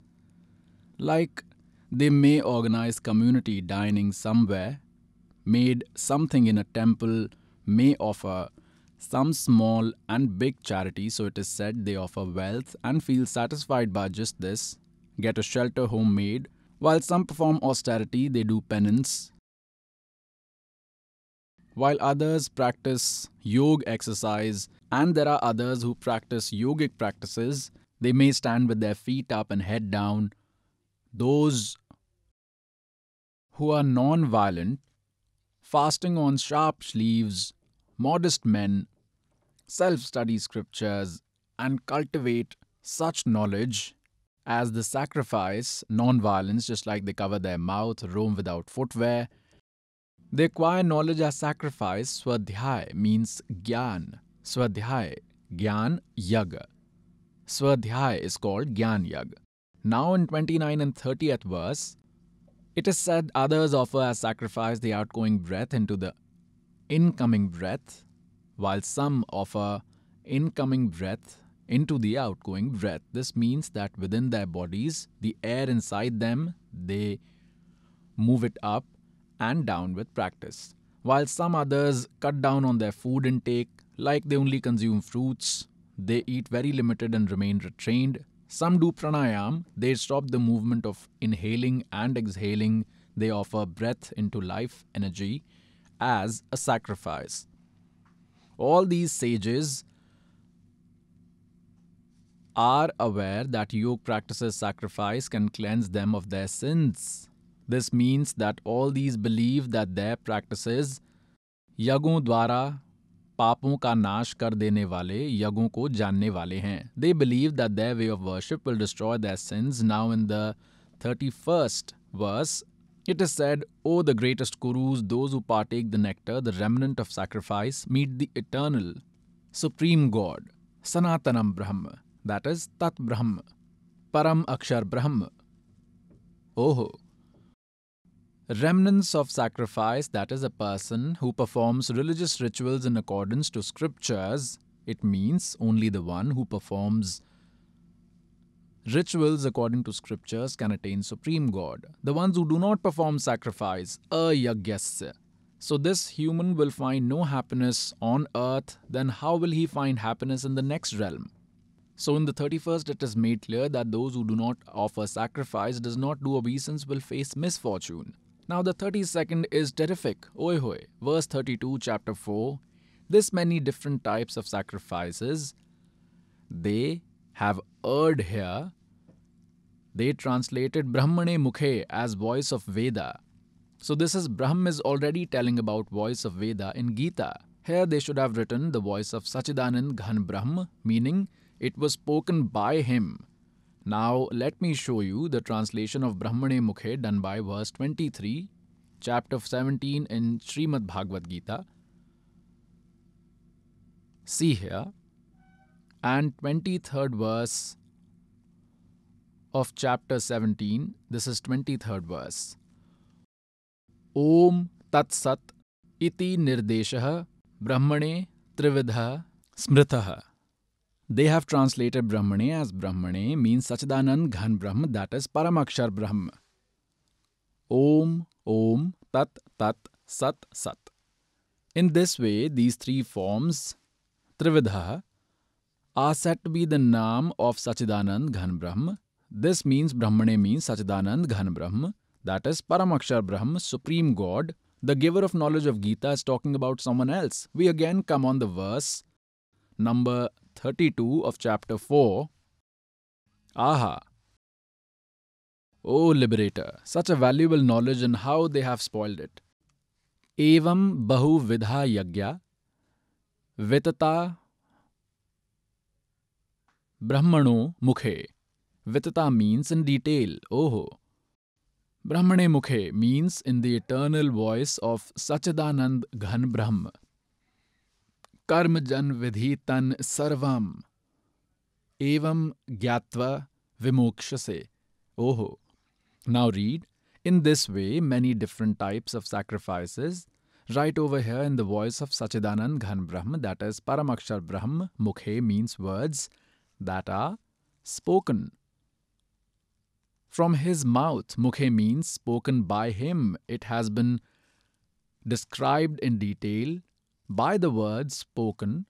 like they may organize community dining somewhere, made something in a temple, may offer some small and big charity, so it is said they offer wealth and feel satisfied by just this, get a shelter homemade, while some perform austerity, they do penance. While others practice yoga exercise, and there are others who practice yogic practices, they may stand with their feet up and head down, those who are non violent, fasting on sharp sleeves, modest men, self study scriptures, and cultivate such knowledge as the sacrifice, non violence, just like they cover their mouth, roam without footwear. They acquire knowledge as sacrifice. Swadhyay means gyan. Swadhyay, gyan yaga. Swadhyay is called gyan yaga. Now in 29 and 30th verse, it is said others offer as sacrifice the outgoing breath into the incoming breath, while some offer incoming breath into the outgoing breath. This means that within their bodies, the air inside them, they move it up and down with practice. While some others cut down on their food intake, like they only consume fruits, they eat very limited and remain restrained, some do pranayam, they stop the movement of inhaling and exhaling, they offer breath into life energy as a sacrifice. All these sages are aware that yoga practices sacrifice can cleanse them of their sins. This means that all these believe that their practices yagon dwara पापों का नाश कर देने वाले यज्ञों को जानने वाले हैं। They believe that they way of worship will destroy the sins now in the thirty first verse it is said O the greatest Kurus those partake the nectar the remnant of sacrifice meet the eternal supreme God सनातनम Brahma that is तत् ब्रह्म परम अक्षर ब्रह्म ओहो Remnants of sacrifice, that is, a person who performs religious rituals in accordance to scriptures, it means only the one who performs rituals according to scriptures can attain supreme God. The ones who do not perform sacrifice, ayagyasya. So this human will find no happiness on earth, then how will he find happiness in the next realm? So in the 31st it is made clear that those who do not offer sacrifice does not do obeisance will face misfortune. Now, the 32nd is terrific. Oi hoi. Verse 32, chapter 4. This many different types of sacrifices they have erred here. They translated Brahmane Mukhe as voice of Veda. So, this is Brahm is already telling about voice of Veda in Gita. Here they should have written the voice of Sachidanand Ghan Brahm, meaning It was spoken by him. Now, let me show you the translation of Brahmane Mukhe done by verse 23, chapter 17 in Srimad Bhagavad Gita. See here, and 23rd verse of chapter 17. This is 23rd verse. Om Tat Sat iti nirdeshah brahmane trividha smritah. They have translated Brahmane as Brahmane means Sachidanand Ghan Brahm, that is Paramakshar Brahm. Om, Om, Tat, Tat, Sat, Sat. In this way, these three forms, Trividha, are said to be the name of Sachidanand Ghan Brahm. This means Brahmane means Sachidanand Ghan Brahm, that is Paramakshar Brahm, Supreme God. The giver of knowledge of Gita is talking about someone else. We again come on the verse number 32 of chapter 4. Aha! O liberator, such a valuable knowledge and how they have spoiled it. Evam bahu vidha yagya vitata brahmano mukhe. Vitata means in detail. Oh. Brahmane mukhe means in the eternal voice of Sachidanand Ghan Brahm. कर्म जन विधि तन सर्वम एवं ज्ञात्वा विमोक्ष से ओहो now read in this way many different types of sacrifices right over here in the voice of Sachidanand Ghan Brahm that is Paramakshar Brahm Mukhe means words that are spoken from his mouth Mukhe means spoken by him it has been described in detail by the words spoken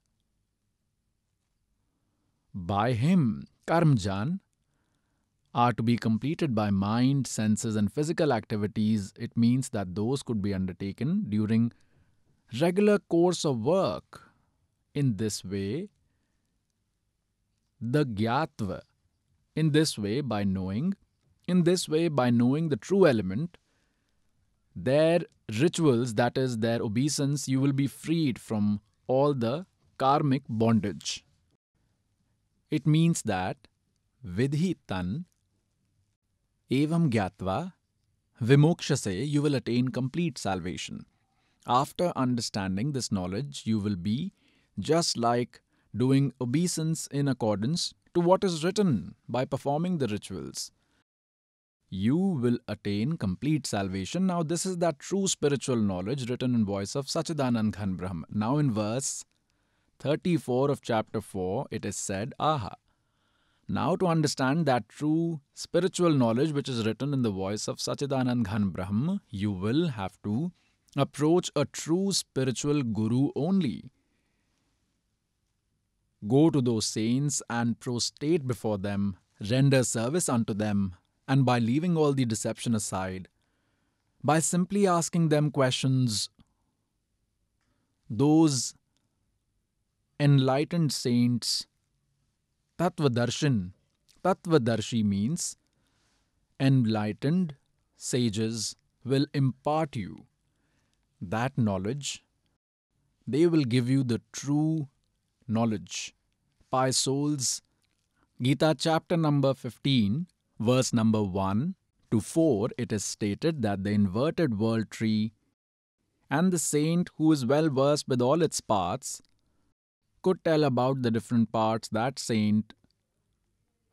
by him, karmjan, are to be completed by mind, senses, and physical activities, it means that those could be undertaken during regular course of work. In this way, the gyatva, in this way by knowing, in this way by knowing the true element, their rituals, that is, their obeisance, you will be freed from all the karmic bondage. It means that vidhitan evam gyatva vimokshase you will attain complete salvation. After understanding this knowledge, you will be just like doing obeisance in accordance to what is written by performing the rituals you will attain complete salvation. Now, this is that true spiritual knowledge written in voice of Sachidanand Ghan Brahm. Now, in verse 34 of chapter 4, it is said, Aha. Now, to understand that true spiritual knowledge which is written in the voice of Sachidanand Ghan Brahm, you will have to approach a true spiritual guru only. Go to those saints and prostrate before them, render service unto them, and by leaving all the deception aside, by simply asking them questions, those enlightened saints, Tattvadarshan, Tattvadarshi means enlightened sages will impart you that knowledge. They will give you the true knowledge. By souls, Gita chapter number 15, verse number 1 to 4, it is stated that the inverted world tree and the saint who is well versed with all its parts could tell about the different parts that saint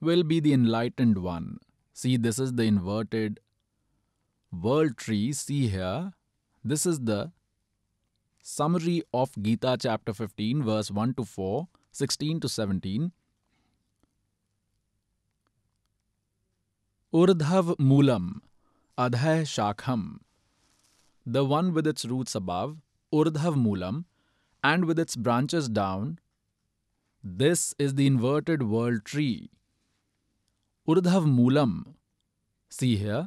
will be the enlightened one. See, this is the inverted world tree. See here, this is the summary of Gita chapter 15, verse 1 to 4, 16 to 17. उर्धव मूलम अधय शाखम। The one with its roots above उर्धव Moolam and with its branches down this is the inverted world tree उर्धव मूलम see here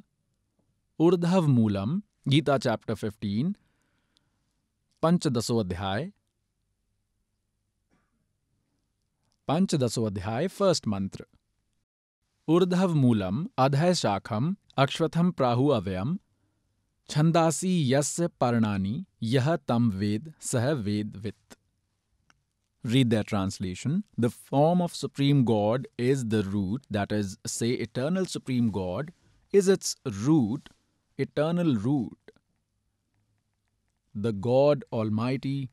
उर्धव Moolam, Gita chapter fifteen पंचदशो अध्याय। पंचदशो अध्याय first मंत्र ऊर्धव मूलम अधय शाखम अक्षथम प्राहु अव्ययम छंदासी यस्य पर्णानि यह तम वेद सह वेद वित्त read the translation the form of supreme God is the root that is say eternal supreme God is its root eternal root the God almighty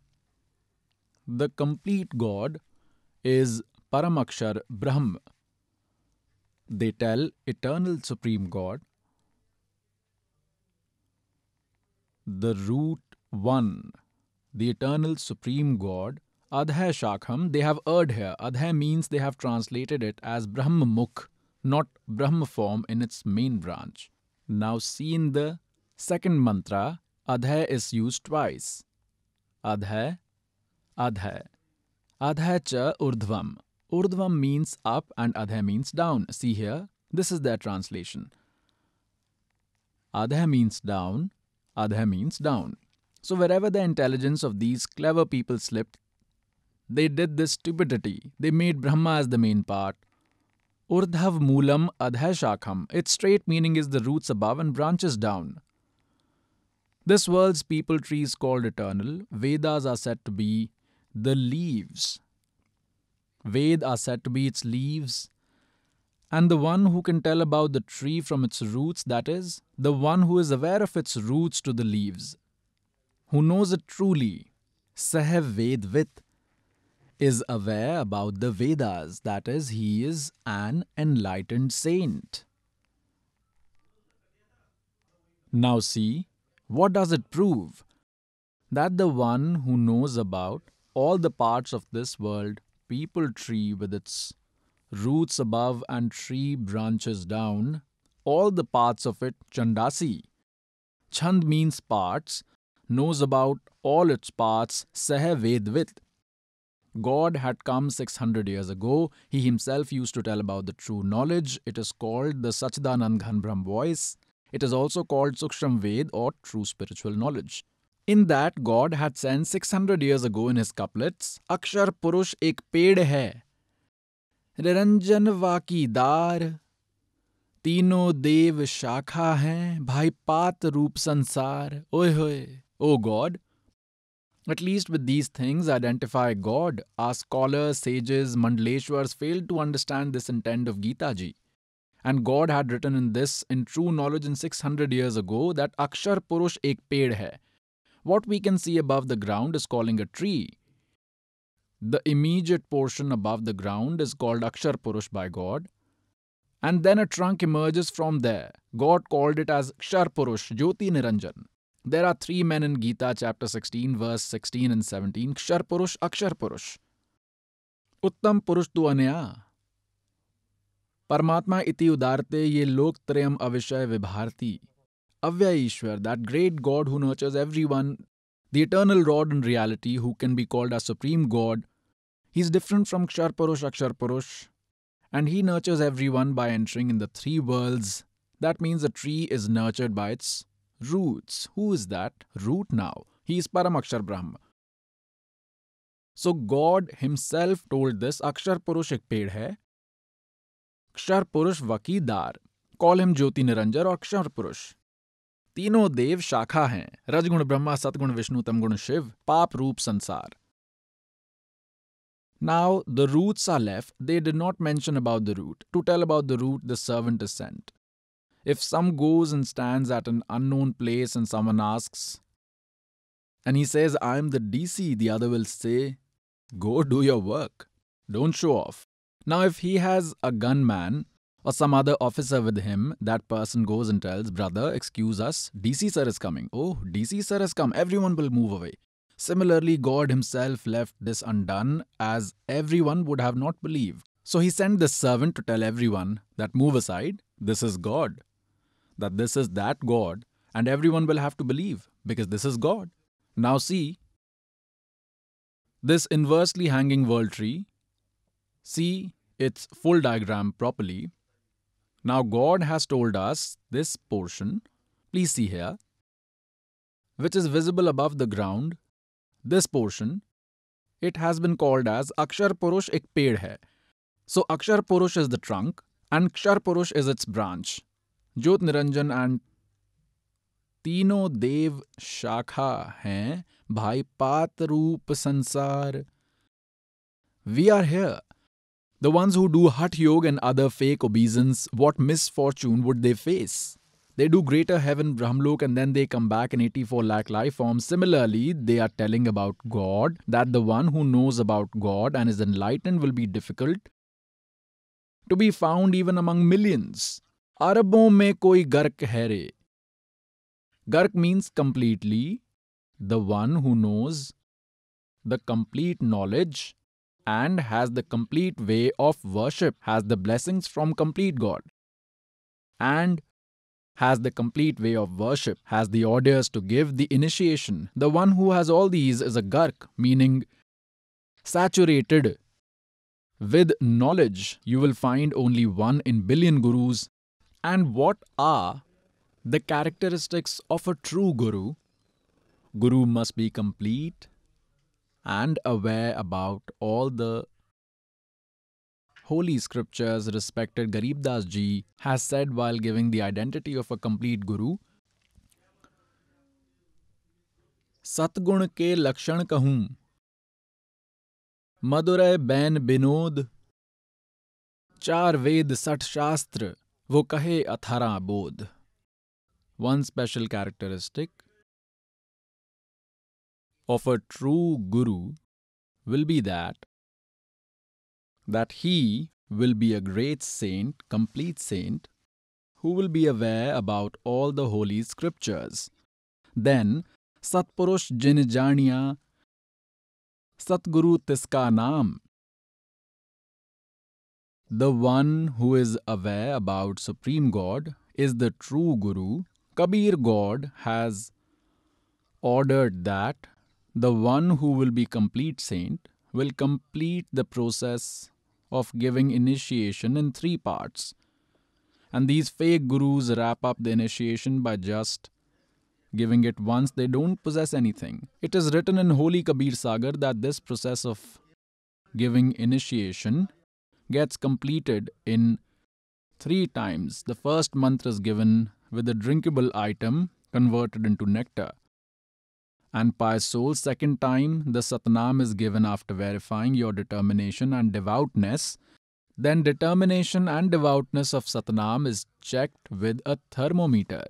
the complete God is परम अक्षर ब्रह्म They tell eternal Supreme God, the root one, the eternal Supreme God, Adha Shakham, they have erred here. Adha means they have translated it as Brahma Mukh, not Brahma form in its main branch. Now see in the second mantra, Adha is used twice. Adha, Adha. Adha cha urdhvam. Urdhvam means up and Adha means down. See here, this is their translation. Adha means down, Adha means down. So wherever the intelligence of these clever people slipped, they did this stupidity. They made Brahma as the main part. Urdhav Moolam Adha Shakham. Its straight meaning is the roots above and branches down. This world's peepal tree is called eternal. Vedas are said to be the leaves. Ved are said to be its leaves. And the one who can tell about the tree from its roots, that is, the one who is aware of its roots to the leaves, who knows it truly, Sahav Vedvit, is aware about the Vedas, that is, he is an enlightened saint. Now, see, what does it prove? That the one who knows about all the parts of this world, peepal tree with its roots above and tree branches down, all the parts of it, Chandasi. Chand means parts, knows about all its parts, Sah Vedvit. God had come 600 years ago. He himself used to tell about the true knowledge. It is called the Sachidanand Ghan Brahm voice. It is also called Suksham Ved or true spiritual knowledge. In that, God had sent 600 years ago in his couplets, Akshar Purush ek ped hai, Niranjan vakidar, तीनों देव शाखा हैं भाई पात रूप संसार ओए होए O God at least with these things, identify God. Our scholars, sages, Mandaleshwars failed to understand this intent of Gita ji. And God had written in this, in true knowledge in 600 years ago, that Akshar Purush ek ped hai. What we can see above the ground is calling a tree. The immediate portion above the ground is called Akshar Purush by God. And then a trunk emerges from there. God called it as Kshar Purush, Jyoti Niranjan. There are three men in Gita, chapter 16, verse 16 and 17 Kshar Purush, Akshar Purush. Uttam Purush tu Anya. Paramatma iti udarte ye lok trayam avishay vibharti. Avya Ishwar, that great God who nurtures everyone, the eternal Rod in reality who can be called as Supreme God, he's different from Kshar Purush, Akshar Purush, and he nurtures everyone by entering in the three worlds. That means a tree is nurtured by its roots. Who is that? Root now. He is Paramakshar Brahma. So God himself told this Akshar Purush ek ped hai. Kshar Purush Vakidar. Call him Jyoti Niranjan or Kshar Purush. तीनों देव शाखा हैं रजगुण ब्रह्मा सतगुण विष्णु तमगुण शिव पाप रूप संसार Now the roots are left. They did not mention about the root. To tell about the root, the servant is sent. If some goes and stands at an unknown place and someone asks, and he says, I'm the DC, the other will say, Go do your work. Don't show off. Now, if he has a gunman or some other officer with him, that person goes and tells, Brother, excuse us, DC sir is coming. Oh, DC sir has come. Everyone will move away. Similarly, God himself left this undone as everyone would have not believed. So he sent this servant to tell everyone that move aside, this is God that this is that God, and everyone will have to believe because this is God. Now, see this inversely hanging world tree, see its full diagram properly. Now, God has told us this portion, please see here, which is visible above the ground, this portion, it has been called as Akshar Purush ek ped hai. So, Akshar Purush is the trunk and Kshar Purush is its branch. ज्योत Niranjan and तीनों देव शाखा हैं भाई पात रूप संसार We are here. The ones who do Hatha Yoga and other fake obeisance, what misfortune would they face? They do greater heaven Brahmlok and then they come back in 84 lakh life forms. Similarly, they are telling about God, that the one who knows about God and is enlightened will be difficult to be found even among millions. Arabon mein koi gark hai re. Gark means completely, the one who knows the complete knowledge and has the complete way of worship, has the blessings from complete God, and has the complete way of worship, has the orders to give the initiation. The one who has all these is a gark, meaning saturated with knowledge. You will find only one in billion gurus. And what are the characteristics of a true guru? Guru must be complete and aware about all the holy scriptures respected Garib Das ji has said while giving the identity of a complete guru सतगुण के लक्षण कहूँ मधुरय ban Binod चार वेद सठ शास्त्र वो कहे अथारा बोध one special characteristic of a true guru will be that that he will be a great saint, complete saint, who will be aware about all the holy scriptures. Then Satpurush Jin Janiya Satguru Tiska Naam. The one who is aware about Supreme God is the true Guru. Kabir God has ordered that the one who will be complete saint will complete the process of giving initiation in three parts. And these fake gurus wrap up the initiation by just giving it once they don't possess anything. It is written in Holy Kabir Sagar that this process of giving initiation gets completed in three times. The first mantra is given with a drinkable item converted into nectar and pious soul. Second time, the Satnam is given after verifying your determination and devoutness. Then, determination and devoutness of Satnam is checked with a thermometer.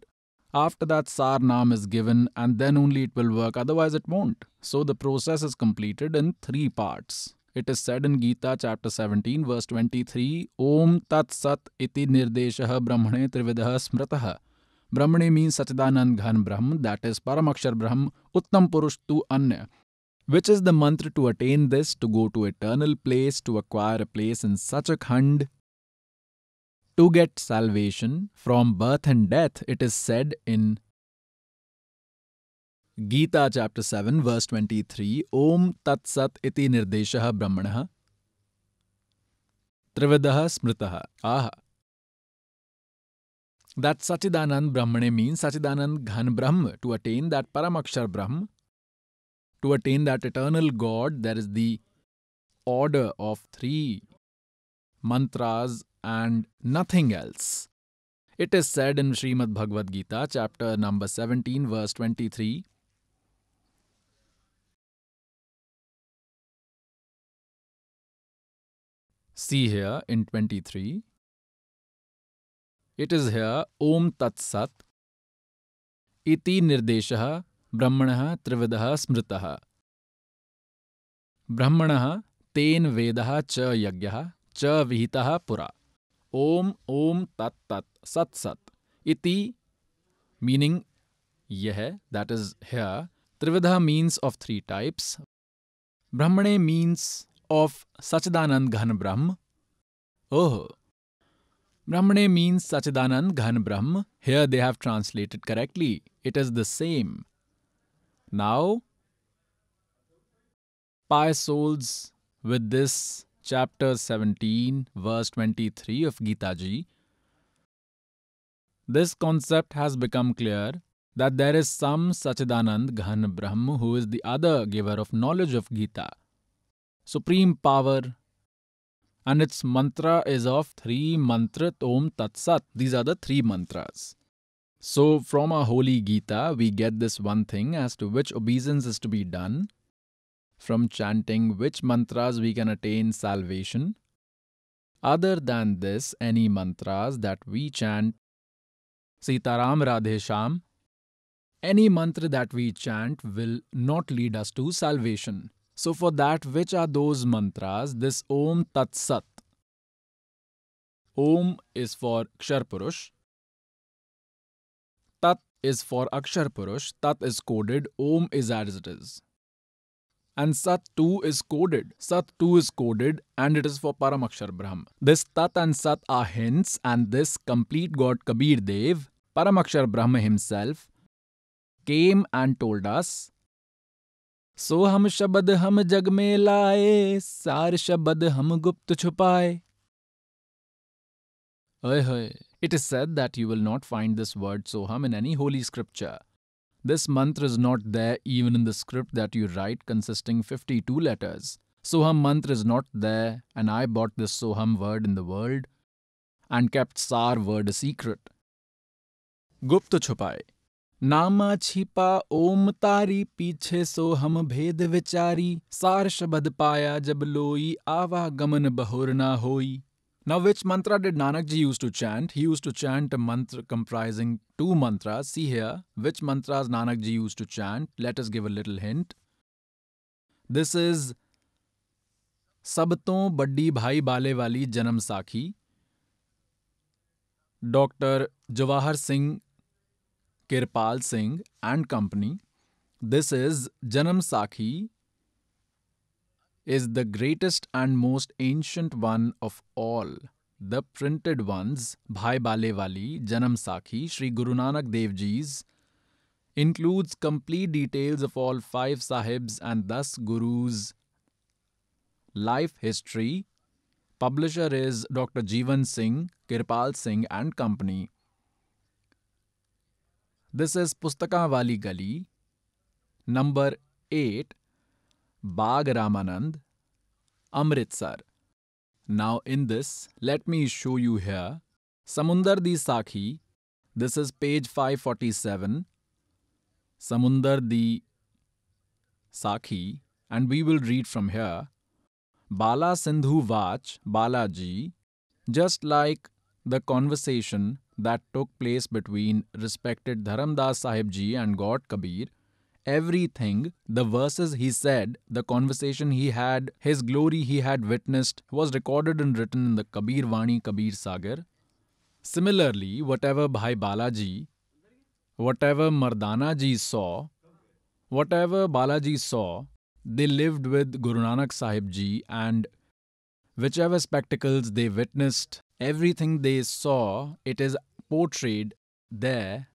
After that, Sarnam is given, and then only it will work, otherwise, it won't. So, the process is completed in three parts. It is said in Gita chapter 17, verse 23 Om Tat Sat iti nirdeshah brahmane trividah smrataha Brahmani means Sachidanand Ghan Brahm, that is Paramakshar Brahm, Uttam Purush tu Anya. Which is the mantra to attain this, to go to eternal place, to acquire a place in such a khand, to get salvation from birth and death, it is said in Gita chapter 7 verse 23 Om Tat Sat iti nirdeshah brahmanah. Trividah smritah Aha that Sachidanand Brahmane means Sachidanand Ghan Brahm. To attain that Paramakshar Brahm, to attain that eternal God, there is the order of three mantras and nothing else. It is said in Srimad Bhagavad Gita, chapter number 17, verse 23. See here in 23. It is here Om Tat Sat Iti Nirdeshah Brahmanah Trividah Smritah Brahmanah Ten Vedah Cha Yagyah Cha Vihitah Pura. Om Om Tat Tat Sat Sat. Iti meaning yeh that is here Trividha means of three types. Brahmane means of Sachidanand Ghan Brahm Oh Brahmane means Sachidanand Ghan Brahm. Here they have translated correctly. It is the same. Now, pious souls, with this chapter 17, verse 23 of Gita Ji, this concept has become clear that there is some Sachidanand Ghan Brahm who is the other giver of knowledge of Gita. Supreme power, and its mantra is of three mantra Om Tat Sat. These are the three mantras. So, from our holy Gita, we get this one thing as to which obeisance is to be done from chanting which mantras we can attain salvation. Other than this, any mantras that we chant, Sitaram Radhe Sham, any mantra that we chant will not lead us to salvation. So, for that, which are those mantras? This Om Tat Sat. Om is for Kshar Purush. Tat is for Akshar Purush. Tat is coded. Om is as it is. And Sat too is coded. Sat too is coded and it is for Paramakshar Brahm. This Tat and Sat are hints, and this complete God Kabir Dev, Paramakshar Brahma himself, came and told us सो हम शब्द हम जग में लाए, सार शब्द हम गुप्त छुपाए। It is said that you will not find this word Soham in any holy scripture this mantra is not the even in the script that you write consisting fifty two letters Soham mantra is not the end I bought this Soham word in the world and kept saar word secret गुप्त छुपाए नामा छिपा ओम तारी पीछे सो हम भेद विचारी सार शब्द पाया जब लोई आवागमन बहुर ना होई Now, which mantra did Nanak ji used to chant? He used to chant a mantra comprising two mantras. See here, which mantras Nanak ji used to chant? Let us give a little hint. This is सब तो बड्डी भाई बाले वाली जन्म साखी doctor Jawahar Singh Kirpal Singh and Company. This is Janam Sakhi is the greatest and most ancient one of all. The printed ones, Bhai Balewali, Janam Sakhi, Sri Guru Nanak Dev Ji's, includes complete details of all five sahibs and thus Guru's life history. Publisher is Dr. Jeevan Singh, Kirpal Singh and Company. This is Pustakawali Gali, number 8, Bag Ramanand, Amritsar. Now, in this, let me show you here Samundar di Sakhi. This is page 547. Samundar di Sakhi, and we will read from here. Bala Sandhu Vach, Balaji, just like the conversation that took place between respected Dharamdas Sahib Ji and God Kabir, everything, the verses he said, the conversation he had, his glory he had witnessed, was recorded and written in the Kabir Vani Kabir Sagar. Similarly, whatever Bhai Balaji, whatever Mardana Ji saw, whatever Balaji saw, they lived with Guru Nanak Sahib Ji and whichever spectacles they witnessed, everything they saw, it is portrayed there.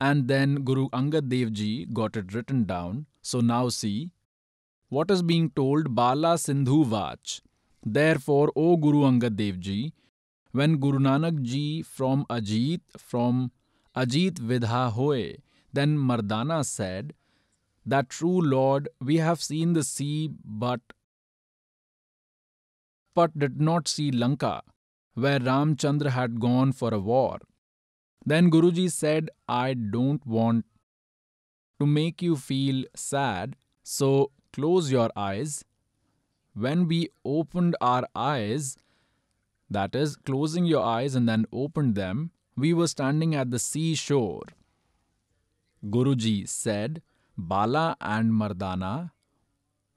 And then Guru Angad Dev Ji got it written down. So now see what is being told Bala Sandhu Vach. Therefore, O Guru Angad Dev Ji, when Guru Nanak Ji from Ajit, from Ajit Vidha Hoye, then Mardana said, That true Lord, we have seen the sea, but but did not see Lanka where Ramchandra had gone for a war. Then Guruji said, I don't want to make you feel sad, so close your eyes. When we opened our eyes, that is, closing your eyes and then opened them, we were standing at the seashore. Guruji said, Bala and Mardana,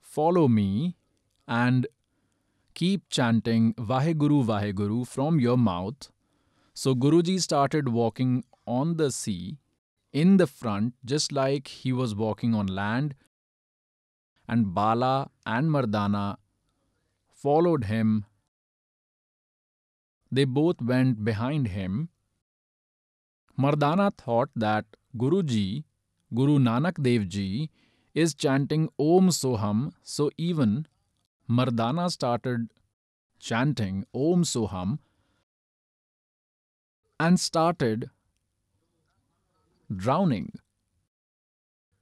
follow me and keep chanting Vaheguru Vaheguru from your mouth. So Guruji started walking on the sea in the front, just like he was walking on land, and Bala and Mardana followed him. They both went behind him. Mardana thought that Guruji, Guru Nanak Dev Ji, is chanting Om Soham, so even Mardana started chanting Om Soham and started drowning.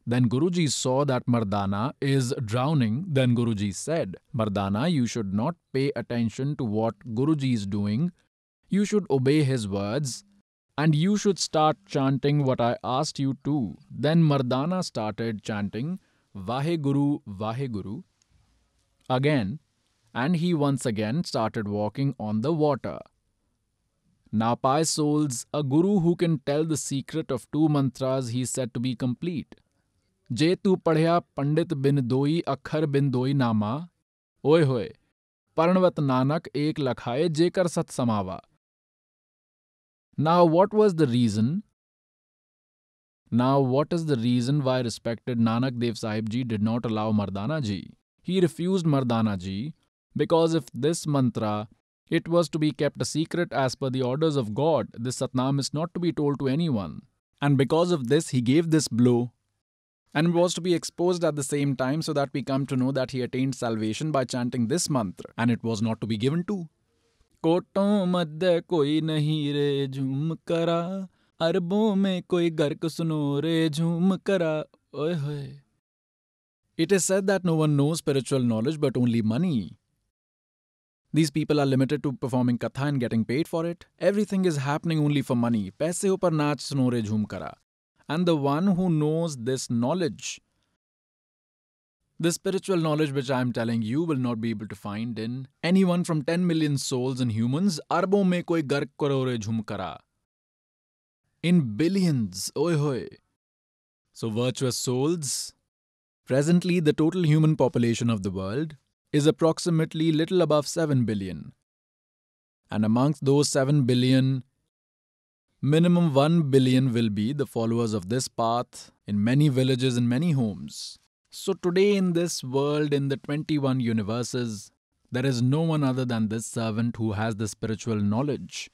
Then Guruji saw that Mardana is drowning. Then Guruji said, Mardana, you should not pay attention to what Guruji is doing. You should obey his words and you should start chanting what I asked you to. Then Mardana started chanting Vaheguru, Vaheguru, again, and he once again started walking on the water. Napai souls a guru who can tell the secret of two mantras he said to be complete. Jethu padhya pandit bin dohi akhar bin dohi nama. Oye होए पर्णवत Nanak ek lakhae jekar sat samava. Now, what was the reason? Now, what is the reason why respected Nanak Dev Sahib ji did not allow Mardana ji? He refused Mardana Ji because if this mantra it was to be kept a secret as per the orders of God, this Satnam is not to be told to anyone. And because of this, he gave this blow. And it was to be exposed at the same time so that we come to know that he attained salvation by chanting this mantra, and it was not to be given to. कोटों मध्य कोई नहीं रे झूम करा अरबों में कोई गर्क सुनो रे झूम करा ओए होए It is said that no one knows spiritual knowledge but only money. These people are limited to performing katha and getting paid for it. Everything is happening only for money. पैसे ऊपर नाच सुनो रे झूम करा. And the one who knows this knowledge, the spiritual knowledge which I am telling you will not be able to find in anyone from 10 million souls and humans. अरबों में कोई गर्क करो रे झूम करा in billions. Oi hoi. So, virtuous souls. Presently, the total human population of the world is approximately little above 7 billion. And amongst those 7 billion, minimum 1 billion will be the followers of this path in many villages and many homes. So, today in this world, in the 21 universes, there is no one other than this servant who has the spiritual knowledge.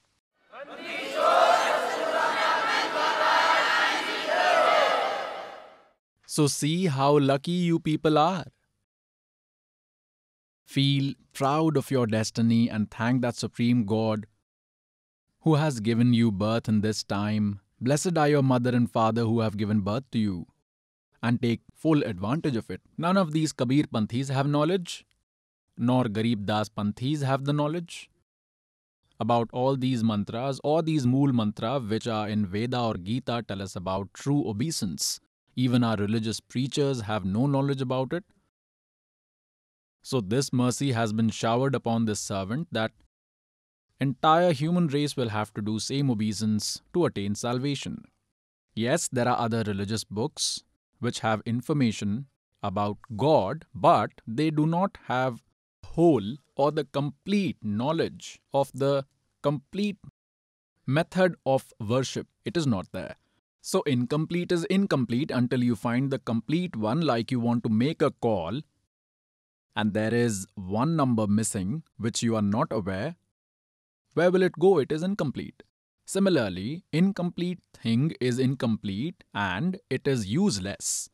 So, see how lucky you people are. Feel proud of your destiny and thank that Supreme God who has given you birth in this time. Blessed are your mother and father who have given birth to you. And take full advantage of it. None of these Kabir Panthis have knowledge, nor Garib Das Panthis have the knowledge about all these mantras or these mool mantra which are in Veda or Gita tell us about true obeisance. Even our religious preachers have no knowledge about it. So, this mercy has been showered upon this servant that entire human race will have to do same obeisance to attain salvation. Yes, there are other religious books which have information about God, but they do not have whole or the complete knowledge of the complete method of worship. It is not there. So incomplete is incomplete until you find the complete one, like you want to make a call and there is one number missing which you are not aware. Where will it go? It is incomplete. Similarly, incomplete thing is incomplete and it is useless.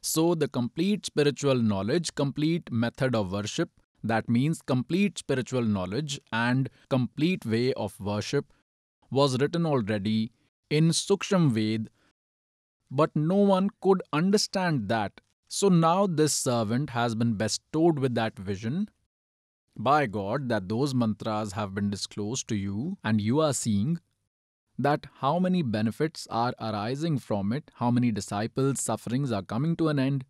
So, the complete spiritual knowledge, complete method of worship, that means complete spiritual knowledge and complete way of worship was written already in Suksham Ved, but no one could understand that. So now this servant has been bestowed with that vision by God that those mantras have been disclosed to you, and you are seeing that how many benefits are arising from it, how many disciples' sufferings are coming to an end,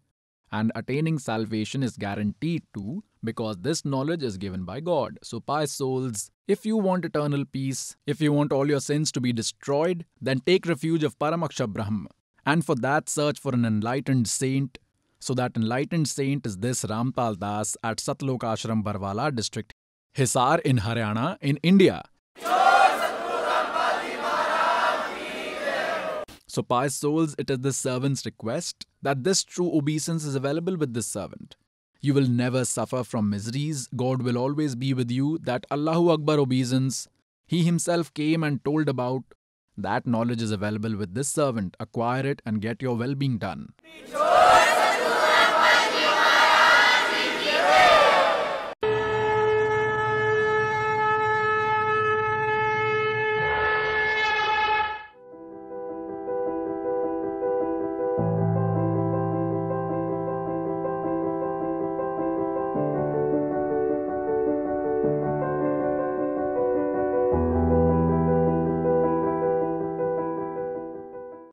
and attaining salvation is guaranteed too because this knowledge is given by God. So, pious souls, if you want eternal peace, if you want all your sins to be destroyed, then take refuge of Paramakshar Brahm. And for that, search for an enlightened saint. So, that enlightened saint is this Rampal Das at Satlok Ashram Barwala district, Hisar in Haryana, in India. So, pious souls, it is the servant's request that this true obeisance is available with this servant. You will never suffer from miseries. God will always be with you. That Allahu Akbar obeisance, He Himself came and told about. That knowledge is available with this servant. Acquire it and get your well being done.